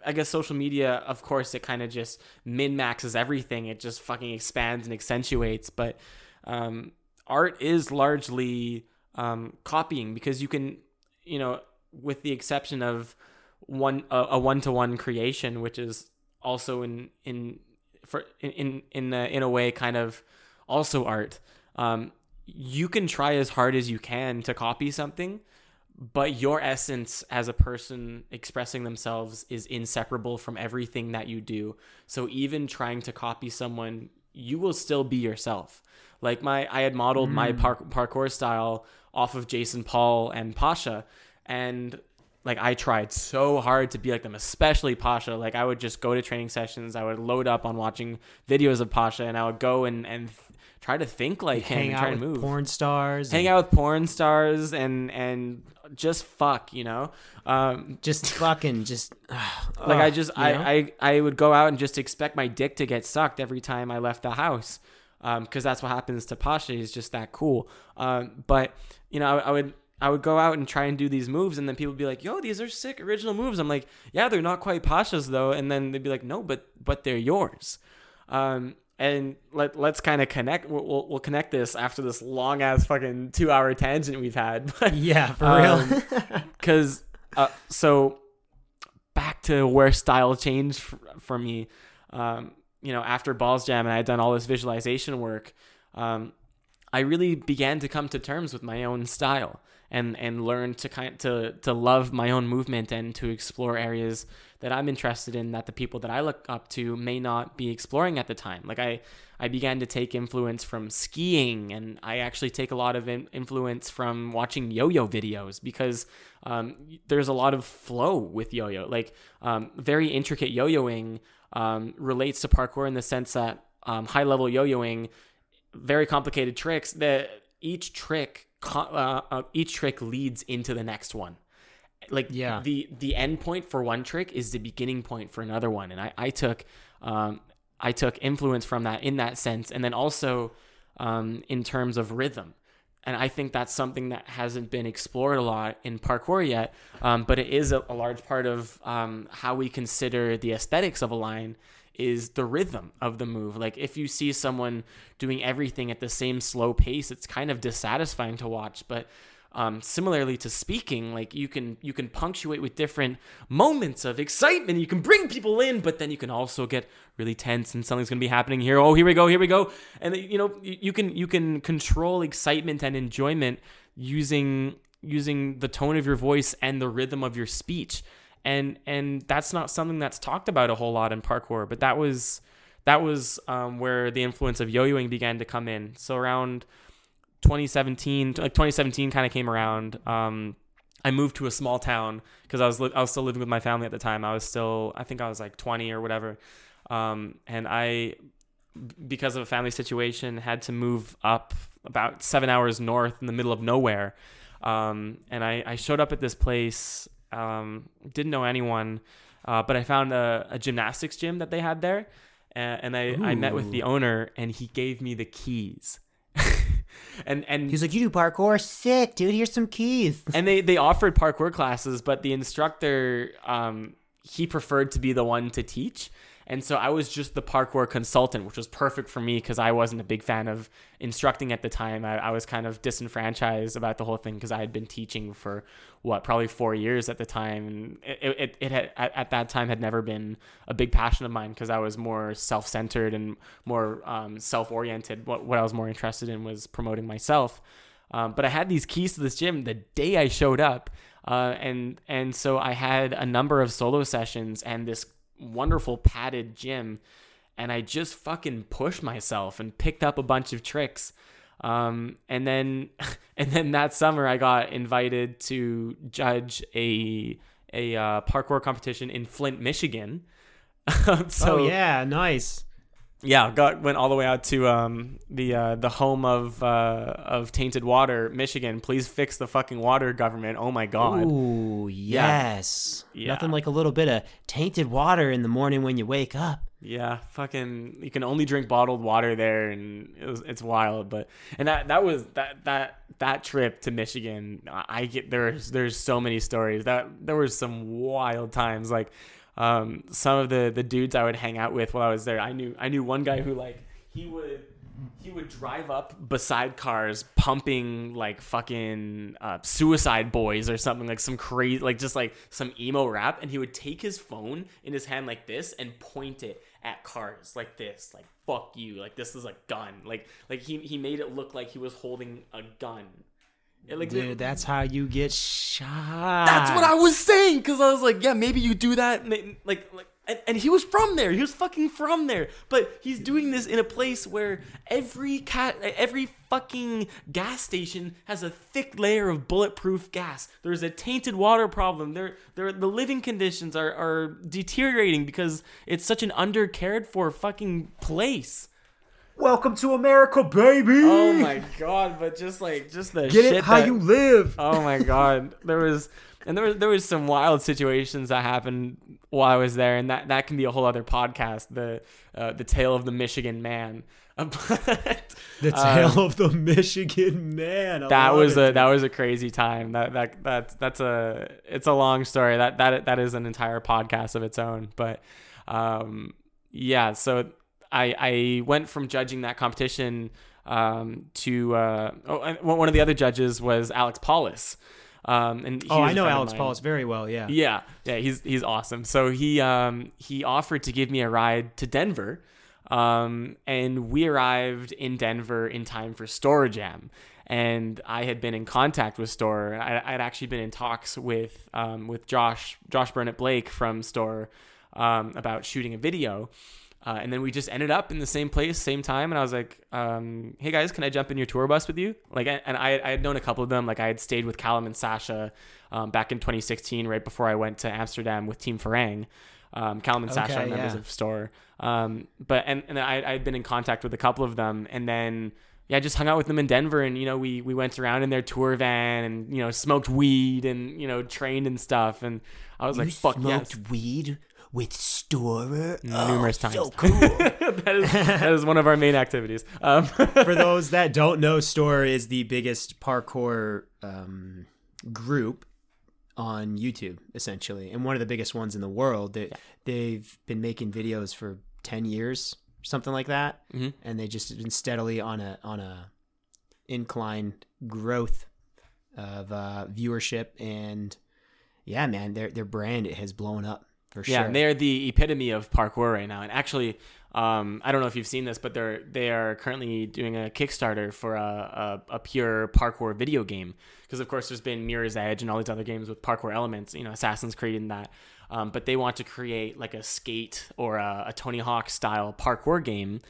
Speaker 3: I guess social media, of course, it kind of just min maxes everything. It just fucking expands and accentuates. But um, art is largely um, copying because you can, you know, with the exception of one a one to one creation, which is also in in for in in in in a way kind of also art. Um, you can try as hard as you can to copy something, but your essence as a person expressing themselves is inseparable from everything that you do. So even trying to copy someone, you will still be yourself. Like my, I had modeled my park, parkour style off of Jason Paul and Pasha, and like I tried so hard to be like them, especially Pasha. Like I would just go to training sessions, I would load up on watching videos of Pasha, and I would go and and th- try to think like him,
Speaker 2: Hang
Speaker 3: and
Speaker 2: out
Speaker 3: and
Speaker 2: with
Speaker 3: move
Speaker 2: porn stars.
Speaker 3: hang
Speaker 2: and
Speaker 3: out with porn stars and and just fuck you know um
Speaker 2: Just (laughs) fucking just. (sighs)
Speaker 3: like i just I. I i would go out and just expect my dick to get sucked every time i left the house um because that's what happens to pasha he's just that cool um but you know I, I would I would go out and try and do these moves, and then people would be like, "Yo, these are sick original moves." I'm like, "Yeah, they're not quite Pasha's though," and then they'd be like, "No, but but they're yours." Um, and let let's kind of connect. We'll, we'll we'll connect this after this long ass fucking two hour tangent we've had. (laughs) But
Speaker 2: Yeah, for
Speaker 3: Um,
Speaker 2: real.
Speaker 3: because uh, so back to where style changed for, for me um, you know after balls jam and i had done all this visualization work um, i really began to come to terms with my own style and and learn to kind to to love my own movement and to explore areas that i'm interested in that the people that i look up to may not be exploring at the time like i I began to take influence from skiing, and I actually take a lot of in- influence from watching yo-yo videos because um, there's a lot of flow with yo-yo. Like um, very intricate yo-yoing um, relates to parkour in the sense that um, high-level yo-yoing, very complicated tricks. That each trick, uh, uh, each trick leads into the next one like
Speaker 2: Yeah.
Speaker 3: the the end point for one trick is the beginning point for another one and i i took um i took influence from that in that sense and then also um in terms of rhythm and i think that's something that hasn't been explored a lot in parkour yet um, but it is a, a large part of um, how we consider the aesthetics of a line is the rhythm of the move. Like if you see someone doing everything at the same slow pace, it's kind of dissatisfying to watch. But um, similarly to speaking, like you can you can punctuate with different moments of excitement. You can bring people in, but then you can also get really tense and something's gonna be happening here. Oh, here we go, here we go, and you know you can you can control excitement and enjoyment using using the tone of your voice and the rhythm of your speech and and that's not something that's talked about a whole lot in parkour but that was that was um, where the influence of yo-yoing began to come in so around 2017 like 2017 kind of came around. Um, i moved to a small town because i was li- i was still living with my family at the time. I was still i think i was like 20 or whatever. Um, and i because of a family situation had to move up about seven hours north in the middle of nowhere. Um, and I, I showed up at this place um, didn't know anyone uh, but i found a, a gymnastics gym that they had there and, and I, I met with the owner and he gave me the keys and and
Speaker 2: He's like, you do parkour? Sick, dude. Here's some keys.
Speaker 3: and they they offered parkour classes but the instructor um he preferred to be the one to teach and so i was just the parkour consultant which was perfect for me because i wasn't a big fan of instructing at the time. I, I was kind of disenfranchised about the whole thing because i had been teaching for what probably four years at the time. And it, it, it had at, at that time had never been a big passion of mine because i was more self-centered and more um, self-oriented. What, what i was more interested in was promoting myself. Um, but I had these keys to this gym the day I showed up, uh, and and so I had a number of solo sessions, and this wonderful padded gym, and I just fucking pushed myself and picked up a bunch of tricks. Um, and then, (laughs) and then that summer, I got invited to judge a a uh, parkour competition in Flint, Michigan. (laughs) so
Speaker 2: oh yeah, nice.
Speaker 3: Yeah, got went all the way out to um the uh, the home of uh, of tainted water, Michigan. Please fix the fucking water, government. Oh my god.
Speaker 2: Ooh, yes.
Speaker 3: Yeah.
Speaker 2: Nothing like a little bit of tainted water in the morning when you wake up.
Speaker 3: Yeah, fucking. You can only drink bottled water there, and it was, it's wild. But and that that was that that that trip to Michigan. I get there's there's so many stories that there was some wild times. Like um, some of the the dudes I would hang out with while I was there. I knew I knew one guy who like he would he would drive up beside cars pumping like fucking uh, suicide boys or something like some crazy like just like some emo rap and he would take his phone in his hand like this and point it at cars like this like fuck you like this is a gun like like he, he made it look like he was holding a gun It, like,
Speaker 2: Dude, that's how you get shot.
Speaker 3: that's what I was saying because I was like, yeah, maybe you do that, like, like, and, and he was from there. He was fucking from there, but he's doing this in a place where every cat, every fucking gas station has a thick layer of bulletproof gas. There's a tainted water problem. There, there, the living conditions are are deteriorating because it's such an undercared for fucking place.
Speaker 2: Welcome to America, baby.
Speaker 3: Oh my god! But just like, just the
Speaker 2: Get
Speaker 3: shit
Speaker 2: it how
Speaker 3: that-
Speaker 2: you live.
Speaker 3: Oh my god, there was and there was there was some wild situations that happened while I was there, and that that can be a whole other podcast. The uh, the tale of the Michigan man. (laughs) But,
Speaker 2: the
Speaker 3: um,
Speaker 2: tale of the Michigan man. I
Speaker 3: that was
Speaker 2: it.
Speaker 3: a that was a crazy time. That that that's that's a it's a long story. That that that is an entire podcast of its own. But um, yeah, so I I went from judging that competition um, to uh, oh, one of the other judges was Alex Paulus. Um, and he
Speaker 2: Oh, I know Alex. Paulus very well. Yeah.
Speaker 3: Yeah, yeah, he's he's awesome. So he um he offered to give me a ride to Denver, um and we arrived in Denver in time for Storror Jam, and I had been in contact with Storror. I, I'd actually been in talks with um with Josh Josh Burnett Blake from Storror, um about shooting a video. Uh, and then we just ended up in the same place, same time. And I was like, um, "Hey guys, can I jump in your tour bus with you?" Like, and I, I had known a couple of them. Like, I had stayed with Callum and Sacha um, back in 2016, right before I went to Amsterdam with Team Farang. Um, Callum and Sacha are members
Speaker 2: yeah.
Speaker 3: of Storror. Um, but and and I I had been in contact with a couple of them, and then yeah, I just hung out with them in Denver, and you know we we went around in their tour van, and you know smoked weed, and you know trained and stuff, and I was like, "Fuck yes."
Speaker 2: weed with Storror
Speaker 3: Numerous times.
Speaker 2: So cool. (laughs)
Speaker 3: that is that is one of our main activities. Um, (laughs)
Speaker 2: For those that don't know, Storror is the biggest parkour um, group on YouTube, essentially, and one of the biggest ones in the world. They, They've been making videos for ten years, something like that,
Speaker 3: Mhm.
Speaker 2: and they just been steadily on a on a incline growth of uh, viewership and yeah, man, their their brand it has blown up for
Speaker 3: Yeah, and they're the epitome of parkour right now. And actually, um, I don't know if you've seen this, but they're they are currently doing a Kickstarter for a, a, a pure parkour video game. Because of course, there's been Mirror's Edge and all these other games with parkour elements. You know, Assassin's Creed and that. Um, but they want to create like a skate or a, a Tony Hawk style parkour game.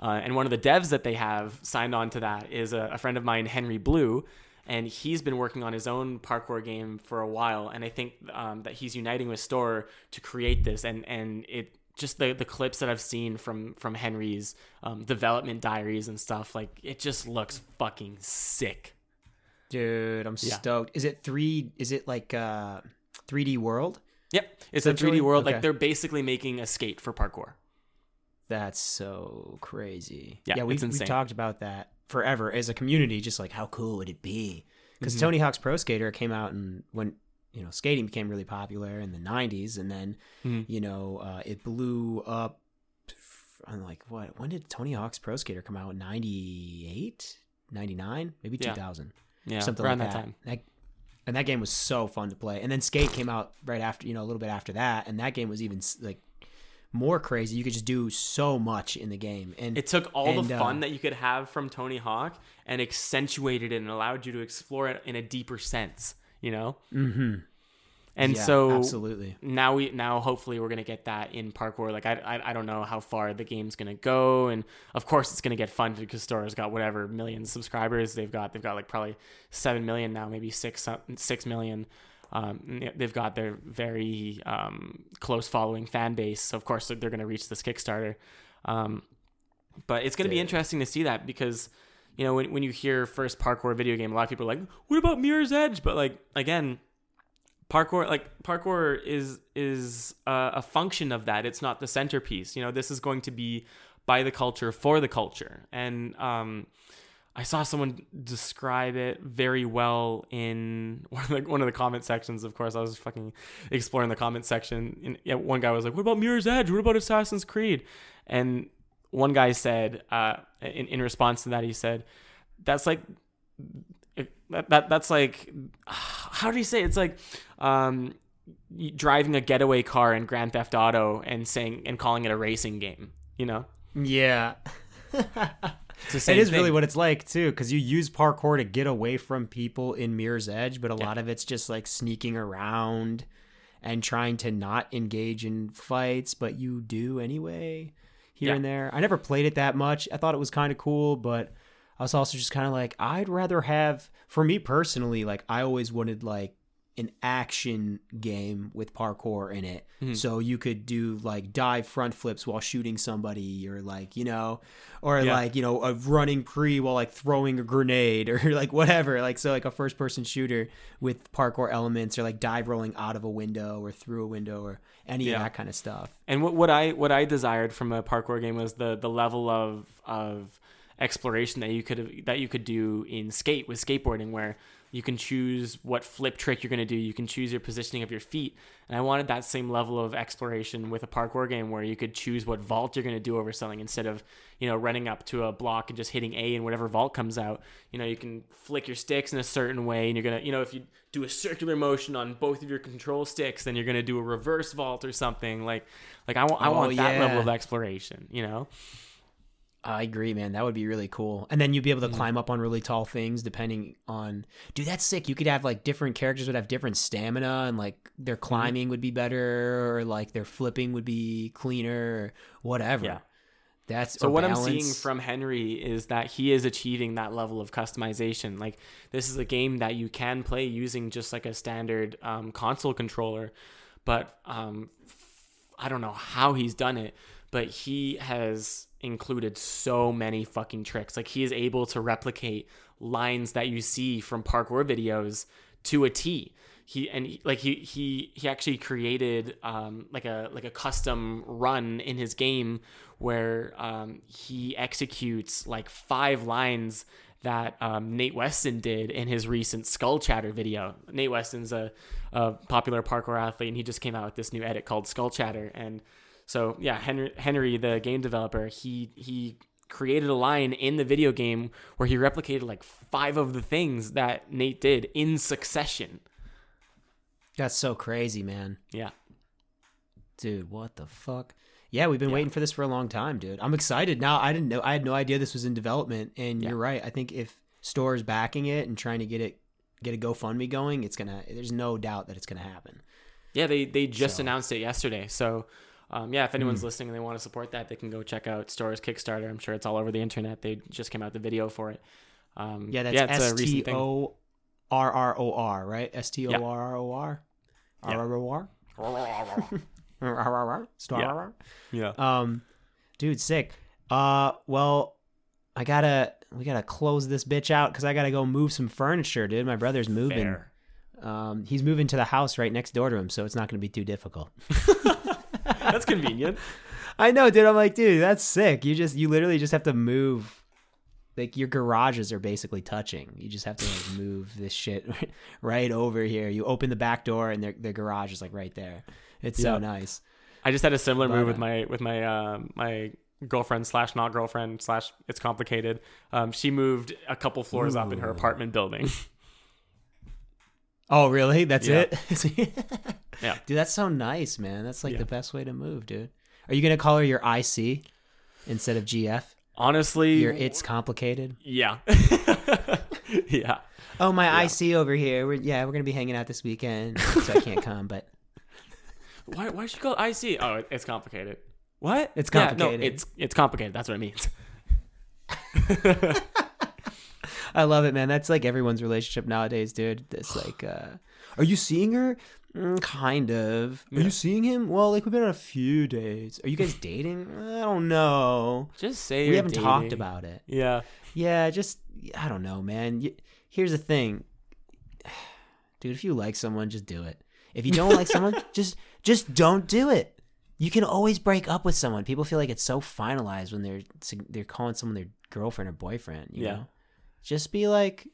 Speaker 3: Uh, and one of the devs that they have signed on to that is a, a friend of mine, Henry Blue, and he's been working on his own parkour game for a while. And I think um, that he's uniting with Storror to create this. And and it just the the clips that I've seen from from Henry's um, development diaries and stuff, like it just looks fucking sick.
Speaker 2: Dude, I'm
Speaker 3: Yeah.
Speaker 2: stoked. Is it three? Is it like uh 3D World?
Speaker 3: Yep, it's a 3D world.
Speaker 2: Okay.
Speaker 3: Like they're basically making a skate for parkour.
Speaker 2: That's so crazy.
Speaker 3: Yeah,
Speaker 2: we
Speaker 3: it's
Speaker 2: we
Speaker 3: insane.
Speaker 2: talked about that forever as a community. Just like how cool would it be? Because
Speaker 3: Mhm.
Speaker 2: Tony Hawk's Pro Skater came out and when you know skating became really popular in the '90s, and then
Speaker 3: Mhm.
Speaker 2: you know uh, it blew up. I'm like, what? When did Tony Hawk's Pro Skater come out? 98, 99, maybe
Speaker 3: Yeah.
Speaker 2: 2000.
Speaker 3: Yeah,
Speaker 2: something
Speaker 3: around
Speaker 2: like
Speaker 3: that
Speaker 2: that.
Speaker 3: time.
Speaker 2: That- and that game was so fun to play. And then Skate came out right after, you know, a little bit after that, and that game was even like more crazy. You could just do so much in the game. And
Speaker 3: It took all
Speaker 2: And,
Speaker 3: the
Speaker 2: uh,
Speaker 3: fun that you could have from Tony Hawk and accentuated it and allowed you to explore it in a deeper sense. You know.
Speaker 2: hmm
Speaker 3: And
Speaker 2: Yeah,
Speaker 3: so
Speaker 2: absolutely.
Speaker 3: now we now hopefully we're gonna get that in parkour. Like I, I I don't know how far the game's gonna go, and of course it's gonna get funded because Storror's got whatever million subscribers they've got. They've got like probably seven million now, maybe six six million. Um, they've got their very um, close following fan base, so of course they're gonna reach this Kickstarter. Um, but it's gonna be interesting to see that because you know when when you hear first parkour video game, a lot of people are like, "What about Mirror's Edge?" But like again, parkour like parkour is is uh, a function of that. It's not the centerpiece. You know this is going to be by the culture for the culture. And um I saw someone describe it very well in (laughs) one of the, one of the comment sections. Of course, I was fucking exploring the comment section. And yeah, one guy was like, "What about Mirror's Edge? What about Assassin's Creed?" And one guy said, uh, in in response to that, he said, "That's like that, that that's like (sighs) how do you say it? it's like um driving a getaway car in Grand Theft Auto and saying and calling it a racing game you know
Speaker 2: Yeah. (laughs)
Speaker 3: it's
Speaker 2: It is really what it's like too, because you use parkour to get away from people in Mirror's Edge, but a lot of it's just like sneaking around and trying to not engage in fights, but you do anyway here
Speaker 3: Yeah.
Speaker 2: and there. I never played it that much. I thought it was kind of cool, but I was also just kind of like, I'd rather have, for me personally, like I always wanted like an action game with parkour in it.
Speaker 3: Mm-hmm.
Speaker 2: So you could do like dive front flips while shooting somebody or like, you know, or
Speaker 3: Yeah.
Speaker 2: like, you know, a running pre while like throwing a grenade (laughs) or like whatever. Like so like a first person shooter with parkour elements or like dive rolling out of a window or through a window or any
Speaker 3: Yeah.
Speaker 2: of that kind of stuff.
Speaker 3: And what, what I what I desired from a parkour game was the the level of of exploration that you could that you could do in skate with skateboarding where you can choose what flip trick you're going to do. You can choose your positioning of your feet. And i wanted that same level of exploration with a parkour game where you could choose what vault you're going to do over something instead of you know running up to a block and just hitting a and whatever vault comes out. You know you can flick your sticks in a certain way and you're going to you know if you do a circular motion on both of your control sticks then you're going to do a reverse vault or something. Like like i want i
Speaker 2: Oh,
Speaker 3: want that level of exploration you know
Speaker 2: I agree, man. That would be really cool. And then you'd be able to
Speaker 3: Mm-hmm.
Speaker 2: climb up on really tall things depending on Dude, that's sick. You could have like different characters would have different stamina and like their
Speaker 3: Mm-hmm.
Speaker 2: climbing would be better or like their flipping would be cleaner or whatever.
Speaker 3: Yeah.
Speaker 2: That's
Speaker 3: So what I'm seeing from Henry is that he is achieving that level of customization. Like this is a game that you can play using just like a standard um, console controller, but um, I don't know how he's done it, but he has included so many fucking tricks. Like he is able to replicate lines that you see from parkour videos to a T. He and he, like he he he actually created um, like a like a custom run in his game where um, he executes like five lines that um, Nate Weston did in his recent Skull Chatter video. Nate Weston's a, a popular parkour athlete, and he just came out with this new edit called Skull Chatter. And so, yeah, Henry, Henry, the game developer, he he created a line in the video game where he replicated like five of the things that Nate did in succession.
Speaker 2: That's so crazy, man.
Speaker 3: Yeah,
Speaker 2: Dude, what the fuck? Yeah, we've been waiting for this for a long time, dude. I'm excited now. I didn't know. I had no idea this was in development, and
Speaker 3: Yeah.
Speaker 2: you're right. I think if Storror's backing it and trying to get it, get a GoFundMe going, it's gonna. There's no doubt that it's gonna happen.
Speaker 3: yeah, they they just
Speaker 2: So-
Speaker 3: announced it yesterday. So. Um, yeah, if anyone's listening and they want to support that, they can go check out Storror's Kickstarter. I'm sure it's all over the internet. They just came out the video for it. Um,
Speaker 2: Yeah, that's
Speaker 3: it's
Speaker 2: S T. O R R O R, right? S T O
Speaker 3: Yeah.
Speaker 2: R R O R. (laughs)
Speaker 3: Yeah.
Speaker 2: R R O R. R R R. Star
Speaker 3: Yeah.
Speaker 2: R R.
Speaker 3: Yeah.
Speaker 2: Um, dude, sick. Uh, well, I gotta we gotta close this bitch out because I gotta go move some furniture, dude. My brother's moving.
Speaker 3: Fair.
Speaker 2: Um, he's moving to the house right next door to him, so it's not gonna be too difficult. (laughs)
Speaker 3: That's convenient.
Speaker 2: I know, dude. I'm like, dude, that's sick. You just you literally just have to move. Like your garages are basically touching. You just have to like move this shit (laughs) right over here. You open the back door and their their garage is like right there. It's so nice.
Speaker 3: I just had a similar
Speaker 2: But,
Speaker 3: move
Speaker 2: uh,
Speaker 3: with my with my um my girlfriend slash not girlfriend slash it's complicated. Um, she moved a couple floors up in her apartment building. (laughs)
Speaker 2: Oh, really? That's
Speaker 3: Yeah.
Speaker 2: it? (laughs)
Speaker 3: Yeah.
Speaker 2: Dude, that's so nice, man. That's like
Speaker 3: Yeah.
Speaker 2: the best way to move, dude. Are you gonna call her your IC instead of GF?
Speaker 3: Honestly,
Speaker 2: Your it's complicated.
Speaker 3: yeah. (laughs) yeah.
Speaker 2: Oh, my IC over here. We're, yeah, we're gonna be hanging out this weekend, so I can't come. But (laughs)
Speaker 3: Why why should you call IC? Oh, it- it's complicated. What?
Speaker 2: It's
Speaker 3: Yeah,
Speaker 2: complicated.
Speaker 3: no, it's it's complicated. That's what it means.
Speaker 2: I love it, man. That's like everyone's relationship nowadays, dude. This (sighs) like, uh, are you seeing her? Mm, kind of. Are
Speaker 3: Yeah.
Speaker 2: you seeing him? Well, like we've been on a few dates. Are you guys (laughs) dating? I don't know.
Speaker 3: Just say
Speaker 2: we haven't talked about it.
Speaker 3: Yeah.
Speaker 2: Yeah, just I don't know, man. Here's the thing, (sighs) dude. If you like someone, just do it. If you don't like someone, (laughs) just just don't do it. You can always break up with someone. People feel like it's so finalized when they're they're calling someone their girlfriend or boyfriend. You
Speaker 3: Yeah.
Speaker 2: know, just be like,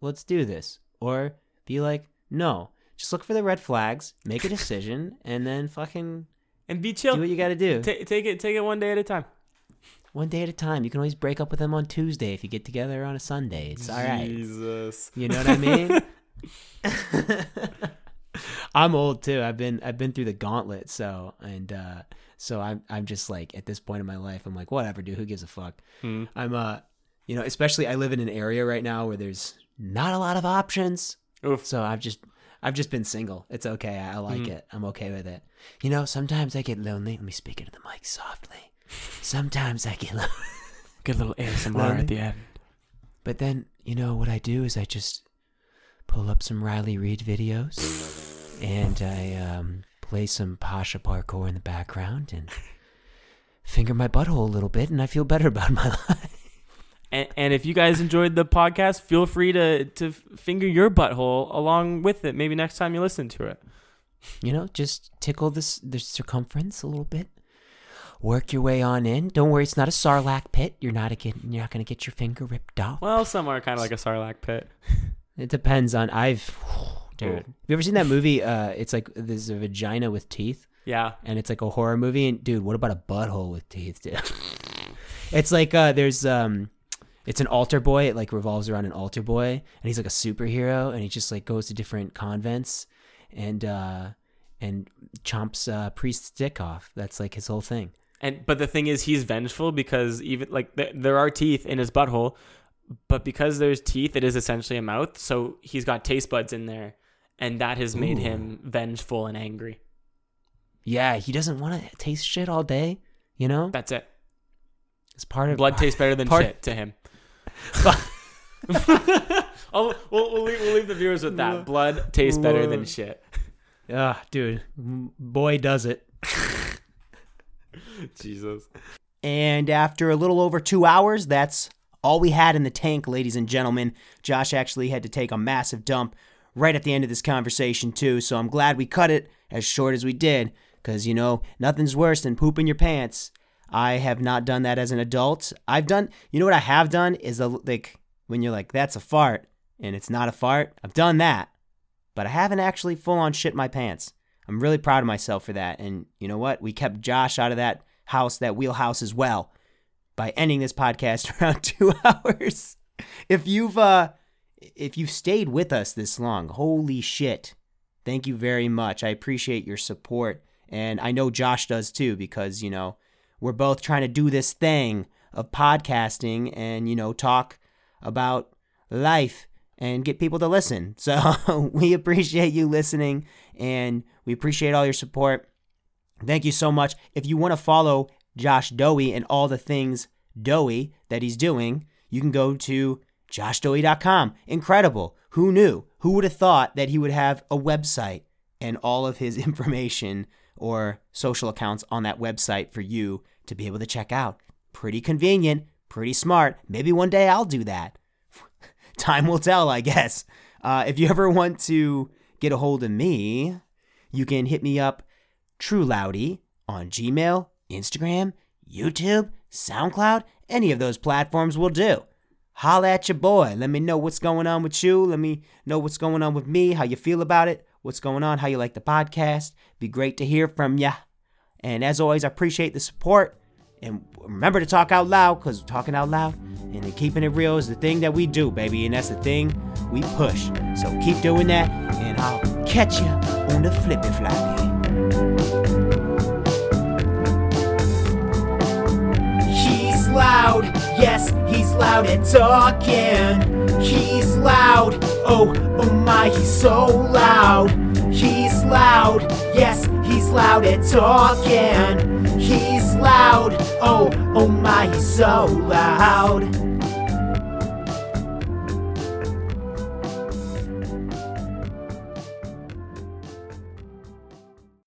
Speaker 2: let's do this, or be like, no. Just look for the red flags, make a decision, and then fucking
Speaker 3: And be chill.
Speaker 2: do what you got to do.
Speaker 3: Ta take it take it one day at a time.
Speaker 2: One day at a time. You can always break up with them on Tuesday if you get together on a Sunday. It's all right.
Speaker 3: Jesus.
Speaker 2: You know what I mean? (laughs) (laughs) I'm old too. I've been I've been through the gauntlet, so and uh so I'm I'm just like at this point in my life, I'm like, whatever, dude, who gives a fuck?
Speaker 3: Hmm.
Speaker 2: I'm uh you know, especially I live in an area right now where there's not a lot of options.
Speaker 3: Oof.
Speaker 2: So I've just I've just been single. It's okay. I, I like
Speaker 3: Mhm.
Speaker 2: it. I'm okay with it. You know, sometimes I get lonely. Let me speak into the mic softly. Sometimes I get lonely. (laughs)
Speaker 3: Good little ASMR
Speaker 2: Lonely?
Speaker 3: at the end.
Speaker 2: But then, you know, what I do is I just pull up some Riley Reid videos and I um, play some Pasha parkour in the background and finger my butthole a little bit, and I feel better about my (laughs) life.
Speaker 3: And, and if you guys enjoyed the podcast, feel free to to finger your butthole along with it. Maybe next time you listen to it.
Speaker 2: You know, just tickle this the circumference a little bit. Work your way on in. Don't worry, it's not a sarlacc pit. You're not a get, you're not gonna get your finger ripped off.
Speaker 3: Well, some are kind of like a sarlacc pit. (laughs)
Speaker 2: It depends on I've (sighs) dude. Have you ever seen that movie? Uh, it's like there's a vagina with teeth.
Speaker 3: Yeah.
Speaker 2: and it's like a horror movie. And dude, what about a butthole with teeth, dude? (laughs) it's like uh, there's um, it's an altar boy. It like revolves around an altar boy, and he's like a superhero, and he just like goes to different convents, and uh, and chomps uh, priest's dick off. That's like his whole thing.
Speaker 3: And but the thing is, he's vengeful because even like th- there are teeth in his butthole, but because there's teeth, it is essentially a mouth. So he's got taste buds in there, and that has made
Speaker 2: Ooh.
Speaker 3: him vengeful and angry.
Speaker 2: Yeah, he doesn't want to taste shit all day. You know,
Speaker 3: That's it.
Speaker 2: it's part of
Speaker 3: Blood tastes better than
Speaker 2: part-
Speaker 3: shit to him. (laughs) I'll, we'll, we'll, leave, we'll leave the viewers with that. Blood tastes better than shit.
Speaker 2: Ah, dude, boy, does it. (laughs)
Speaker 3: Jesus.
Speaker 2: And after a little over two hours, that's all we had in the tank, ladies and gentlemen. Josh actually had to take a massive dump right at the end of this conversation, too. So I'm glad we cut it as short as we did, because, you know, nothing's worse than pooping your pants. I have not done that as an adult. I've done, you know what I have done is a, like when you're like, that's a fart, and it's not a fart. I've done that, but I haven't actually full on shit my pants. I'm really proud of myself for that. And you know what? We kept Josh out of that house, that wheelhouse as well, by ending this podcast (laughs) around two hours. If you've uh if you've stayed with us this long, holy shit. Thank you very much. I appreciate your support. And I know Josh does too, because, you know, we're both trying to do this thing of podcasting and, you know, talk about life and get people to listen. (laughs) So we appreciate you listening and we appreciate all your support. Thank you so much. If you want to follow Josh Dohy and all the things Dohy that he's doing, you can go to joshdohy.com. Incredible. Who knew? Who would have thought that he would have a website and all of his (laughs) information or social accounts on that website for you to be able to check out? Pretty convenient, pretty smart. Maybe one day I'll do that. (laughs) Time will tell, I guess. Uh, if you ever want to get a hold of me, you can hit me up True Loudy on Gmail, Instagram, YouTube, SoundCloud, any of those platforms will do. Holla at your boy. Let me know what's going on with you. Let me know what's going on with me, how you feel about it, what's going on, how you like the podcast. Be great to hear from ya. And as always, I appreciate the support. And remember to talk out loud, because talking out loud and keeping it real is the thing that we do, baby. And that's the thing we push. So keep doing that, and I'll catch you on the flippy floppy. He's loud, Yes, he's loud at talking. He's loud. Oh, oh my, he's so loud. He's loud. Yes, he's loud at talking. He's loud. Oh, oh my, he's so loud.